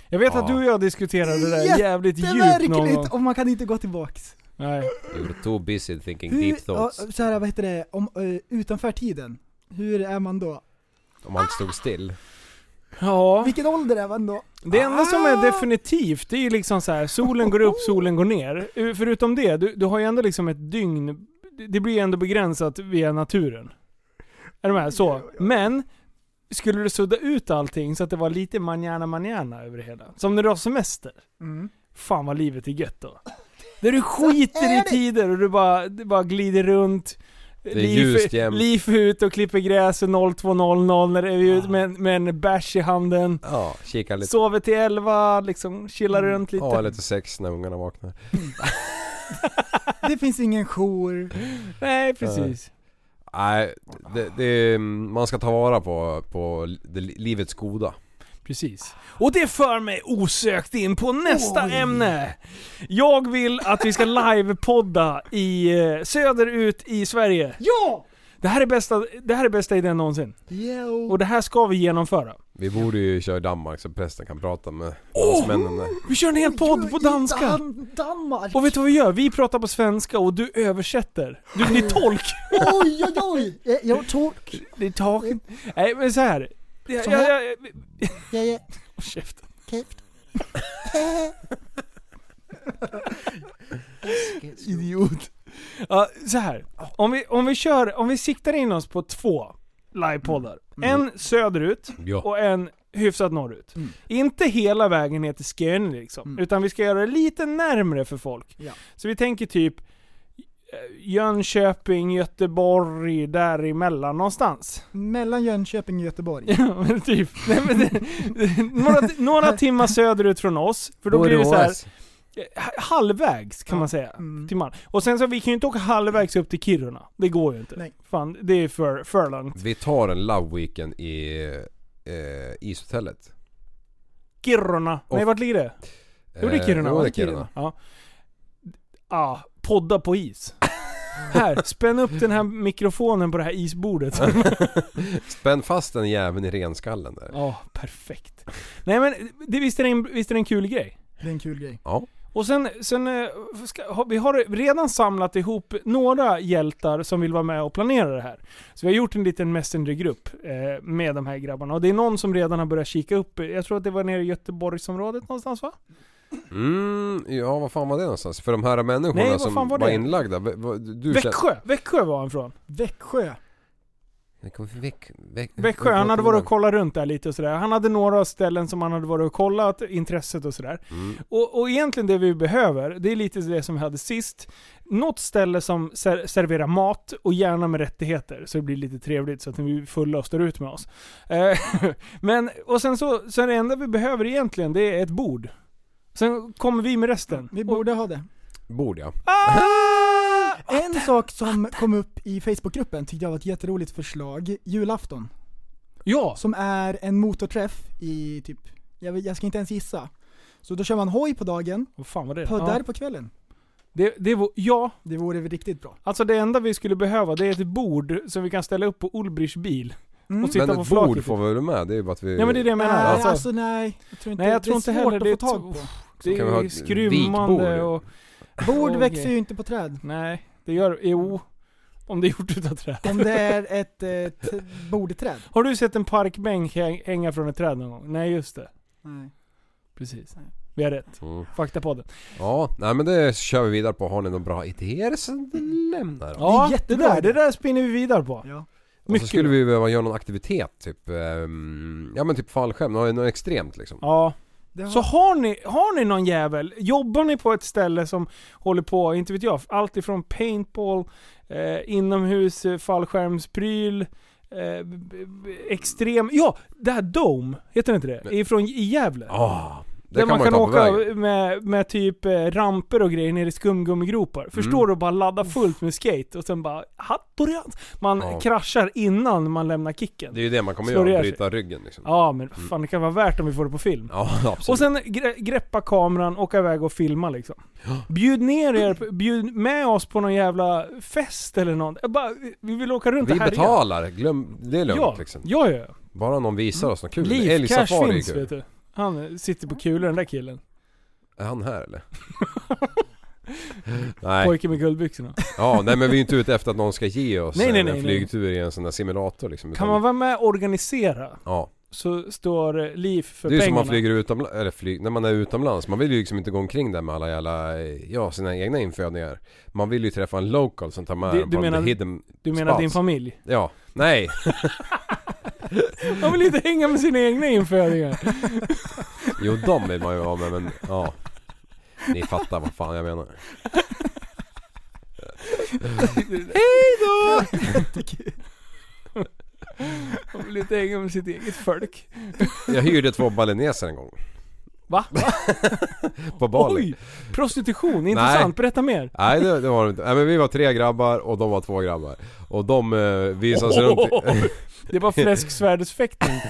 S4: Jag vet att du och jag diskuterade det där jävligt djupt någon gång.
S6: märkligt och man kan inte gå tillbaks.
S4: Nej.
S5: You're too busy thinking
S6: Hur,
S5: deep
S6: ja,
S5: thoughts.
S6: så här, vad heter det, om, eh, utanför tiden, hur är man då?
S5: Om allt stod still.
S4: Ja.
S6: Vilken ålder är man då?
S4: Det enda som
S6: Ah!
S4: är definitivt, det är ju liksom så här: solen går upp, solen går ner. Förutom det, du, du har ju ändå liksom ett dygn, det blir ju ändå begränsat via naturen. Är du med? Så. Men, skulle du sudda ut allting så att det var lite manjana manjana över det hela. Som när du har semester.
S6: Mm.
S4: Fan vad livet är gött då. Där du skiter i tider och du bara, du bara glider runt.
S5: är ljust jämt.
S4: Liv ute och klipper gräs 02.00 när det är ute med, med en bärs i handen.
S5: Ja, kika lite.
S4: Sover till 11, liksom chillar runt lite.
S5: Ja, lite sex när ungarna vaknar.
S6: Det finns ingen jour.
S4: Nej, precis.
S5: Nej, det, det, man ska ta vara på, på det, livets goda.
S4: Precis. Och det för mig osökt in på nästa ämne. Jag vill att vi ska livepodda i eh, söderut i Sverige.
S6: Ja!
S4: Det här är bästa, det här är bästa idén någonsin.
S6: Yo.
S4: Och det här ska vi genomföra.
S5: Vi borde ju köra i Danmark så prästen kan prata med dansmännen där.
S4: Vi kör en hel podd på danska.
S6: Dan- Danmark!
S4: Och vet du vad vi gör? Vi pratar på svenska och du översätter. Du blir tolk.
S6: Oj, oj, oj! Eh, Jag tolk.
S4: Det är tolk. Nej men så här. Jag, jag, jag,
S6: Ja, ja.
S4: Håll käften.
S6: Käft.
S4: Idiot. Ja, så här. Om vi, om vi kör, om vi siktar in oss på två livepoddar. En söderut
S5: Ja.
S4: och en hyfsat norrut.
S6: Mm.
S4: Inte hela vägen ner till Skåne liksom.
S6: Mm.
S4: Utan vi ska göra det lite närmre för folk.
S6: Ja.
S4: Så vi tänker typ eh, Jönköping, Göteborg, däremellan någonstans.
S6: Mellan Jönköping och Göteborg.
S4: Ja, men typ. Nej, men det, några, några timmar söderut från oss. För då blir det så här,
S5: Borås.
S4: Eh, halvvägs kan
S6: Ja.
S4: man säga.
S6: Mm.
S4: Till man. Och sen så, vi kan ju inte åka halvvägs upp till Kiruna. Det går ju inte.
S6: Nej.
S4: Fan, det är för, för långt.
S5: Vi tar en love weekend i eh, ishotellet.
S4: Kiruna. Nej,
S5: Och-
S4: vart ligger det? Jo, det är Kiruna.
S5: Jo,
S4: va?
S5: det är Kiruna.
S4: Ja. Ah, podda på is. Här, spänn upp den här mikrofonen på det här isbordet.
S5: Spänn fast den jäveln i renskallen där.
S4: Ja, perfekt. Nej men, det, visst, är det en, visst är det en kul grej?
S6: Det är en kul grej.
S5: Ja.
S4: Och sen, sen eh, ska, har- vi har redan samlat ihop några hjältar som vill vara med och planera det här. Så vi har gjort en liten messengergrupp eh, med de här grabbarna. Och det är någon som redan har börjat kika upp, jag tror att det var nere i Göteborgsområdet någonstans va?
S5: Mm, ja vad fan var det någonstans? För de här människorna
S4: Nej,
S5: som
S4: var
S5: var, inlagda. Du känner-
S4: Växjö! Växjö var han från.
S6: Växjö.
S5: Det kom från Väck, Väck,
S4: Växjö, han hade varit och kollat runt där lite och sådär. Han hade några ställen som han hade varit och kollat, intresset och sådär.
S5: Mm.
S4: Och, och egentligen det vi behöver, det är lite det som vi hade sist. Något ställe som ser, serverar mat och gärna med rättigheter. Så det blir lite trevligt så att vi fulla och står ut med oss. Eh, Men, och sen så, så det enda vi behöver egentligen, det är ett bord. Sen kommer vi med resten.
S6: Vi borde ha det.
S5: Bord ja.
S4: Ah!
S6: En sak som kom upp i Facebookgruppen tyckte jag var ett jätteroligt förslag. Julafton.
S4: Ja!
S6: Som är en motorträff i typ, jag, jag ska inte ens gissa. Så då kör man hoj på dagen,
S4: Vad fan var det?
S6: poddar
S4: Ja.
S6: på kvällen.
S4: Det, det var, ja,
S6: Det vore väl riktigt bra.
S4: alltså det enda vi skulle behöva det är ett bord som vi kan ställa upp på Ulbrichs bil.
S6: Mm.
S4: Och sitta
S5: Men
S4: på
S5: ett
S4: flaket.
S5: bord får vi väl med? Det är ju bara att vi...
S4: Ja men det är det jag menar.
S6: Nej,
S4: Alltså,
S6: alltså, nej. Jag tror inte,
S4: Nej, jag
S6: det
S4: tror
S6: är
S4: inte
S6: svårt
S4: heller
S6: att
S4: det
S6: få
S4: är
S6: tag på.
S4: det
S5: kan vi ha
S4: är
S5: ett
S4: skrymmande och...
S6: Bord växer ju inte på träd.
S4: Nej, det gör... Jo. Om det är gjort utav trä.
S6: Om det är ett, ett bordträd.
S4: Har du sett en parkbänk häng- hänga från ett träd någon gång? Nej, just det.
S6: Nej.
S4: Precis. Vi har rätt.
S5: Mm.
S4: Faktapodden.
S5: Ja, nej men det kör vi vidare på. Har ni några bra idéer så lämna dem.
S4: Ja, det
S6: jättebra
S4: där,
S6: idé.
S4: det där spinner vi vidare på.
S6: Ja.
S5: Och så
S4: Mycket
S5: skulle
S4: bra.
S5: vi behöva göra någon aktivitet, typ... ehm, ja men typ fallskärm, något, något extremt liksom.
S4: Ja.
S6: Har,
S4: Så har ni, har ni någon jävel, jobbar ni på ett ställe som håller på, inte vet jag, allt ifrån paintball, eh, inomhus, eh, fallskärmspryl, eh, extrem, ja! Det här Dome, heter det inte det? Ifrån i Gävle.
S5: Ja, det
S4: Där
S5: kan
S4: man
S5: man,
S4: kan
S5: på
S4: åka med, med typ eh, ramper och grejer ner i skumgummigropar. Förstår du? Bara ladda fullt med skate och sen bara hattorians. Man
S5: Ja.
S4: kraschar innan man lämnar kicken.
S5: Det är ju det man kommer
S4: Slår
S5: göra, bryta ryggen liksom.
S4: Ja men fan det kan vara värt om vi får det på film.
S5: Ja, absolut.
S4: Och sen gre- greppa kameran, åka iväg och filma liksom. Bjud ner er, bjud med oss på någon jävla fest eller något. Bara, vi vill åka runt
S5: vi
S4: och härja.
S5: betalar, glöm, det är lugnt
S4: Ja,
S5: liksom.
S4: ja, ja.
S5: Bara någon visar oss något kul. Älgsafari är
S4: finns
S5: kul.
S4: vet du. Han sitter på kulor den där killen.
S5: Är han här eller? nej.
S4: Pojken med guldbyxorna.
S5: Ja, nej men vi är inte ute efter att någon ska ge oss
S4: Nej, nej,
S5: en
S4: nej, nej.
S5: flygtur i en sån där simulator liksom.
S4: Kan man vara med och organisera
S5: Ja.
S4: så står eh, Liv för
S5: Det är ju som
S4: pengarna.
S5: man flyger utomlands, eller flyg, när man är utomlands. Man vill ju liksom inte gå omkring där med alla jävla, eh, ja sina egna infödingar. Man vill ju träffa en local som tar med
S4: Du-
S5: en
S4: du menar-
S5: hidden
S4: Du menar
S5: spots.
S4: din familj?
S5: Ja, nej.
S4: Man vill inte hänga med sina egna infödingar.
S5: Jo de vill man ju vara med men ja. Ni fattar vad fan jag menar.
S4: Hejdå! De vill inte hänga med sitt eget folk.
S5: Jag hyrde två balineser en gång.
S4: Va?
S5: På Bali.
S4: Oj! Prostitution, intressant. Berätta mer.
S5: Nej det, det var det inte. Nej men vi var tre grabbar och de var två grabbar. Och de eh, visade sig runt i...
S4: Det var fläsksvärdsfäktning.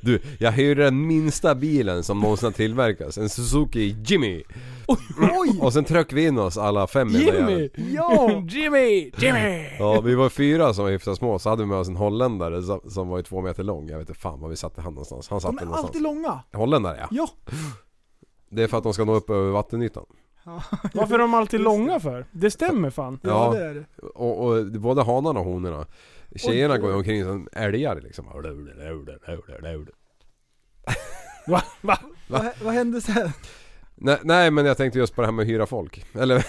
S5: Du, jag hyrde den minsta bilen som någonsin har tillverkats. En Suzuki Jimmy.
S6: Oj!
S5: Och sen tryckte vi in oss alla fem i den
S4: Jimmy!
S5: jäveln.
S6: Ja!
S4: Jimmy! Jimmy!
S5: Ja, vi var fyra som var hyfsat små, så hade vi med oss en holländare som, som var ju två meter lång. Jag vet inte fan var vi satte han någonstans. Han satt
S6: De är
S5: någonstans.
S6: alltid långa.
S5: Holländare ja.
S6: Ja.
S5: Det är för att de ska nå upp över vattenytan.
S4: Varför är de alltid långa för? Det stämmer fan.
S6: Ja,
S5: Ja.
S6: det är det.
S5: Och, och både hanarna och honorna. Tjejerna går ju omkring som älgar liksom.
S4: Va? Va?
S6: Vad, vad hände sen?
S5: Nej, nej men jag tänkte just på det här med att hyra folk. Eller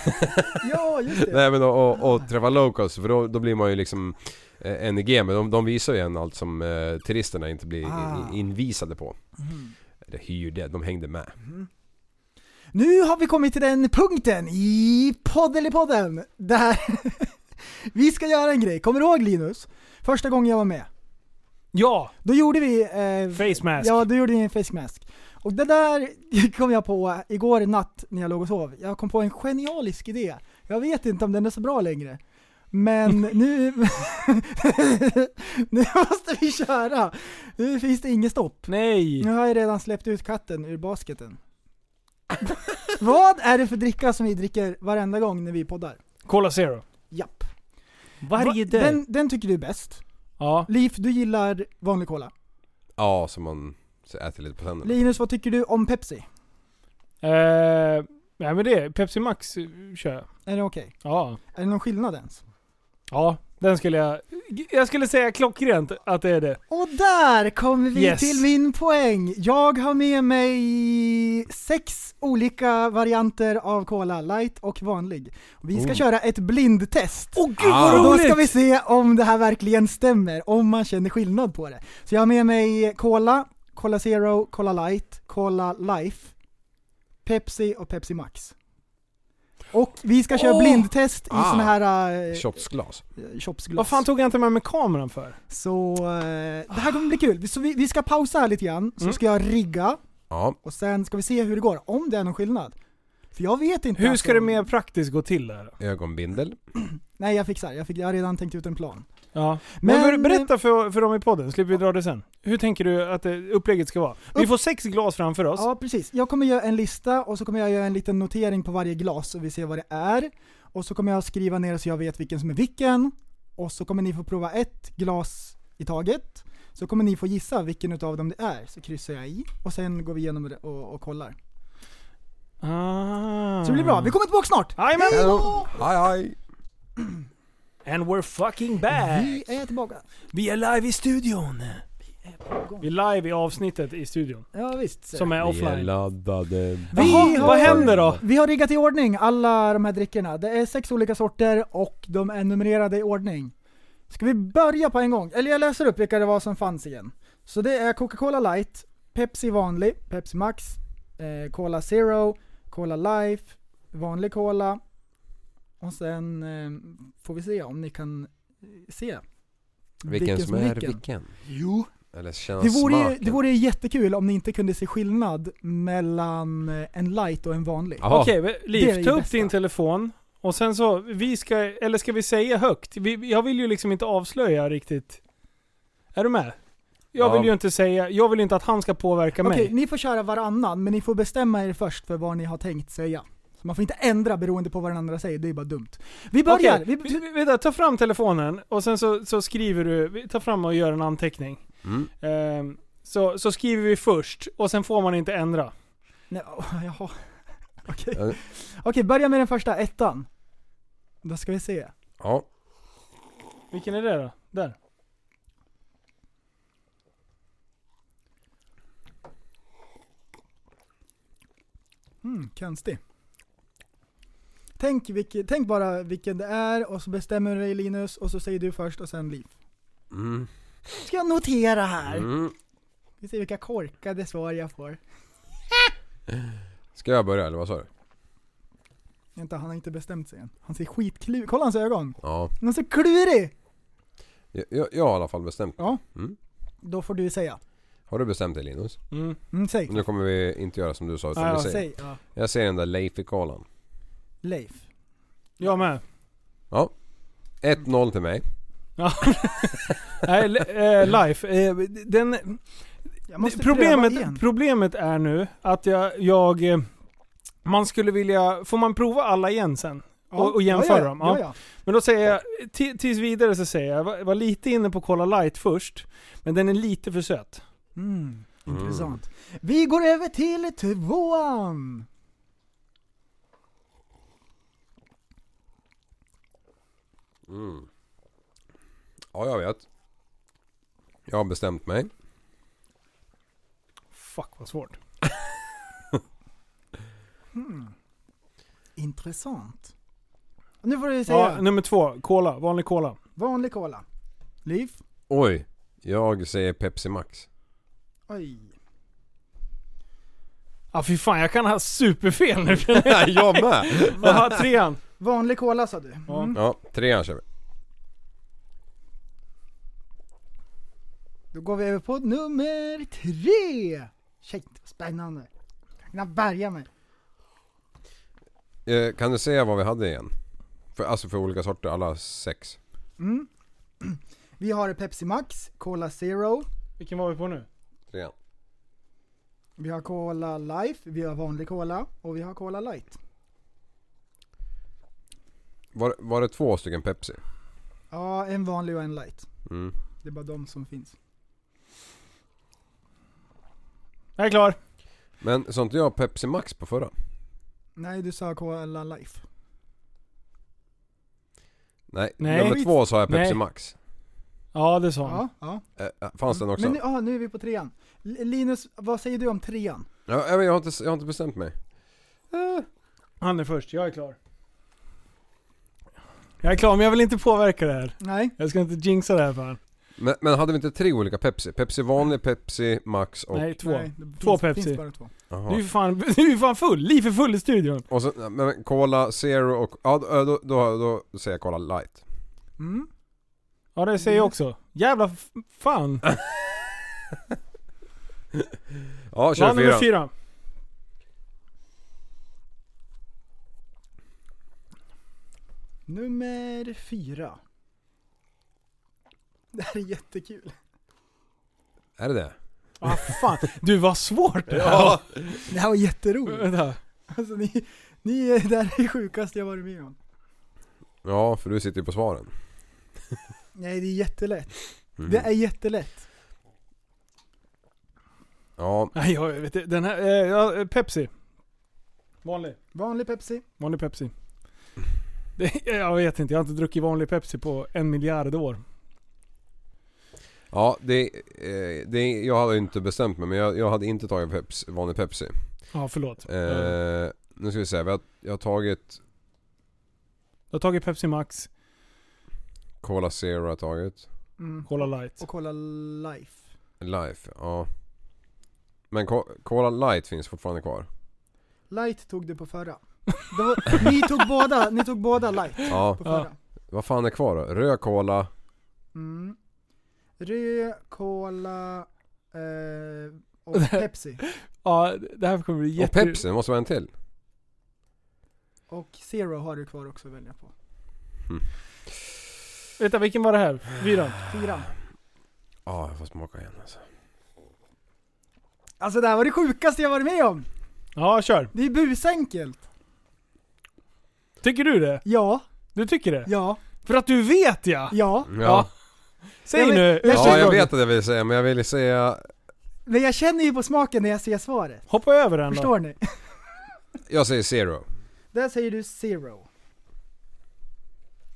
S6: Ja, just det.
S5: nej men och, och, och träffa locals för då, då blir man ju liksom eh, NG men de, de visar ju en allt som eh, turisterna inte blir
S6: Ah.
S5: invisade på. Eller hyrde, de hängde med.
S6: Nu har vi kommit till den punkten i podden där vi ska göra en grej. Kommer du ihåg Linus? Första gången jag var med.
S4: Ja!
S6: Då gjorde vi... Eh,
S4: Face mask.
S6: Ja, då gjorde vi en face mask. Och det där kom jag på igår natt när jag låg och sov. Jag kom på en genialisk idé. Jag vet inte om den är så bra längre. Men nu... nu måste vi köra! Nu finns det inget stopp.
S4: Nej!
S6: Nu har jag redan släppt ut katten ur basketen. Vad är det för dricka som vi dricker varenda gång när vi poddar?
S4: Cola Zero.
S6: Japp.
S4: Varje
S6: Va-
S4: dag.
S6: Den, den tycker du är bäst.
S4: Ja.
S6: Liv, du gillar vanlig cola.
S5: Ja, så man så äter lite på tänderna.
S6: Linus, vad tycker du om Pepsi?
S4: Eh, nej men det, Pepsi Max eh, kör jag.
S6: Är det okej?
S4: Ja.
S6: Är det någon skillnad ens?
S4: Ja, den skulle jag... Jag skulle säga klockrent att det är det.
S6: Och där kommer vi
S4: Yes.
S6: till min poäng. Jag har med mig sex olika varianter av cola, light och vanlig. Vi ska
S5: Oh.
S6: köra ett blindtest.
S4: Åh gud
S5: Ah.
S4: vad
S6: Och då
S4: roligt!
S6: ska vi se om det här verkligen stämmer, om man känner skillnad på det. Så jag har med mig Cola, Cola Zero, Cola Light, Cola Life, Pepsi och Pepsi Max. Och vi ska köra
S4: Åh!
S6: blindtest i
S5: Ah.
S6: såna här uh,
S5: Shotsglas.
S6: shopsglas.
S4: Vad fan tog jag inte med mig kameran för?
S6: Så eh, det här kommer bli kul. Så vi, vi ska pausa här lite grann, så
S4: Mm.
S6: ska jag rigga
S5: Ja.
S6: och sen ska vi se hur det går, om det är någon skillnad. För jag vet inte.
S4: Hur
S6: alltså
S4: ska det
S6: om-
S4: mer praktiskt gå till där?
S5: Ögonbindel.
S6: Nej jag fixar, jag, fick, jag har redan tänkt ut en plan.
S4: Ja. Men,
S6: Men-
S4: berätta för, för dem i podden, slipper vi dra det sen. Hur tänker du att det, upplägget ska vara? Vi
S6: Upp-
S4: får sex glas framför oss.
S6: Ja precis, jag kommer göra en lista och så kommer jag göra en liten notering på varje glas så vi ser vad det är. Och så kommer jag skriva ner så jag vet vilken som är vilken. Och så kommer ni få prova ett glas i taget. Så kommer ni få gissa vilken utav dem det är, så kryssar jag i. Och sen går vi igenom det och, och kollar.
S4: Ah.
S6: Så det blir bra, vi kommer tillbaka snart!
S4: Jajamän!
S6: Hej då!
S5: Hej hej!
S4: And we're fucking back!
S6: Vi är tillbaka.
S4: Vi är live i studion! Vi är live i avsnittet i studion.
S6: Ja visst.
S4: Som är
S5: Vi är
S4: offline.
S5: laddade.
S6: Vi
S4: Jaha,
S6: har-
S4: vad händer då?
S6: Vi har riggat i ordning alla de här drickorna. Det är sex olika sorter och de är numrerade i ordning. Ska vi börja på en gång? Eller jag läser upp vilka det var som fanns igen. Så det är Coca-Cola Light, Pepsi vanlig, Pepsi Max, eh, Cola Zero, Cola Life, vanlig Cola och sen eh, får vi se om ni kan eh, se
S5: Vilken som är
S6: vilken.
S5: vilken?
S6: Jo,
S5: Eller känna
S6: det vore,
S5: smaken.
S6: det vore jättekul om ni inte kunde se skillnad mellan eh, en light och en vanlig.
S4: Okej, Liv, ta upp din telefon. Och sen så, vi ska, eller ska vi säga högt? Vi, jag vill ju liksom inte avslöja riktigt. Är du med? Jag
S5: Ja.
S4: vill ju inte säga, jag vill inte att han ska påverka
S6: Okej,
S4: mig.
S6: ni får köra varannan, men ni får bestämma er först för vad ni har tänkt säga. Så man får inte ändra beroende på vad den andra säger, det är bara dumt. Vi börjar!
S4: Okej,
S6: Vi,
S4: vi- vi- vänta, ta fram telefonen och sen så, så skriver du, ta fram och gör en anteckning.
S5: Mm.
S4: Ehm, så, så skriver vi först och sen får man inte ändra.
S6: nej, åh, jaha. Okej,
S5: Ja.
S6: Okej, börja med den första, ettan. Då ska vi se.
S5: Ja.
S4: Vilken är det då? Där.
S6: Mm, konstig. Tänk, vilket, tänk bara vilken det är och så bestämmer du dig Linus och så säger du först och sen Liv.
S5: Mm.
S6: Ska jag notera här?
S5: Mm.
S6: Vi ser vilka korkade svar jag får.
S5: Ska jag börja eller vad sa du?
S6: Vänta, han har inte bestämt sig än. Han ser skitklurig Kolla hans ögon.
S5: Ja.
S6: Han så klurig!
S5: Jag, jag, jag har i alla fall bestämt.
S6: Ja.
S5: Mm.
S6: Då får du säga.
S5: Har du bestämt dig Linus?
S4: Mm.
S6: Mm, säg.
S5: Nu kommer vi inte göra som du sa utan
S4: Ja,
S5: vi
S4: ja,
S5: säger.
S6: Säg. Ja.
S5: Jag säger den där Leif-kolan.
S6: Leif.
S4: Jag med.
S5: Ja. 1-0 till mig.
S4: Ja. Nej, eh, life. Eh, den,
S6: Jag måste
S4: problemet, problemet är nu att jag, jag... eh, Man skulle vilja... Får man prova alla igen sen? Och, och jämföra
S6: ja, ja,
S4: dem?
S6: Ja, ja.
S4: Men då säger jag, ti- tills vidare så säger jag, jag var, var lite inne på Cola Light först. Men den är lite för söt.
S6: Mm, intressant. Vi går över till tvåan.
S5: Mm. Ja, jag vet. Jag har bestämt mig.
S4: Fuck vad svårt.
S6: Intressant. Nu får du säga.
S4: Ja, nummer två, Cola. Vanlig Cola.
S6: Vanlig cola. Liv.
S5: Oj. Jag säger Pepsi Max.
S6: Oj.
S4: Ja fy fan, jag kan ha superfel nu.
S5: jag med!
S4: Jaha, trean.
S6: Vanlig cola sa du.
S4: Ja.
S6: Mm.
S5: Ja, trean kör vi.
S6: Då går vi över på nummer tre. Shit, vad spännande. Jag kan bärga mig.
S5: Eh, kan du säga vad vi hade igen? För, alltså för olika sorter, alla sex.
S6: Mm. Vi har Pepsi Max, Cola Zero,
S4: Vilken var vi på nu?
S5: Trean.
S6: vi har Cola Life, vi har vanlig Cola och vi har Cola Light.
S5: Var, var det två stycken Pepsi?
S6: Ja, en vanlig och en light.
S5: Mm.
S6: Det är bara de som finns.
S4: Jag är klar.
S5: Men sa inte jag Pepsi Max på förra?
S6: Nej, du sa Cola Life.
S5: Nej,
S4: Nej.
S5: nummer två sa jag Pepsi
S4: Nej.
S5: Max.
S4: Ja, det sa han.
S6: Ja, ja.
S5: Eh, fanns den också?
S6: Men nu, ah, nu är vi på trean. L- Linus, vad säger du om trean?
S5: Ja, jag, vet, jag, har inte, jag har inte bestämt mig.
S4: Han är först, jag är klar. Jag är klar, men jag vill inte påverka det här.
S6: Nej.
S4: Jag ska inte jinxa det här för.
S5: Men, men hade vi inte tre olika Pepsi? Pepsi vanlig, Pepsi Max och...
S4: Nej, två.
S6: Nej, det
S4: Två
S6: finns,
S4: Pepsi.
S6: Finns bara två.
S5: Jaha.
S4: Du är ju fan, du är ju fan full. Liv är full i studion.
S5: Och så, men Cola Zero och... Ja, då, då, då, då säger jag Cola Light.
S6: Mm.
S4: Ja, det säger jag också. Jävla fan.
S5: Ja, kör fyra.
S4: fyra?
S6: Nummer fyra. Det här är jättekul.
S5: Är det det?
S4: Ah, fan. Du, vad svårt det här
S5: Ja.
S6: Det här var jätteroligt.
S4: Vänta.
S6: Alltså ni, ni är det här är det sjukaste jag varit med om.
S5: Ja, för du sitter ju på svaren.
S6: Nej, det är jättelätt.
S5: Mhm.
S6: Det är jättelätt.
S5: Ja,
S4: Nej, jag vet inte. Den här, eh, ja, eh, Pepsi. Vanlig.
S6: Vanlig Pepsi.
S4: Vanlig Pepsi. Det, jag vet inte, jag har inte druckit vanlig Pepsi på en miljard år.
S5: ja det, eh, det, jag hade inte bestämt mig men jag, jag hade inte tagit Pepsi, vanlig Pepsi.
S4: Ja, förlåt.
S5: Eh, nu ska vi se, vi har, jag har tagit
S4: Du har tagit Pepsi Max,
S5: Cola Zero har jag tagit.
S6: Mm.
S4: Cola Light.
S6: Och Cola Life.
S5: Life, ja. Men Co- Cola Light finns fortfarande kvar.
S6: Light tog du på förra. Det var, ni, tog båda, ni tog båda light
S5: Ja,
S6: på förra.
S5: vad fan är kvar då? Röd Cola,
S6: Mm. Röd, Cola eh, och Pepsi.
S4: Ja, det här kommer bli
S5: och
S4: jätte...
S5: Pepsi, det måste vara en till.
S6: Och Zero har du kvar också att välja på.
S4: Vänta, vilken var det här? Fyran?
S6: Fyra.
S5: Ja, jag får smaka igen alltså.
S6: Alltså det här var det sjukaste jag varit med om.
S4: Ja, kör.
S6: Det är busenkelt.
S4: Tycker du det?
S6: Ja,
S4: Du tycker det?
S6: ja,
S4: För att du vet ja!
S6: ja.
S5: Ja,
S4: Säg
S6: Ja, men-
S4: nu!
S6: jag
S5: ja jag vet att jag vill säga men jag vill säga...
S6: Men jag känner ju på smaken när jag ser svaret.
S4: Hoppa över den då.
S6: Förstår ni?
S5: Jag säger Zero.
S6: Där säger du Zero.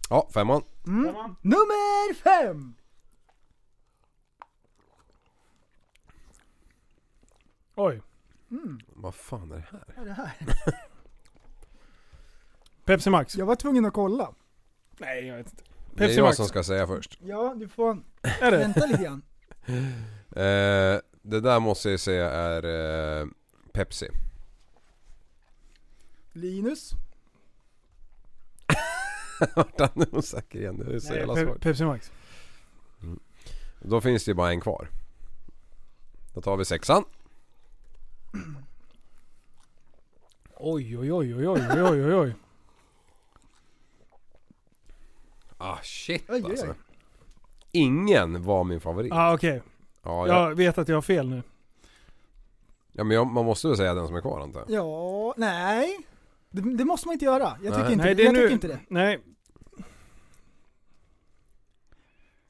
S5: Ja, femman.
S6: Mm. Nummer fem!
S4: Oj.
S5: Vad fan är det här?
S6: Vad är det här?
S4: Pepsi Max.
S6: Jag var tvungen att kolla.
S4: Nej, jag vet inte.
S5: Det är
S4: Pepsi
S5: jag
S4: Max.
S5: som ska säga först.
S6: Ja, du får
S4: Är det?
S6: vänta lite grann.
S5: Eh, det där måste jag säga är eh, Pepsi.
S6: Linus.
S5: Vart han osäker igen? Det är så
S4: Nej,
S5: jävla
S4: Pe-
S5: svårt.
S4: Pepsi Max.
S5: Då finns det ju bara en kvar. Då tar vi sexan.
S4: Oj, oj, oj, oj, oj, oj, oj, oj, oj.
S5: Ah shit
S6: oj.
S5: alltså. Ingen var min favorit.
S4: Ah, okej.
S5: Ja, jag,
S4: Jag vet att jag har fel nu.
S5: ja men jag, man måste väl säga den som är kvar antar jag.
S6: Ja, nej. Det, det måste man inte göra. Jag tycker
S5: Nej.
S6: inte,
S4: Nej, det är
S6: jag
S4: nu...
S6: tycker inte det.
S4: Nej.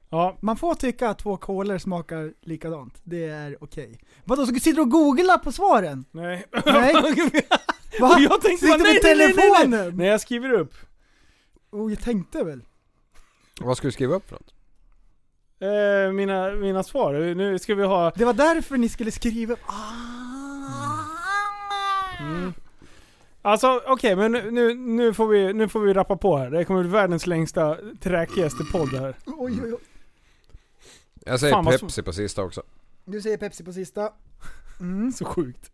S4: Ja,
S6: Man får tycka att två kolor smakar likadant. Det är okej. Vadå, så du sitter och googlar på svaren?
S4: nej.
S6: Nej. Va?
S4: Jag tänkte
S6: Sitter
S4: bara,
S6: med
S4: nej, nej, nej, nej.
S6: telefonen?
S4: Nej, jag skriver upp.
S6: Oh, jag tänkte väl.
S5: Vad ska du skriva upp för något?
S4: Eh, mina, mina svar. Nu ska vi ha...
S6: Det var därför ni skulle skriva... Ah.
S4: Mm. Alltså okej, men nu- nu, får vi, nu får vi rappa på här. Det kommer bli världens längsta, träkigaste podd här.
S6: Oj, oj, oj.
S5: Jag säger
S4: Fan,
S5: Pepsi på sista också.
S6: Du säger Pepsi på sista. Mm.
S4: Så sjukt.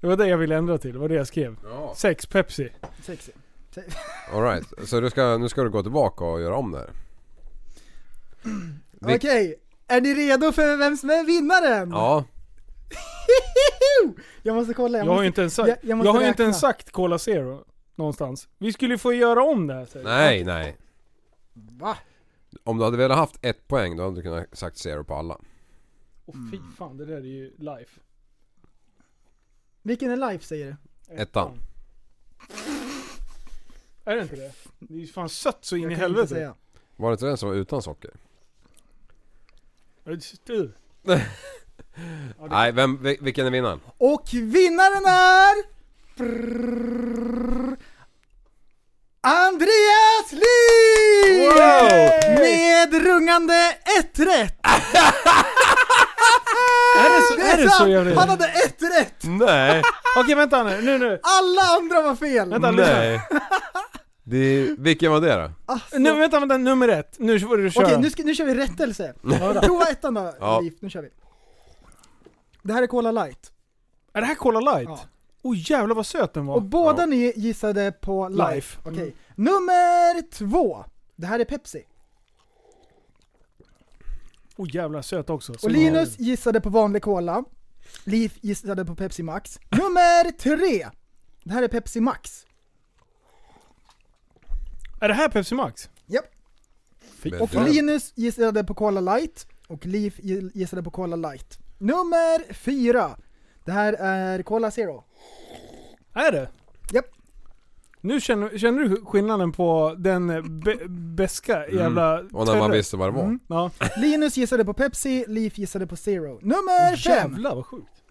S4: Det var det jag ville ändra till, det var det jag skrev.
S5: Ja.
S4: Sex Pepsi.
S6: Sexy.
S5: Alright, så du ska, nu ska du gå tillbaka och göra om det här.
S6: Okej, är ni redo för vem som är vinnaren?
S5: Ja,
S6: Jag måste kolla, jag,
S4: Jag har
S6: måste...
S4: ju inte ens sagt,
S6: jag- jag
S4: jag, har ju inte ens sagt Cola Zero någonstans. Vi skulle ju få göra om det här. säger jag.
S5: nej nej.
S6: Va?
S5: Om du hade velat haft ett poäng då hade du kunnat sagt zero på alla.
S4: Åh fy fan, det där är ju life.
S6: Vilken är life säger du?
S5: Ettan.
S4: Är det inte det? Det är ju fan sött så in
S6: Jag
S4: i helvete.
S5: Var det inte den som var utan socker?
S4: Du.
S5: Nej, vem, vil- vilken är vinnaren?
S6: Och vinnaren är... Brrrr. Andreas Liv!
S4: Wow!
S6: Med rungande ett rätt!
S4: Är det så, är det så jävla...
S6: Han hade ett rätt!
S5: Nej!
S4: Okej vänta nu, nu, nu.
S6: Alla andra var fel!
S4: Vänta.
S5: Nej. Det, vilken var det då?
S6: Alltså.
S4: Nu, vänta, vänta, nummer ett. Nu får du köra.
S6: Okej, nu, ska, nu kör vi rättelse. Prova ettan då,
S5: Ja.
S6: Liv. Nu kör vi. Det här är Cola light.
S4: Är det här Cola light?
S6: Ja.
S4: Oh jävlar vad söt den var.
S6: Och båda
S5: Ja.
S6: ni gissade på life.
S4: Life.
S6: Okej.
S4: Mm.
S6: Nummer två. Det här är Pepsi.
S4: Oh jävlar söt också.
S6: Och Linus gissade på vanlig Cola. Liv gissade på Pepsi Max. Nummer tre. Det här är Pepsi Max.
S4: Är det här Pepsi Max?
S6: Japp.
S5: Men
S6: Och Linus gissade på Cola light. Och Liv gi- gissade på Cola light. Nummer fyra. Det här är Cola Zero.
S4: Är det?
S6: Japp.
S4: Nu känner, känner du skillnaden på den be, beska jävla
S5: Mm. Och när man visste vad det var.
S6: Mm.
S4: Ja.
S6: Linus gissade på Pepsi, Liv gissade på Zero. Nummer fem.
S4: Jävlar vad sjukt.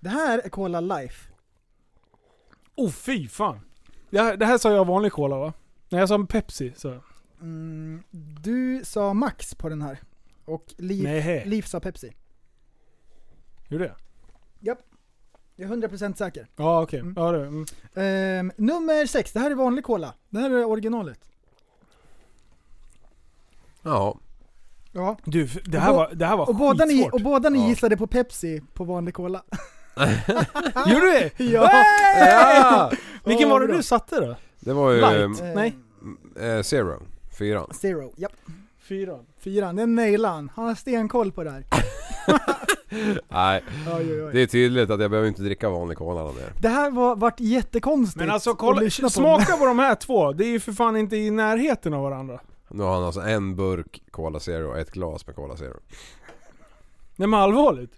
S6: Det här är Cola life.
S4: Oh fy fan. Det här, det här sa jag vanlig cola va? Nej jag sa Pepsi så.
S6: Mm, du sa Max på den här. Och Liv,
S4: Nej.
S6: Liv sa Pepsi.
S4: Gjorde jag?
S6: Jag är 100% säker.
S4: Ja okej.
S6: Mm.
S4: Ja, det, mm.
S6: Ehm, nummer sex, det här är vanlig cola. Det här är originalet.
S5: Ja.
S6: Ja.
S4: Du, det här
S6: Och
S4: var, det här var
S6: Och båda ni,
S4: skitsvårt.
S6: och båda ni
S5: Ja.
S6: gissade på Pepsi på vanlig cola.
S4: Gjorde du det?
S6: Ja!
S5: ja!
S4: Vilken var det
S6: bra.
S4: du satte då?
S5: Det var ju...
S4: Light?
S6: Ehm,
S4: Nej.
S5: Eh, zero. Fyran.
S6: Zero, japp.
S4: Fyran.
S6: Fyran, den nailade han. Han har stenkoll på det här.
S5: Nej,
S6: Oj, oj,
S5: det är tydligt att jag behöver inte dricka vanlig cola mer.
S6: Det här var, vart jättekonstigt
S4: Men alltså
S6: att
S4: kolla,
S6: lyssna på.
S4: smaka på de här två. Det är ju för fan inte i närheten av varandra.
S5: Nu har han alltså en burk Cola Zero och ett glas med Cola Zero.
S4: Nej men allvarligt.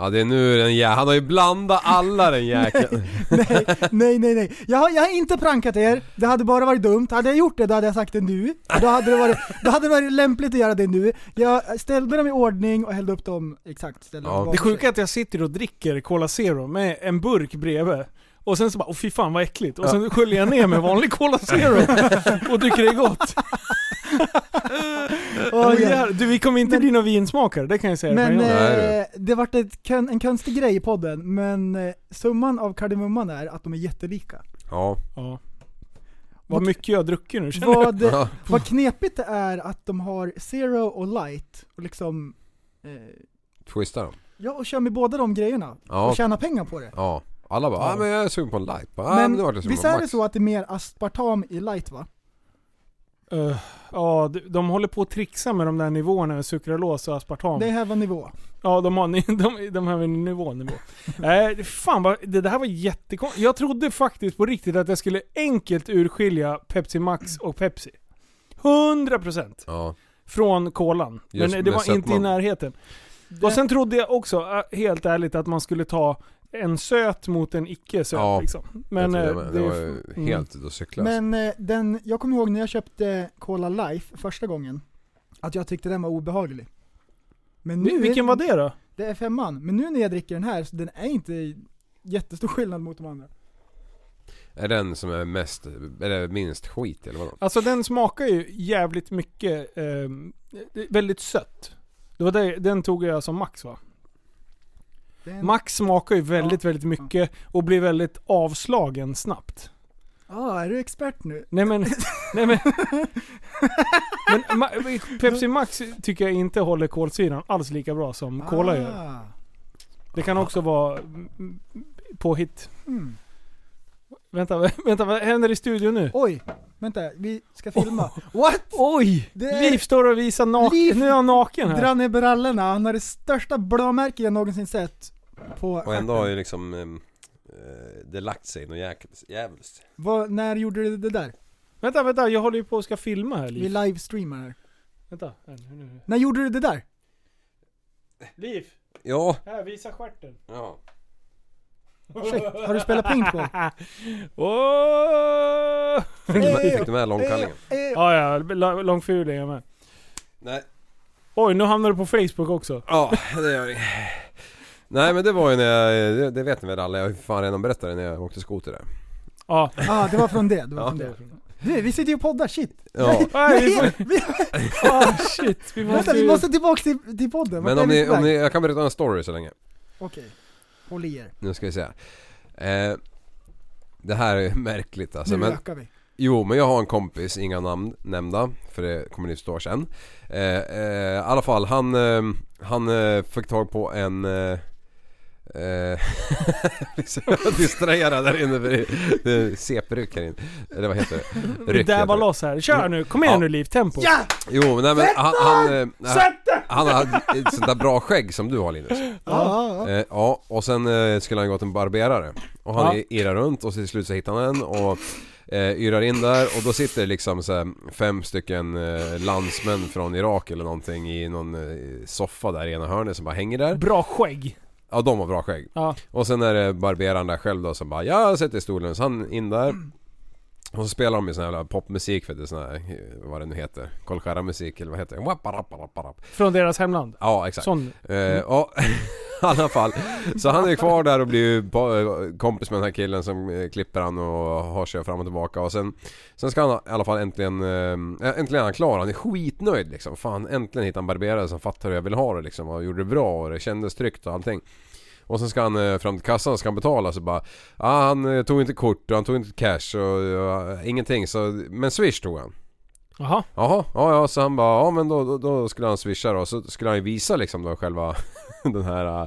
S5: Ja det är nu den jä... Han har ju blandat alla den jäkeln.
S6: nej, nej, nej, nej. Jag har, jag har inte prankat er, det hade bara varit dumt. Hade jag gjort det, då hade jag sagt det nu. Då hade det varit, då hade det varit lämpligt att göra det nu. Jag ställde dem i ordning och hällde upp dem exakt. Ställde
S5: Ja.
S6: dem
S4: Det sjuka är att jag sitter och dricker Cola Zero med en burk bredvid. Och sen så bara, åh fy fan vad äckligt. Och sen sköljer jag ner med vanlig Cola Zero. och tycker det är gott.
S6: Åh,
S4: Åh,
S6: ja.
S4: Du vi kommer inte bli några vinsmakare, det kan jag säga
S6: Men eh, det vart ett, en konstig grej i podden, men eh, summan av kardemumman är att de är jättelika.
S5: Ja.
S4: Ja. Vad mycket jag druckit nu känner jag.
S6: Vad,
S5: Ja.
S6: vad knepigt det är att de har zero och light, och liksom eh,
S5: Twista dem.
S6: Ja, och kör med båda de grejerna.
S5: Ja.
S6: Och tjäna pengar på det.
S5: Ja. Alla bara, ja ah, men jag är sugen på en light. Bara, ah, men,
S6: Men
S5: då vart jag sugen
S6: visst är det så att det är mer aspartam i light va?
S4: Eh, ja, de, de håller på att trixa med de där nivåerna med sukralos och aspartam.
S6: Det här var nivå.
S4: Ja, de har de, de har en nivå. nivå. Nej, fan vad, det där var jättekonstigt. Jag trodde faktiskt på riktigt att jag skulle enkelt urskilja Pepsi Max och Pepsi. 100%
S5: Ja.
S4: från kolan.
S5: Just
S4: Men det
S5: med
S4: var inte i
S5: sötman.
S4: närheten. Och sen trodde jag också, äh, helt ärligt, att man skulle ta en söt mot en icke-söt
S5: Ja,
S4: liksom. Men
S5: jag
S4: eh,
S5: tror det, det var ju
S4: mm.
S5: helt och cykla.
S6: Men eh, den, jag kommer ihåg när jag köpte Cola Life första gången, att jag tyckte den var obehaglig. Men nu
S4: Vil- Vilken var det då?
S6: Det är femman, men nu när jag dricker den här, så den är inte jättestor skillnad mot de andra.
S5: Är den som är mest, eller minst skit eller vadå?
S4: Alltså den smakar ju jävligt mycket, eh, väldigt sött. Det var det, den tog jag som max va?
S6: Den,
S4: Max smakar ju väldigt, väldigt mycket och blir väldigt avslagen snabbt.
S6: ah, är du expert nu?
S4: Nej men, nej men, men Ma- Pepsi Max tycker jag inte håller kolsyran alls lika bra som Cola gör.
S6: Ah.
S4: Det kan också vara påhitt.
S6: Mm.
S4: Vänta, vänta, vad händer i studion nu?
S6: Oj, vänta, vi ska filma. What?
S4: Oj!
S6: Det är-
S4: Liv står och visar naken.
S6: Liv
S4: Nu är han naken här.
S6: Dra ner brallorna, han har det största blåmärket jag någonsin sett. På
S5: Och ändå har ju liksom ehm, eh, det lagt sig något jäkligt djävulskt.
S6: Vad, när gjorde du det där?
S4: Vänta, vänta, jag håller ju på att ska filma här
S6: Vi
S4: Liv.
S6: livestreamar här.
S4: Vänta. här, nu, nu.
S6: När gjorde du det där?
S4: Liv,
S5: Ja,
S4: här visa stjärten.
S5: ja.
S6: Shit, har du spelat paintball?
S4: Åh!
S5: Fick du med, fick du med långkallingen?
S4: Ja, ja, lång- långfuling är jag med.
S5: Nej.
S4: Oj, nu hamnar du på Facebook också.
S5: Ja, det gör det. Nej men det var ju när jag, det, det vet ni väl alla, jag har ju fan redan berättat det när jag åkte skoter där.
S4: Ja.
S6: ah, det var från det. det, var
S5: Ja.
S6: från det. Du, vi sitter ju och poddar, shit.
S5: Ja.
S4: Nej, vi får...
S6: Vi,
S4: Ah, shit. Vi
S6: vänta,
S4: måste
S6: vi
S4: ju...
S6: måste tillbaka till, till podden.
S5: Men om
S6: vi
S5: ni, om ni, jag kan berätta en story så länge.
S6: Okej, håll i er.
S5: Nu ska vi se. Eh, det här är märkligt alltså.
S6: nu
S5: Men,
S6: ökar vi.
S5: jo men jag har en kompis, inga namn nämnda, för det kommer ni förstå sen. Eh, eh, I alla fall, han, eh, han eh, fick tag på en eh, Eh, distraherad där inne för det- det är CP-ryck här inne. Eller vad heter det?
S4: Vi
S5: Ryck heter det.
S4: loss här. Kör nu, kom igen
S5: Ja.
S4: nu Liv, tempo.
S6: Ja!
S5: Jo men nej men han, han, eh,
S4: Sätt dig!
S5: han har ett sånt där bra skägg som du har Linus.
S6: Ja, ja, ja.
S5: Eh, ja, och sen eh, skulle han gå till en barberare. Och han
S4: Ja.
S5: irrar runt och till slut så hittar han en och eh, yrar in där och då sitter det liksom så här, fem stycken eh, landsmän från Irak eller någonting i någon eh, soffa där i ena hörnet som bara hänger där.
S4: Bra skägg.
S5: Ja, de har bra skägg.
S4: Ja.
S5: Och sen är det barberaren där själv då som bara ja, jag sätter i stolen. Så han in där. Och så spelar de ju sån här jävla popmusik för det är sån här, vad det nu heter. Kolchara-musik eller vad heter det? Wapparapparapparap.
S4: Från deras hemland.
S5: Ja, exakt.
S4: Sån.
S5: Eh, ja, i alla fall. Så han är kvar där och blir ju kompis med den här killen som eh, klipper han och har sig fram och tillbaka. Och sen, sen ska han i alla fall äntligen, eh, äntligen är han klar. Han är skitnöjd liksom. Fan, äntligen hittade han barberare som fattar hur jag vill ha det liksom. Och gjorde det bra och det kändes tryggt och allting. Och sen ska han eh, fram till kassan och ska han betala så bara ah, han eh, tog inte kort och han tog inte cash och ja, ingenting så Men swish tog han
S4: Jaha.
S5: Jaha, ja ja så han bara, ja men då, då, då skulle han swisha då. Så skulle han ju visa liksom då själva den här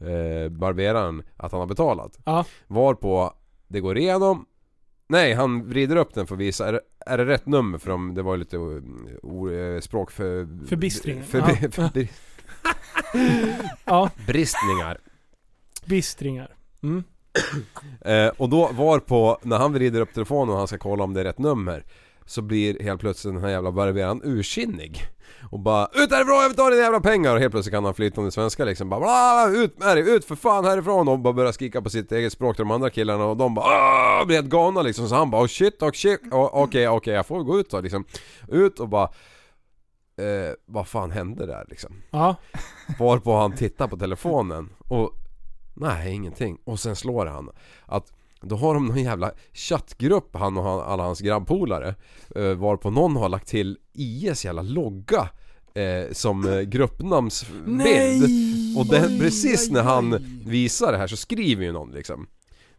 S5: eh, barberaren att han har betalat.
S4: Ja.
S5: Varpå det går igenom. Nej, han vrider upp den för att visa, är är det rätt nummer? För de, det var ju lite o, o, eh, språk för...
S4: Förbistring.
S5: För, för, för,
S4: Ja,
S5: bristningar.
S4: Bistringar. Mm.
S5: Eh, och då var på när han vrider upp telefonen och han ska kolla om det är rätt nummer Så blir helt plötsligt den här jävla barberaren ursinnig Och bara ut härifrån, jag vill ta dina jävla pengar! Och helt plötsligt kan han flytande svenska liksom bara "Bla, ut med dig, ut för fan härifrån! Och bara börjar skrika på sitt eget språk till de andra killarna och de bara "Åh!" blir helt galna liksom Så han bara oh shit, oh shit, oh, okej okej jag får gå ut då liksom Ut och bara eh, Vad fan hände där liksom?
S4: Ja.
S5: Varpå han tittar på telefonen och Nej, ingenting. Och sen slår han. Att då har de någon jävla chattgrupp han och alla hans grabbpolare eh, Varpå någon har lagt till IS jävla logga eh, Som eh, gruppnamnsbild! Och den, precis när han visar det här så skriver ju någon liksom.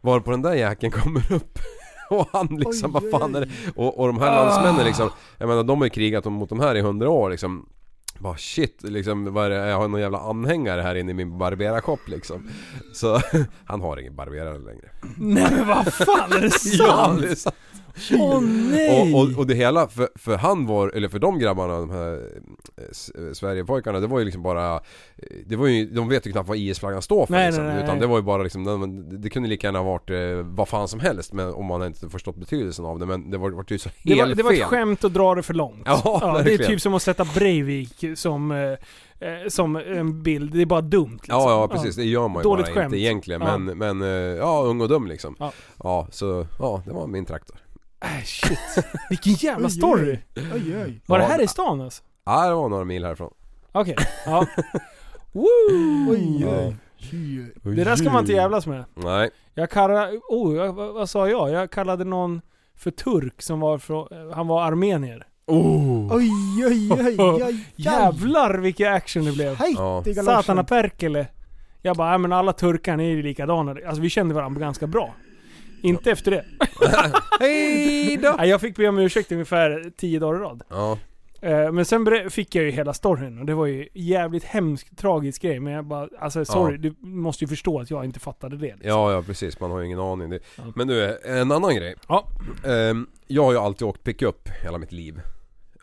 S5: Varpå den där jäkeln kommer upp. Och han liksom, vad fan är det? Och, och de här landsmännen liksom Jag menar de har ju krigat mot de här i hundra år liksom Bara shit, liksom, vad är det? jag har någon jävla anhängare här inne i min barberarshop liksom. Så han har ingen barberare längre.
S4: Nej men vad fan är det
S5: Ja,
S4: sant?
S5: det är sant.
S4: Åh nej!
S5: Och, och, och det hela, för, för han var, eller för de grabbarna, de här eh, S- Sverigepojkarna, det var ju liksom bara eh, Det var ju, de vet ju knappt vad IS-flaggan står för
S4: Nej,
S5: liksom,
S4: nej, nej,
S5: Utan det var ju bara liksom, det, det kunde lika gärna varit eh, vad fan som helst men om man inte förstått betydelsen av det men det var, var ju så
S4: det, var,
S5: helt
S4: det var ett
S5: fel.
S4: skämt att dra det för långt.
S5: Ja,
S4: det är
S5: verkligen.
S4: typ som att sätta Breivik som, eh, eh, som en bild. Det är bara dumt liksom.
S5: Ja, ja precis, det gör man ju
S4: Dåligt
S5: bara
S4: skämt.
S5: inte egentligen
S4: Ja.
S5: men, men eh, ja, ung och dum liksom
S4: Ja.
S5: Ja, så, ja det var min traktor
S4: Äh, shit. Vilken jävla story.
S6: Oj oj.
S4: Var det här i stan alltså?
S5: Ja, det var några mil härifrån
S4: Okej, ja. Woo!
S6: Oj
S5: Ja.
S6: oj.
S4: Det där ska man inte jävlas med.
S5: Nej,
S4: Jag kallade, oh, jag, vad, vad sa jag? Jag kallade någon för turk som var från, han var armenier.
S5: oh.
S6: Oj oj oj oj. oj.
S4: Jävlar vilken action det blev.
S6: Hej
S5: Ja.
S4: Satana perkele. Jag bara, ja men alla turkar är ju likadana. Alltså vi kände varandra ganska bra. Inte efter det.
S5: Hej då!
S4: Nej, jag fick be om ursäkt ungefär 10 dagar i rad.
S5: Ja,
S4: Eh, Men sen fick jag ju hela storyn och det var ju jävligt hemskt, tragisk grej. Men jag bara, alltså sorry, du måste ju förstå att jag inte fattade det. Liksom.
S5: ja, ja precis, man har ju ingen aning det.
S4: Ja.
S5: Men du, en annan grej
S4: Ja.
S5: Ehm, Jag har ju alltid åkt pickup hela mitt liv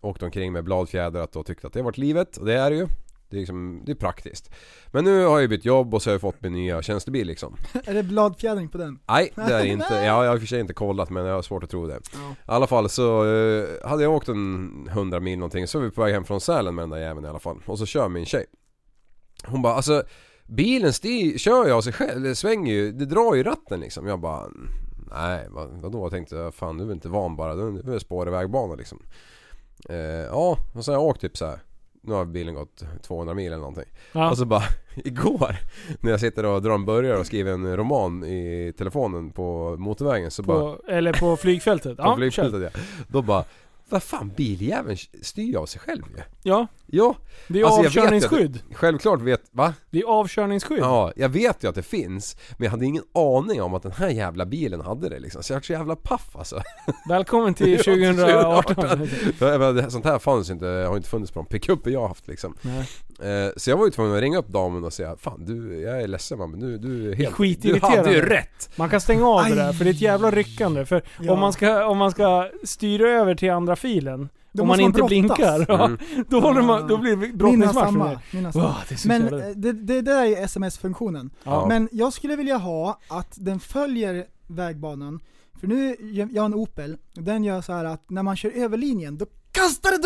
S5: Åkt omkring med bladfjädrat och tyckt att det har varit livet, och det är det ju det är, liksom, det är praktiskt Men nu har jag bytt jobb och så har jag fått min nya tjänstebil liksom
S6: Är det bladfjädring på den?
S5: Nej, det är det inte. Ja, jag har i och för sig inte kollat men jag har svårt att tro det.
S6: Ja.
S5: I alla fall så eh, hade jag åkt en 100 mil någonting så var vi på väg hem från Sälen med den där jäveln i alla fall. Och så kör min tjej. Hon bara alltså bilen sti- kör ju av sig själv, det svänger ju, det drar ju ratten liksom. Jag bara nej vad, vadå? Jag tänkte jag, fan du är inte van bara, du är spår i vägbana liksom. Eh, ja, och så har jag åkt typ så här. Nu har bilen gått 200 mil eller någonting.
S4: Ja.
S5: Och så bara igår när jag sitter och drar en burgare och skriver en roman i telefonen på motorvägen så bara
S4: på, eller på flygfältet.
S5: på
S4: Ja,
S5: flygfältet ja. Då bara vad fan biljäveln styr av sig själv ju.
S4: ja,
S5: Ja,
S4: det är
S5: Alltså, jag vet
S4: avkörningsskydd.
S5: självklart vet, va?
S4: Det är avkörningsskydd.
S5: Ja, jag vet ju att det finns Men jag hade ingen aning om att den här jävla bilen hade det liksom Så jag är så jävla paff alltså
S4: Välkommen till
S5: Ja, till
S4: 2018.
S5: 2018. För jag menar, det- Sånt här fanns inte, har inte funnits på de pickuper jag har haft liksom
S4: Nej.
S5: eh, Så jag var ju tvungen att ringa upp damen och säga Fan du, jag är ledsen men du, du är helt... Du hade ju rätt!
S4: Man kan stänga av det där
S6: Aj.
S4: för det är ett jävla ryckande. För
S6: Ja.
S4: om, man ska, om man ska styra över till andra filen,
S6: Då
S4: om man
S6: man
S4: inte
S6: brottas.
S4: blinkar,
S5: Mm.
S4: då, håller man, då blir det brottningsmatch.
S6: Mina
S4: det.
S6: samma.
S4: Åh, det
S6: Men det, det där är sms-funktionen.
S4: ja.
S6: Men jag skulle vilja ha att den följer vägbanan. För nu, jag har en Opel, den gör så här att när man kör över linjen, då kastar den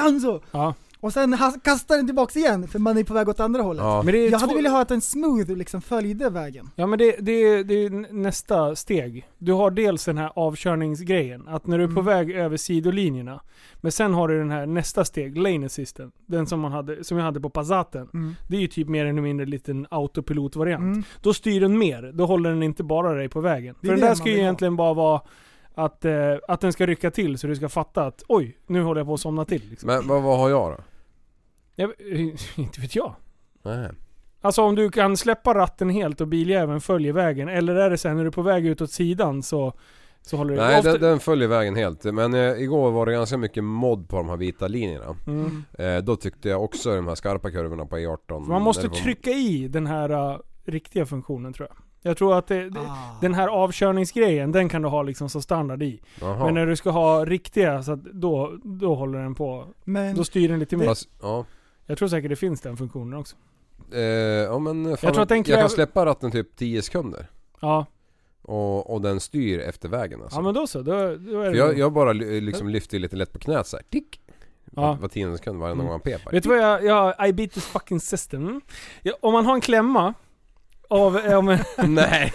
S6: hand så!
S4: ja.
S6: Och sen kastar den tillbaks igen, för man är på väg åt andra hållet.
S5: Ja.
S4: Men det är
S6: Jag hade velat ha att en smooth liksom följde vägen.
S4: Ja men det, det, det är nästa steg. Du har dels den här avkörningsgrejen, att när du är på
S6: Mm.
S4: väg över sidolinjerna. Men sen har du den här nästa steg, lane assistant. Den som, man hade, som jag hade på Passaten.
S6: Mm.
S4: Det är ju typ mer eller mindre en liten autopilotvariant.
S6: Mm.
S4: Då styr den mer, då håller den inte bara dig på vägen. För den
S6: det
S4: där ska ju
S6: vill ha.
S4: egentligen bara vara att, eh, att den ska rycka till så du ska fatta att oj, nu håller jag på att somna till. Liksom.
S5: Men vad, vad har jag då?
S4: Jag, inte vet jag.
S5: Nej.
S4: Alltså om du kan släppa ratten helt och biljäveln följer vägen, eller är det sen när du är på väg ut åt sidan så, så håller du...
S5: Nej
S4: ofta-
S5: den, den följer vägen helt. Men eh, igår var det ganska mycket mod på de här vita linjerna.
S4: Mm.
S5: Eh, då tyckte jag också de här skarpa kurvorna på E18.
S4: För man måste
S5: var-
S4: trycka i den här uh, riktiga funktionen tror jag. Jag tror att det, det,
S6: Ah.
S4: den här avkörningsgrejen, den kan du ha liksom som standard i.
S5: Jaha.
S4: Men när du ska ha riktiga, så att då, då håller den på.
S6: Men
S4: Då styr den lite mer.
S5: Fast, ja.
S4: Jag tror säkert det finns den funktionen också.
S5: Eh, ja men fan,
S4: Jag tror att den
S5: jag
S4: kräver-
S5: kan släppa ratten typ 10 sekunder.
S4: Ja,
S5: Och, och den styr efter vägen alltså.
S4: ja men då så. Då, då är det
S5: jag, jag bara liksom lyfter lite lätt på knät så här. Tick!
S4: Ja.
S5: Var, tionde sekund varje
S4: Mm.
S5: gång man pepar.
S4: Vet du vad jag, jag I beat this fucking system. Ja, om man har en klämma av, eh, om,
S5: Nej!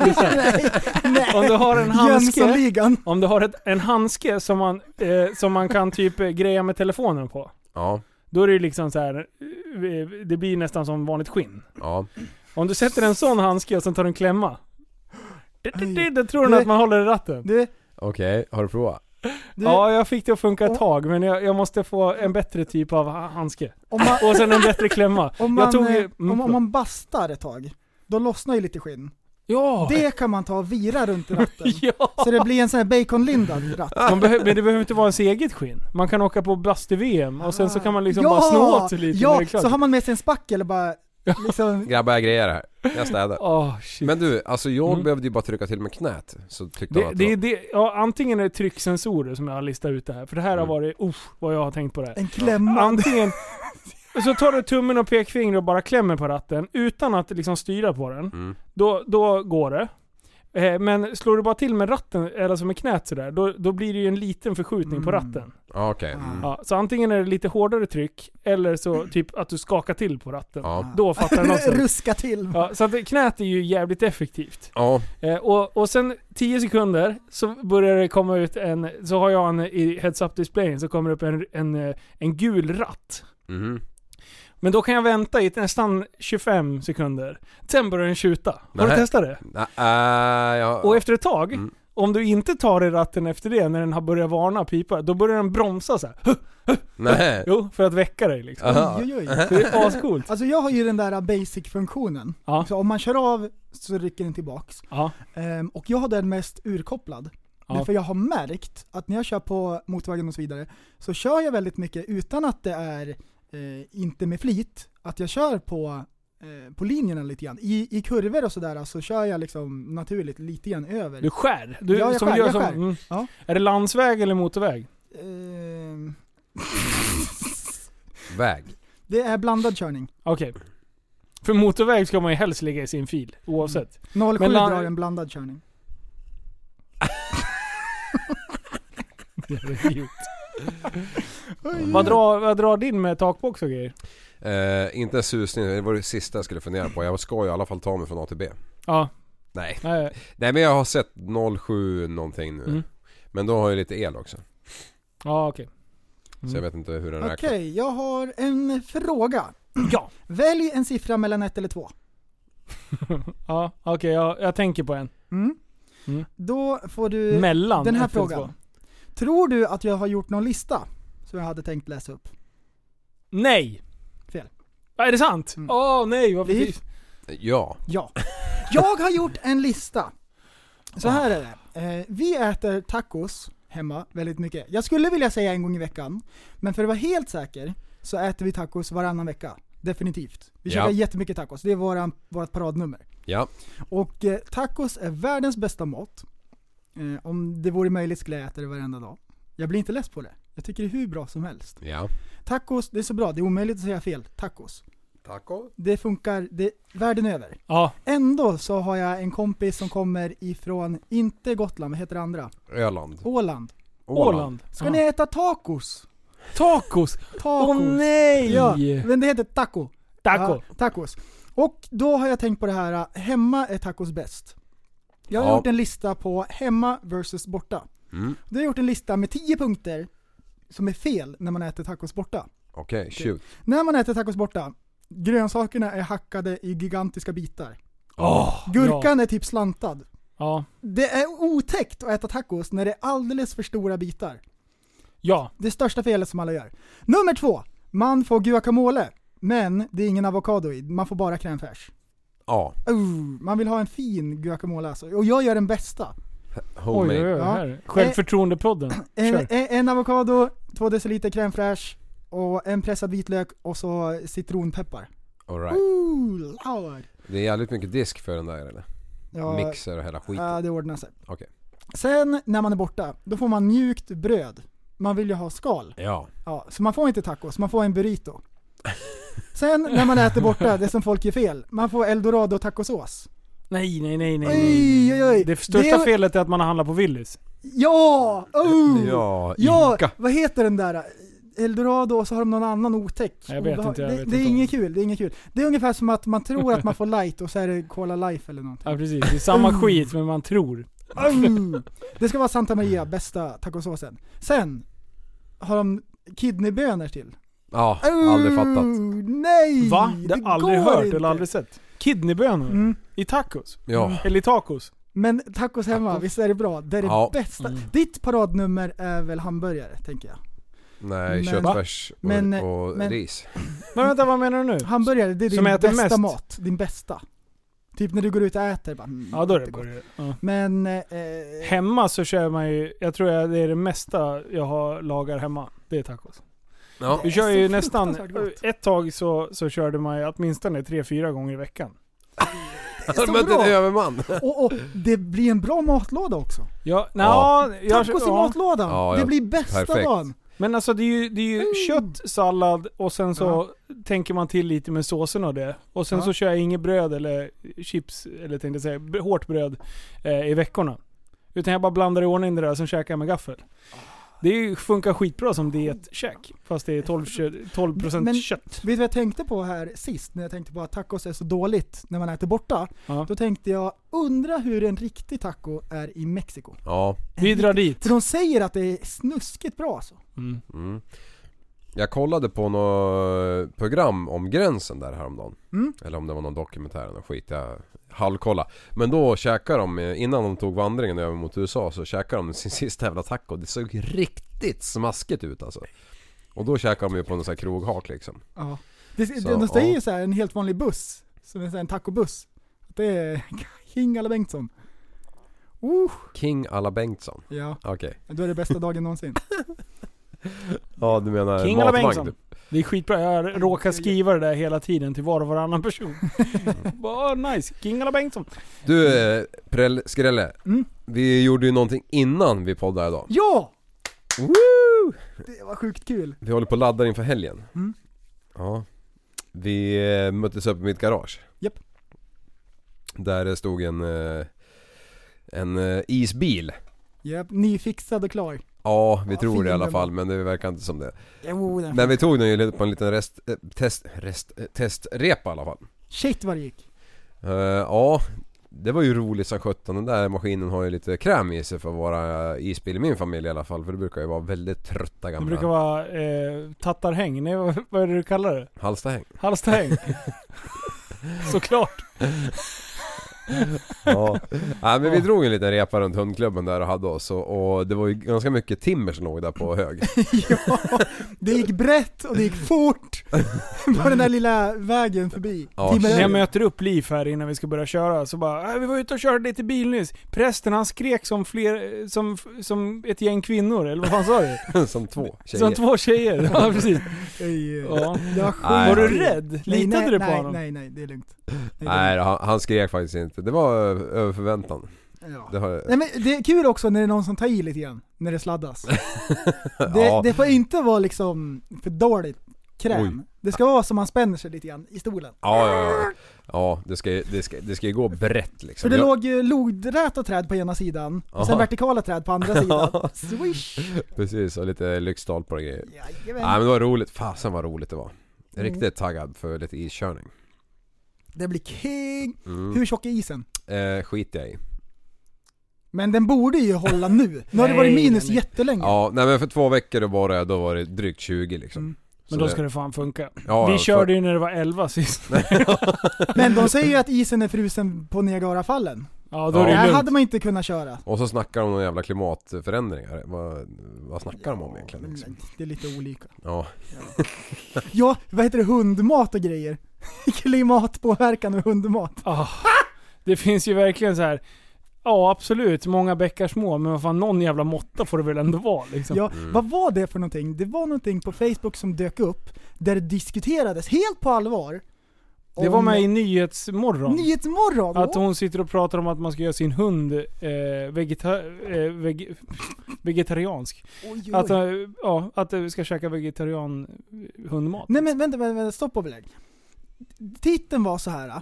S4: om du har en handske, om du har ett, en handske som man, eh, som man kan typ eh, greja med telefonen på.
S5: Ja,
S4: Då är det ju liksom så här. eh, det blir nästan som vanligt skinn.
S5: ja.
S4: Om du sätter en sån handske och sen tar du en klämma. Det tror den att man håller i ratten.
S6: Du,
S5: Okej, har du provat?
S6: du
S4: Ja, jag fick det att funka ett tag, men jag, jag måste få en bättre typ av ha- handske.
S6: om, man,
S4: Och sen en bättre klämma.
S6: om, man,
S4: jag tog ju...
S6: eh, om, om man bastar ett tag, då lossnar ju lite skinn.
S4: Ja!
S6: Det kan man ta och vira runt ratten.
S4: ja.
S6: Så det blir en sån här baconlindad ratt.
S4: Man behö- men det behöver inte vara ens eget skinn. Man kan åka på bastu-VM och sen så kan man liksom
S6: ja!
S4: bara snå åt sig lite
S6: Ja, så har man med sig en spackel och bara liksom...
S5: Grabbar jag grejer här, jag städar.
S4: Shit.
S5: Men du, alltså jag
S4: Mm.
S5: behövde ju bara trycka till med knät så tyckte
S4: Det, det,
S5: det,
S4: det, ja, antingen är det trycksensorer som jag har listat ut det här, för det här har
S5: Mm.
S4: varit, usch vad jag har tänkt på det här.
S6: En klämma.
S4: Antingen så tar du tummen och pekfingret och bara klämmer på ratten utan att liksom styra på den.
S5: Mm.
S4: Då, då går det. Eh, Men slår du bara till med ratten, eller som med knät sådär, då, då blir det ju en liten förskjutning på
S6: Mm.
S4: ratten.
S5: Ja okej. Mm.
S4: Ja, så antingen är det lite hårdare tryck, eller så typ att du skakar till på ratten.
S5: Ja.
S4: Då fattar den också.
S6: Ruska till.
S4: Ja, så att knät är ju jävligt effektivt.
S5: Ja.
S4: Eh, och, och sen 10 sekunder så börjar det komma ut en, så har jag en i heads-up displayen så kommer det upp en, en, eh, en gul ratt.
S5: Mhm.
S4: Men då kan jag vänta i nästan 25 sekunder. Sen börjar den tjuta. Har du testat det?
S5: Nej, äh, ja.
S4: Och efter ett tag,
S5: Mm.
S4: om du inte tar i ratten efter det, när den har börjat varna och pipa, då börjar den bromsa så här.
S5: Nej.
S4: Jo, för att väcka dig liksom.
S5: Aha.
S6: Oj, oj, oj.
S4: Det är ascoolt.
S6: Alltså jag har ju den där basic-funktionen.
S4: Ja.
S6: Så om man kör av så rycker den tillbaks.
S4: Ja.
S6: Ehm, och jag har den mest urkopplad.
S4: Ja.
S6: Därför jag har märkt att när jag kör på motorvägen och så vidare, så kör jag väldigt mycket utan att det är, eh, inte med flit, att jag kör på, eh, på linjerna lite grann. I, i kurvor och sådär så kör jag liksom naturligt lite grann över.
S4: Du skär. Du,
S6: Ja, jag
S4: som
S6: skär,
S4: gör
S6: jag
S4: som,
S6: skär.
S4: Mm.
S6: Ja.
S4: Är det landsväg eller motorväg?
S6: Ehm,
S5: Väg.
S6: det är blandad körning.
S4: Okej. För motorväg ska man ju helst ligga i sin fil, oavsett.
S6: 07
S4: Men
S6: drar en blandad körning.
S4: Jävla idiot. vad, drar, vad drar din med takbox och grejer?
S5: Eh, inte en susning, det var det sista jag skulle fundera på. Jag ska ju i alla fall ta mig från A till B.
S4: Ja.
S5: Nej.
S4: Nej.
S5: Nej men jag har sett 07 någonting nu.
S4: Mm.
S5: Men då har jag lite el också.
S4: Ja, okej. Mm.
S5: Så jag vet inte hur den
S6: Okej,
S5: räknar.
S6: jag har en fråga.
S4: Ja.
S6: Välj en siffra mellan ett eller två.
S4: Ja, okej. jag, jag tänker på en.
S6: Mm.
S4: Mm.
S6: Då får du
S4: Mellan
S6: den här frågan. Tror du att jag har gjort någon lista som jag hade tänkt läsa upp?
S4: Nej!
S6: Fel.
S4: Är det sant?
S6: Mm.
S4: Åh nej, vad precis.
S5: Ja.
S6: Ja. Jag har gjort en lista. Så här är det. Eh, vi äter tacos hemma väldigt mycket. Jag skulle vilja säga en gång i veckan, men för att vara helt säker så äter vi tacos varannan vecka. Definitivt. Vi
S5: Ja.
S6: käkar jättemycket tacos, det är våran, vårt paradnummer.
S5: Ja.
S6: Och eh, tacos är världens bästa mat. Eh, om det vore möjligt skulle jag äta det varenda dag. Jag blir inte less på det. Jag tycker det är hur bra som helst.
S5: Ja.
S6: Tacos, det är så bra. Det är omöjligt att säga fel. Tacos.
S5: Taco.
S6: Det funkar det, världen över.
S4: Ja.
S6: Ändå så har jag en kompis som kommer ifrån, inte Gotland, vad heter det andra?
S5: Öland.
S6: Åland.
S4: Åland.
S6: Ska
S4: Ja.
S6: ni äta tacos?
S4: Tacos!
S6: Tacos.
S4: Åh nej!
S6: Ja, men det heter taco.
S4: Taco.
S6: Ja, tacos. Och då har jag tänkt på det här, äh, hemma är tacos bäst. Jag har
S5: Ja.
S6: gjort en lista på hemma versus borta.
S5: Mm.
S6: Då har jag gjort en lista med 10 punkter som är fel när man äter tacos borta.
S5: Okej, shoot.
S6: När man äter tacos borta, grönsakerna är hackade i gigantiska bitar.
S4: Åh,
S6: Gurkan är typ slantad.
S4: Ja.
S6: Det är otäckt att äta tacos när det är alldeles för stora bitar.
S4: Ja.
S6: Det största felet som alla gör. Nummer två. Man får guacamole, men det är ingen avokado i. Man får bara crème fraîche.
S5: Ja.
S6: Uh, man vill ha en fin guacamole alltså. Och jag gör den bästa.
S4: Oj,
S5: Homemade.
S4: oj, oj.
S6: Ja.
S4: Här. Självförtroendepodden.
S6: En,
S4: Kör.
S6: en, en avokado, två deciliter crème fraîche och en pressad vitlök och så citronpeppar.
S5: Alright.
S6: Ooh, lord.
S5: Det är jävligt mycket disk för den där eller?
S6: Ja,
S5: Mixer och hela skiten.
S6: Ja, det ordnar sig.
S5: Okej.
S6: Sen när man är borta, då får man mjukt bröd. Man vill ju ha skal.
S5: Ja.
S6: Ja, så man får inte tacos, man får en burrito. Sen när man äter borta, det som folk gör fel, man får eldorado tacosås.
S4: Nej, nej, nej, nej.
S6: Oj, oj, oj.
S4: Det största
S6: Det-
S4: felet är att man har handlat på Willys.
S6: Ja! Oh!
S5: Ja,
S6: Ja,
S5: Ica.
S6: vad heter den där? Eldorado och så har de någon annan otäck.
S4: Jag vet inte, jag
S6: det,
S4: vet
S6: det är
S4: inte om-
S6: inget kul, det är inget kul. Det är ungefär som att man tror att man får light och så är det Cola Life eller någonting.
S4: Ja precis, det är samma
S6: Mm.
S4: skit men man tror.
S6: Oh! Det ska vara Santa Maria, bästa tacosåsen. Sen har de kidneybönor till.
S5: Ja, aldrig fattat.
S6: Oh, nej!
S4: Va? Det har jag aldrig hört
S6: inte.
S4: eller aldrig sett. Kidneybönor?
S6: Mm.
S4: I tacos?
S5: Ja.
S4: Eller i tacos?
S6: Men tacos hemma,
S5: Tacos.
S6: visst är det bra? Det är det
S5: Ja.
S6: bästa.
S4: Mm.
S6: Ditt paradnummer är väl hamburgare, tänker jag.
S5: Nej,
S6: Men-
S5: köttfärs och,
S6: Men-
S5: och
S6: men-
S5: ris.
S4: Men vänta, vad menar du nu?
S6: Hamburgare, det är
S4: Som
S6: din bästa
S4: mest?
S6: mat. Din bästa. Typ när du går ut och äter. Bara, mm,
S4: Ja, då är det burgare. Ja.
S6: Men... Eh,
S4: Hemma så kör man ju, jag tror jag, det är det mesta jag har, lagar hemma. Det är tacos.
S5: Ja.
S4: Vi
S6: är
S4: kör ju nästan, ett tag så, så körde man ju åtminstone tre fyra gånger i veckan.
S6: det är så
S5: Men
S6: bra.
S5: en överman.
S6: Och, och det blir en bra matlåda också.
S4: Ja, na,
S5: Ja.
S4: jag,
S6: Tacos i
S4: ja.
S6: matlådan.
S5: Ja,
S6: det blir bästa
S5: Perfekt.
S6: dagen.
S4: Men alltså det är ju, det är ju kött, sallad och sen så tänker man till lite med såsen och det. Och sen
S6: Ja.
S4: så kör jag inget bröd eller chips, eller tänkte säga, hårt bröd eh, i veckorna. Utan jag bara blandar i ordning det där, sen käkar jag med gaffel. Det funkar skitbra som dietkäk. Fast det är 12, kö- 12%
S6: Men-
S4: kött.
S6: Vet du vad jag tänkte på här sist? När jag tänkte på att tacos är så dåligt när man äter borta.
S4: Ja.
S6: Då tänkte jag, undra hur en riktig taco är i Mexiko.
S5: Ja.
S4: Vi drar dit.
S6: För de säger att det är snuskigt bra alltså.
S4: Mm.
S5: Mm. Jag kollade på något program om gränsen där häromdagen.
S6: Mm.
S5: Eller om det var någon dokumentär eller skit. Jag halvkolla. Men då käkade de, eh, innan de tog vandringen över mot USA så käkade de sin sista jävla taco. Det såg riktigt smaskigt ut alltså. Och då käkade de ju på någon sån här kroghak liksom.
S6: Ja. Det,
S5: Så,
S6: de säger
S5: ja.
S6: ju så här, en helt vanlig buss, som är så här en tacobuss. Det är King alla Bengtsson. Uh,
S5: King alla Bengtsson.
S6: ja,
S5: Okej.
S6: då är det bästa dagen någonsin.
S5: Ja du menar
S4: King
S5: matvagn typ.
S4: Det är skitbra, jag råkar skriva det där hela tiden till var och varannan person. Bara nice, King alla Bengtsson.
S5: Du eh, Prell Skrälle.
S6: Mm.
S5: Vi gjorde ju någonting innan vi poddade idag.
S6: Ja!
S5: Woo!
S6: Det var sjukt kul.
S5: Vi håller på att ladda inför helgen.
S6: Mm.
S5: Ja. Vi eh, möttes upp i mitt garage.
S6: Japp.
S5: Där det stod en, eh, en eh, isbil.
S6: Japp, nyfixad och klar.
S5: Ja, vi
S6: Ja,
S5: tror det i alla fall men det verkar inte som det.
S6: Jo, den
S5: Men vi tog den ju på en liten rest, eh, test, rest, eh, testrepa i alla fall.
S6: Shit vad det gick.
S5: Eh, ja, det var ju roligt som sjutton. Den där maskinen har ju lite kräm i sig för att vara isbil i min familj i alla fall. För det brukar ju vara väldigt trötta
S4: Det
S5: gamla
S4: brukar vara eh, tattarhäng, nej vad, vad är det du kallar det?
S5: halstahäng.
S4: Halstahäng. Såklart.
S5: Ja. Nej men vi drog en liten repa runt hundklubben där och hade oss och, och det var ju ganska mycket timmer som låg där på hög.
S6: ja, det gick brett och det gick fort. på den där lilla vägen förbi.
S5: Ja,
S6: Timmer-
S4: När jag möter upp Liv här innan vi ska börja köra så bara äh, vi var ute och körde lite bil nyss. Prästen han skrek som fler, som, som ett gäng kvinnor, eller vad fan sa du?
S5: som två tjejer.
S4: Som två tjejer. Ja precis. Ja.
S6: Var
S5: Nej.
S4: Var du rädd?
S6: Nej,
S4: Litade
S6: nej,
S4: du på
S6: nej,
S4: honom?
S6: Nej, nej, det är lugnt. Det är
S5: Nej
S6: lugnt.
S5: han, han skrek faktiskt inte. Det var ö- över förväntan.
S6: Ja.
S5: Det har,
S6: Nej, men det är kul också när det är någon som tar i lite grann, när det sladdas. Det,
S5: ja,
S6: det får inte vara liksom för dåligt kräm.
S5: Oj.
S6: Det ska vara som man spänner sig lite grann i stolen.
S5: ja, ja, ja. Ja, det ska, det ska, det ska ju gå brett liksom.
S6: För det
S5: Jag-
S6: låg ju lodräta träd på ena sidan, och sen vertikala träd på andra sidan. Swish!
S5: Precis, och lite lyktstolpar och grejer.
S6: Jajamän.
S5: Nej men det var roligt. Fasen vad roligt det var.
S6: Mm.
S5: Riktigt taggad för lite iskörning.
S6: Det blir king!
S5: Mm.
S6: Hur tjock är isen?
S5: Eh, skiter jag i.
S6: Men den borde ju hålla nu. Nu har det varit minus jättelänge.
S5: Ja, nej men för två veckor då var det, då var det drygt 20 liksom.
S6: Mm.
S4: Men då ska det fan funka.
S5: Ja,
S4: vi
S5: ja,
S4: körde
S5: för-
S4: ju när det var 11 sist.
S6: Men de säger ju att isen är frusen på Niagarafallen.
S4: Ja då
S5: Ja.
S4: är
S6: Det här hade man inte kunnat köra.
S5: Och så snackar de om jävla klimatförändringar. Vad, vad snackar de om egentligen liksom?
S6: Det är lite olika.
S5: Ja.
S6: Ja, vad heter det? Hundmat och grejer. Klimatpåverkan och hundmat.
S4: Ah, det finns ju verkligen så här. Ja absolut, många bäckar små, men vad fan någon jävla måtta får det väl ändå vara liksom.
S6: Ja, vad var det för någonting? Det var någonting på Facebook som dök upp, där det diskuterades helt på allvar.
S4: det var med i Nyhetsmorgon.
S6: Nyhetsmorgon!
S4: Att hon sitter och pratar om att man ska göra sin hund eh, vegeta eh, veg vegetariansk.
S6: Oj, oj.
S4: Att, eh, ja, att vi ska käka vegetarian hundmat.
S6: Nej men vänta, vänta, vänta, stopp och belägg. Titeln var så här.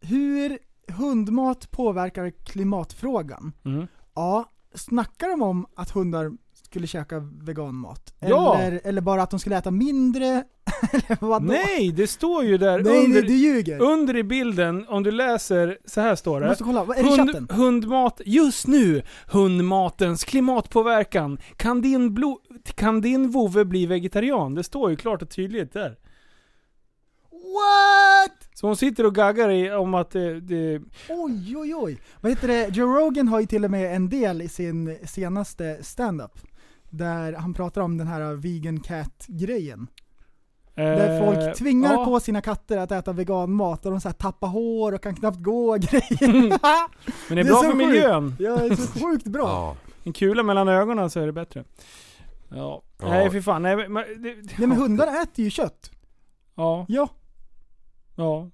S6: Hur hundmat påverkar klimatfrågan?
S4: Mm.
S6: Ja, snackar de om att hundar skulle käka veganmat?
S4: Ja.
S6: Eller, eller bara att de skulle äta mindre? eller vadå?
S4: Nej, det står ju där
S6: Nej,
S4: under,
S6: du, ljuger.
S4: under i bilden, om du läser, så här står det.
S6: måste kolla, är det
S4: Hund,
S6: chatten?
S4: hundmat, just nu, hundmatens klimatpåverkan. Kan din, blo, kan din vovve bli vegetarian? Det står ju klart och tydligt där.
S6: What?
S4: Så hon sitter och gaggar i om att det, det
S6: Oj, oj, oj. Vad heter det? Joe Rogan har ju till och med en del i sin senaste stand-up. Där han pratar om den här vegan cat-grejen. Där
S4: Eh,
S6: folk tvingar
S4: ja.
S6: på sina katter att äta veganmat och de så här tappar hår och kan knappt gå och grejer.
S4: Men det är bra
S6: så
S4: för
S6: sjukt.
S4: miljön.
S6: Ja, det är så sjukt bra.
S5: Ja.
S4: En kula mellan ögonen så är det bättre. Ja.
S5: Ja.
S4: Nej fy fan. Nej, men, det,
S6: Nej men hundar äter ju kött.
S4: Ja.
S6: Ja,
S4: Ja.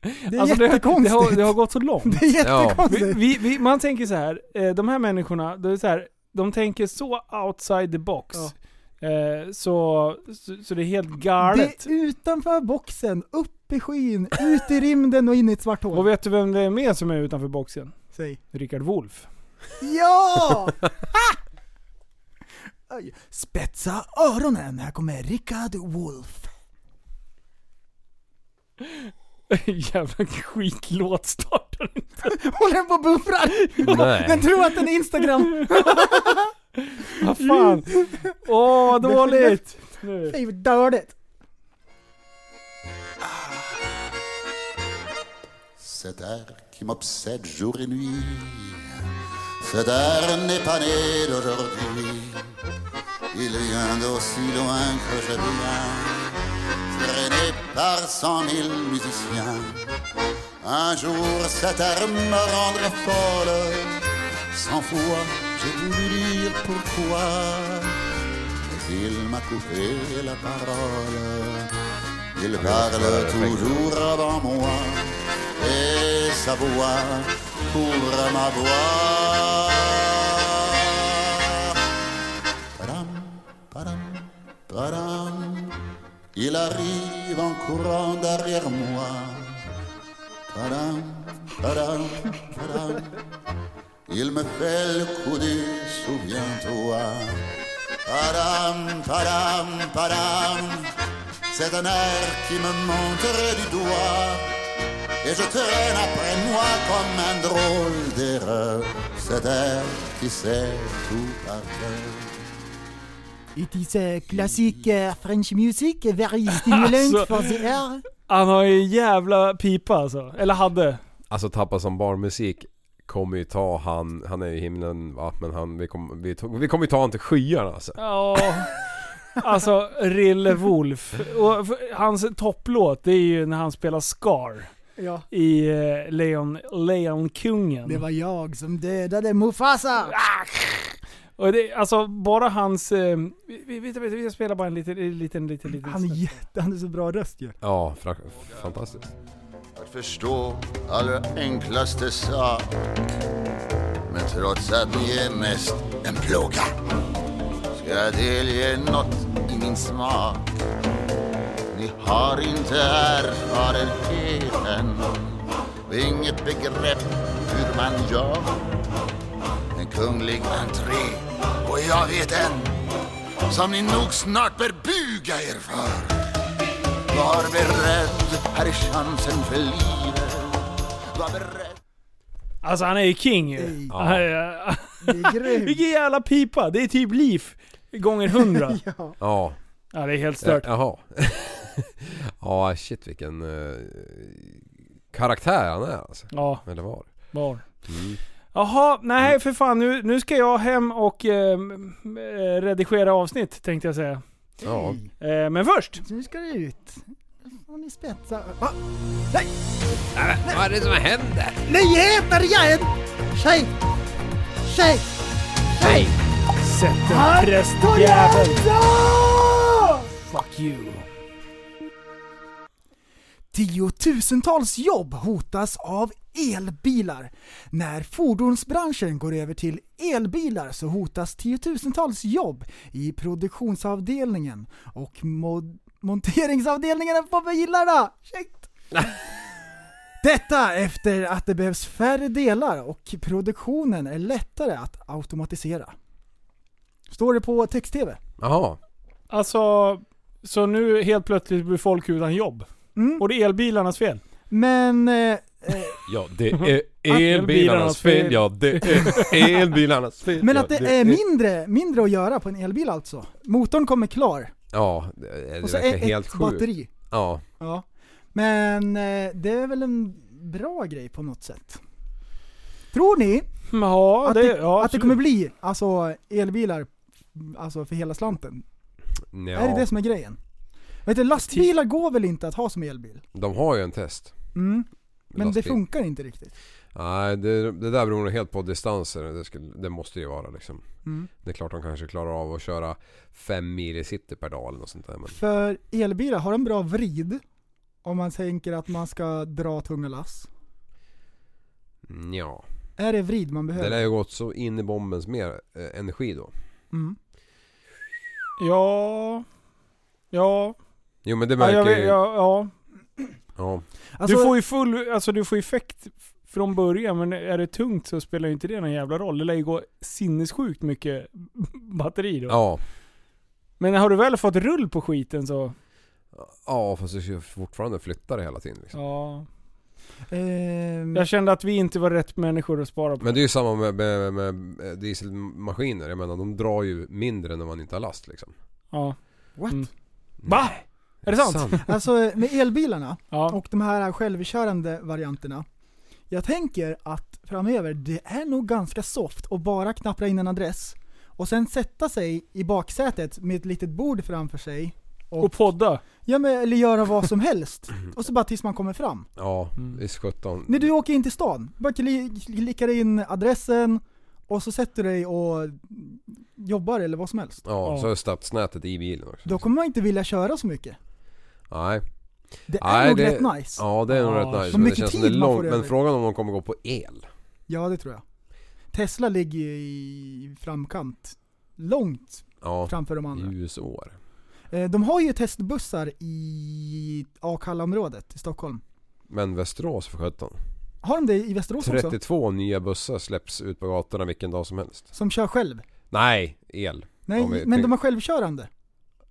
S6: det är
S4: Alltså, det, det,
S6: jättekonstigt.
S4: har, det har gått så långt.
S6: Det är jättekonstigt.
S4: vi, vi, man tänker så här, eh, de här människorna, det är så här, de tänker så outside the box.
S6: Ja.
S4: Eh, så, så, så det är helt galet.
S6: Det är utanför boxen, upp i skyn, ut i rymden och in i ett svart hål.
S4: Och vet du vem det är mer som är utanför boxen?
S6: Säg.
S4: Rickard Wolff.
S6: Ja! Spetsa öronen, här kommer Rickard Wolff.
S4: Jävla skitlåt startar inte.
S6: Håller den på och buffrar?
S5: Nej.
S6: Den tror att den är Instagram.
S4: Vad fan. Åh, vad dåligt.
S6: Fy dåligt.
S8: Cet air qui m'obsède jour et nuit, cet air n'est pas né d'aujourd'hui. Il vient d'aussi loin que je viens, traîné par cent mille musiciens. Un jour cet air me rendrait folle, cent fois j'ai voulu dire pourquoi, mais il m'a coupé la parole. Il parle toujours avant moi et sa voix couvre ma voix. Il arrive en courant derrière moi. Padam, padam, padam, il me fait le coup du souviens-toi. Padam, padam, padam, c'est un air qui me monterait du doigt. Et je traîne après moi comme un drôle d'erreur. Cet air qui sait tout par cœur.
S6: It is a classic uh, French music, very stimulant
S4: Alltså.
S6: for the air.
S4: Han har ju jävla pipa alltså. Eller hade.
S5: Alltså Tappa som barnmusik kommer ju ta han, han är i himlen va, men han, vi kommer vi, tog- vi kommer ju ta han till skyarna alltså.
S4: Ja. Alltså Rille Wolf. Och hans topplåt det är ju när han spelar Scar.
S6: Ja.
S4: I eh, Leon, Leonkungen.
S6: Det var jag som dödade Mufasa.
S4: Och det, alltså bara hans... Eh, vi, vi, vi, vi, spelar bara en liten, liten, liten, liten
S6: Han är jätte, han är så bra röst ju.
S5: Ja, fra, fantastiskt.
S8: Att förstå allra enklaste sak Men trots att ni är mest en plåga Ska jag delge något i min smak Ni har inte erfarenheten och Inget begrepp hur man gör kunglig entré och jag vet en Som ni nog snart bör buga er för var beredd, här är chansen för livet. Var beredd.
S4: Alltså han är ju king ju. Är-
S6: Det är grymt.
S4: Vilken jävla pipa! Det är typ liv gånger hundra.
S6: ja.
S5: Ja.
S4: Ja det är helt stört.
S5: Jaha. ja shit vilken eh, karaktär han är alltså.
S4: Ja,
S5: Eller var.
S4: var.
S5: Mm.
S4: Jaha, nej för fan nu, nu ska jag hem och eh, eh, redigera avsnitt tänkte jag säga.
S5: Ja.
S4: Eh, men först.
S6: Nu ska det ut. Nu får ni spetsa. Va?
S5: Vad är det som händer?
S6: Nyheter igen! Tjej! Tjej!
S5: Hej!
S4: Sätt en prästjävel.
S6: Ja!
S4: Fuck you.
S6: Tiotusentals jobb hotas av elbilar. När fordonsbranschen går över till elbilar så hotas tiotusentals jobb i produktionsavdelningen och mod- monteringsavdelningarna på bilarna. Shit. Detta efter att det behövs färre delar och produktionen är lättare att automatisera. Står det på text-tv.
S5: Jaha.
S4: Alltså, så nu helt plötsligt blir folk utan jobb.
S6: Mm.
S4: Och det är elbilarnas fel.
S6: Men eh, eh,
S5: Ja det är elbilarnas fel. Ja det är elbilarnas fel.
S6: Men att det är mindre, mindre att göra på en elbil alltså. Motorn kommer klar.
S5: Ja, det, det
S6: Och så
S5: verkar
S6: ett,
S5: helt sjukt.
S6: batteri.
S5: Ja.
S6: Ja. Men eh, det är väl en bra grej på något sätt. Tror ni
S4: Ja,
S6: att
S4: det, ja,
S6: att det kommer bli alltså, elbilar alltså, för hela slanten?
S5: Ja.
S6: Är det det som är grejen? Vet du, lastbilar går väl inte att ha som elbil?
S5: De har ju en test.
S6: Mm. Men det
S5: Lastbil.
S6: funkar inte riktigt.
S5: Nej, det, det där beror nog helt på distanser. Det, skulle, det måste ju vara liksom.
S6: Mm.
S5: Det är klart de kanske klarar av att köra fem mil i city per dag eller något sånt där. Men
S6: För elbilar, har de bra vrid? Om man tänker att man ska dra tunga lass.
S5: ja.
S6: Är det vrid man
S5: Det
S6: behöver?
S5: lär ju gått så in i bombens mer eh, energi då.
S6: Mm.
S4: Ja... Ja...
S5: Jo men det
S4: Ja, jag
S5: märker
S4: vet, ja, ja.
S5: Ja.
S6: Alltså,
S4: du får ju full... Alltså du får effekt från början, men är det tungt så spelar ju inte det någon jävla roll. Det lär ju gå sinnessjukt mycket batteri då.
S5: Ja.
S4: Men har du väl fått rull på skiten så...
S5: Ja fast du ska fortfarande flytta det hela tiden liksom.
S4: Ja.
S6: ehm,
S4: Jag kände att vi inte var rätt människor att spara på.
S5: Men det är ju samma med, med, med dieselmaskiner. Jag menar de drar ju mindre när man inte har last liksom.
S4: Ja.
S6: What?
S4: Mm. Va? Är det sant?
S6: Alltså med elbilarna
S4: Ja.
S6: och de här självkörande varianterna. Jag tänker att framöver, det är nog ganska soft att bara knappra in en adress och sen sätta sig i baksätet med ett litet bord framför sig
S4: Och podda.
S6: Ja men, eller göra vad som helst. Och så bara tills man kommer fram.
S5: Ja,
S4: Mm.
S5: visst 17.
S6: När du åker in till stan, bara kli- klickar in adressen och så sätter du dig och jobbar eller vad som helst.
S5: Ja,
S4: Ja.
S5: så är stadsnätet i bilen också.
S6: Då kommer man inte vilja köra så mycket.
S5: Nej.
S6: Det är
S5: Nej,
S6: nog
S5: det-
S6: rätt nice.
S5: Ja det är nog rätt nice.
S6: så
S5: Men det känns som det är långt. Men frågan om de kommer gå på el.
S6: Ja det tror jag. Tesla ligger ju i framkant. Långt
S5: Ja,
S6: framför de andra.
S5: ljusår.
S6: Eh, De har ju testbussar i Akalla-området i Stockholm.
S5: Men Västerås för 17.
S6: Har de det i Västerås också?
S5: 32 nya bussar släpps ut på gatorna vilken dag som helst.
S6: Som kör själv?
S5: Nej, el.
S6: Nej, men de är självkörande.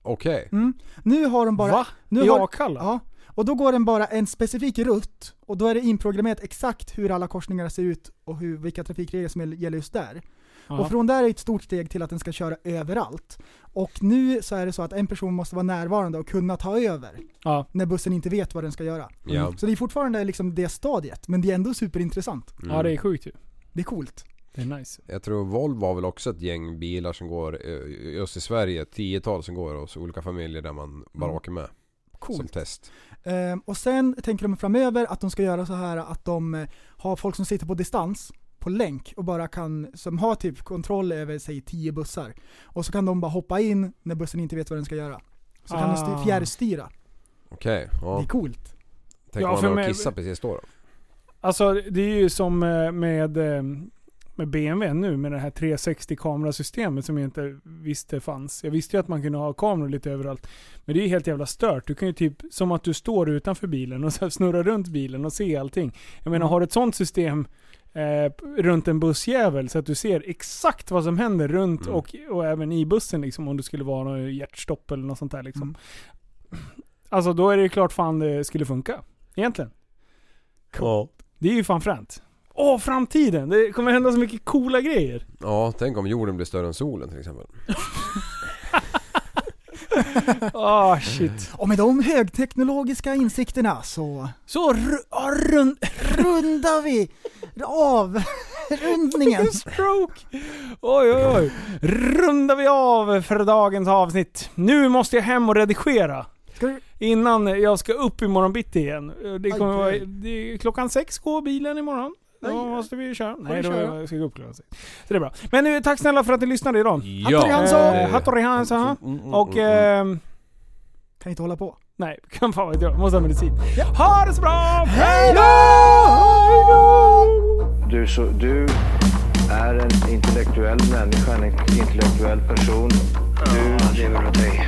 S5: Okej.
S6: Mm. Nu har de bara...
S4: Va?
S6: Nu
S4: I
S6: har,
S4: Akalla?
S6: Ja. Och då går den bara en specifik rutt och då är det inprogrammerat exakt hur alla korsningar ser ut och hur, vilka trafikregler som gäller just där.
S4: Ja.
S6: Och från där är det ett stort steg till att den ska köra överallt. Och nu så är det så att en person måste vara närvarande och kunna ta över
S4: Ja.
S6: när bussen inte vet vad den ska göra.
S5: Ja.
S6: Så det är fortfarande liksom det stadiet, men det är ändå superintressant.
S5: Mm.
S4: ja, det är sjukt ju.
S6: Det är coolt.
S4: Det är nice.
S5: Jag tror Volvo har väl också ett gäng bilar som går, eh, just i Sverige, tiotal som går hos olika familjer där man bara
S6: Mm.
S5: åker med. Som
S6: Coolt.
S5: test.
S6: Ehm, och sen tänker de framöver att de ska göra så här att de eh, har folk som sitter på distans, på länk och bara kan, som har typ kontroll över säg 10 bussar. Och så kan de bara hoppa in när bussen inte vet vad den ska göra. Så kan de
S4: Ah.
S6: styr, fjärrstyra.
S5: Okej,
S6: Det
S5: ja.
S6: är coolt.
S5: Tänk
S4: Ja,
S5: om
S4: för
S5: man har kissat precis då, då.
S4: Alltså det är ju som eh, med, med BMW nu med det här 360 kamerasystemet som jag inte visste fanns. Jag visste ju att man kunde ha kameror lite överallt. Men det är ju helt jävla stört. Du kan ju typ, som att du står utanför bilen och så snurrar runt bilen och ser allting. Jag menar
S6: Mm.
S4: har du ett sånt system eh, runt en bussjävel så att du ser exakt vad som händer runt
S5: Mm.
S4: och, och även i bussen liksom om det skulle vara något hjärtstopp eller något sånt där liksom.
S6: Mm.
S4: Alltså då är det klart fan det skulle funka. Egentligen.
S5: Ja.
S4: Det är ju fan fränt. Åh, framtiden! Det kommer hända så mycket coola grejer.
S5: Ja, tänk om jorden blir större än solen till exempel.
S4: Ah shit.
S6: Och med de högteknologiska insikterna så
S4: Så ru- ah, rund...
S6: rundar vi av rundningen.
S4: Stroke! Oj oj oj. Rundar vi av för dagens avsnitt. Nu måste jag hem och redigera.
S6: Ska du,
S4: Innan jag ska upp imorgon bitti igen. Det kommer
S6: Aj,
S4: vara, det är klockan sex går bilen imorgon. Då måste vi köra. Nej,
S6: vi
S4: då ska jag gå upp klockan sex. Så det är bra. Men nu, tack snälla för att ni lyssnade idag.
S6: Hattori Hansson!
S4: Eh, Hattori Hansson.
S5: Mm, mm,
S4: Och...
S5: mm, mm.
S4: ehm,
S6: kan inte hålla på.
S4: Nej, kan fan vet jag. Måste ha medicin. Ha det så bra! Hej
S3: Du, så, du är en intellektuell människa, en intellektuell person. Du lever av dig.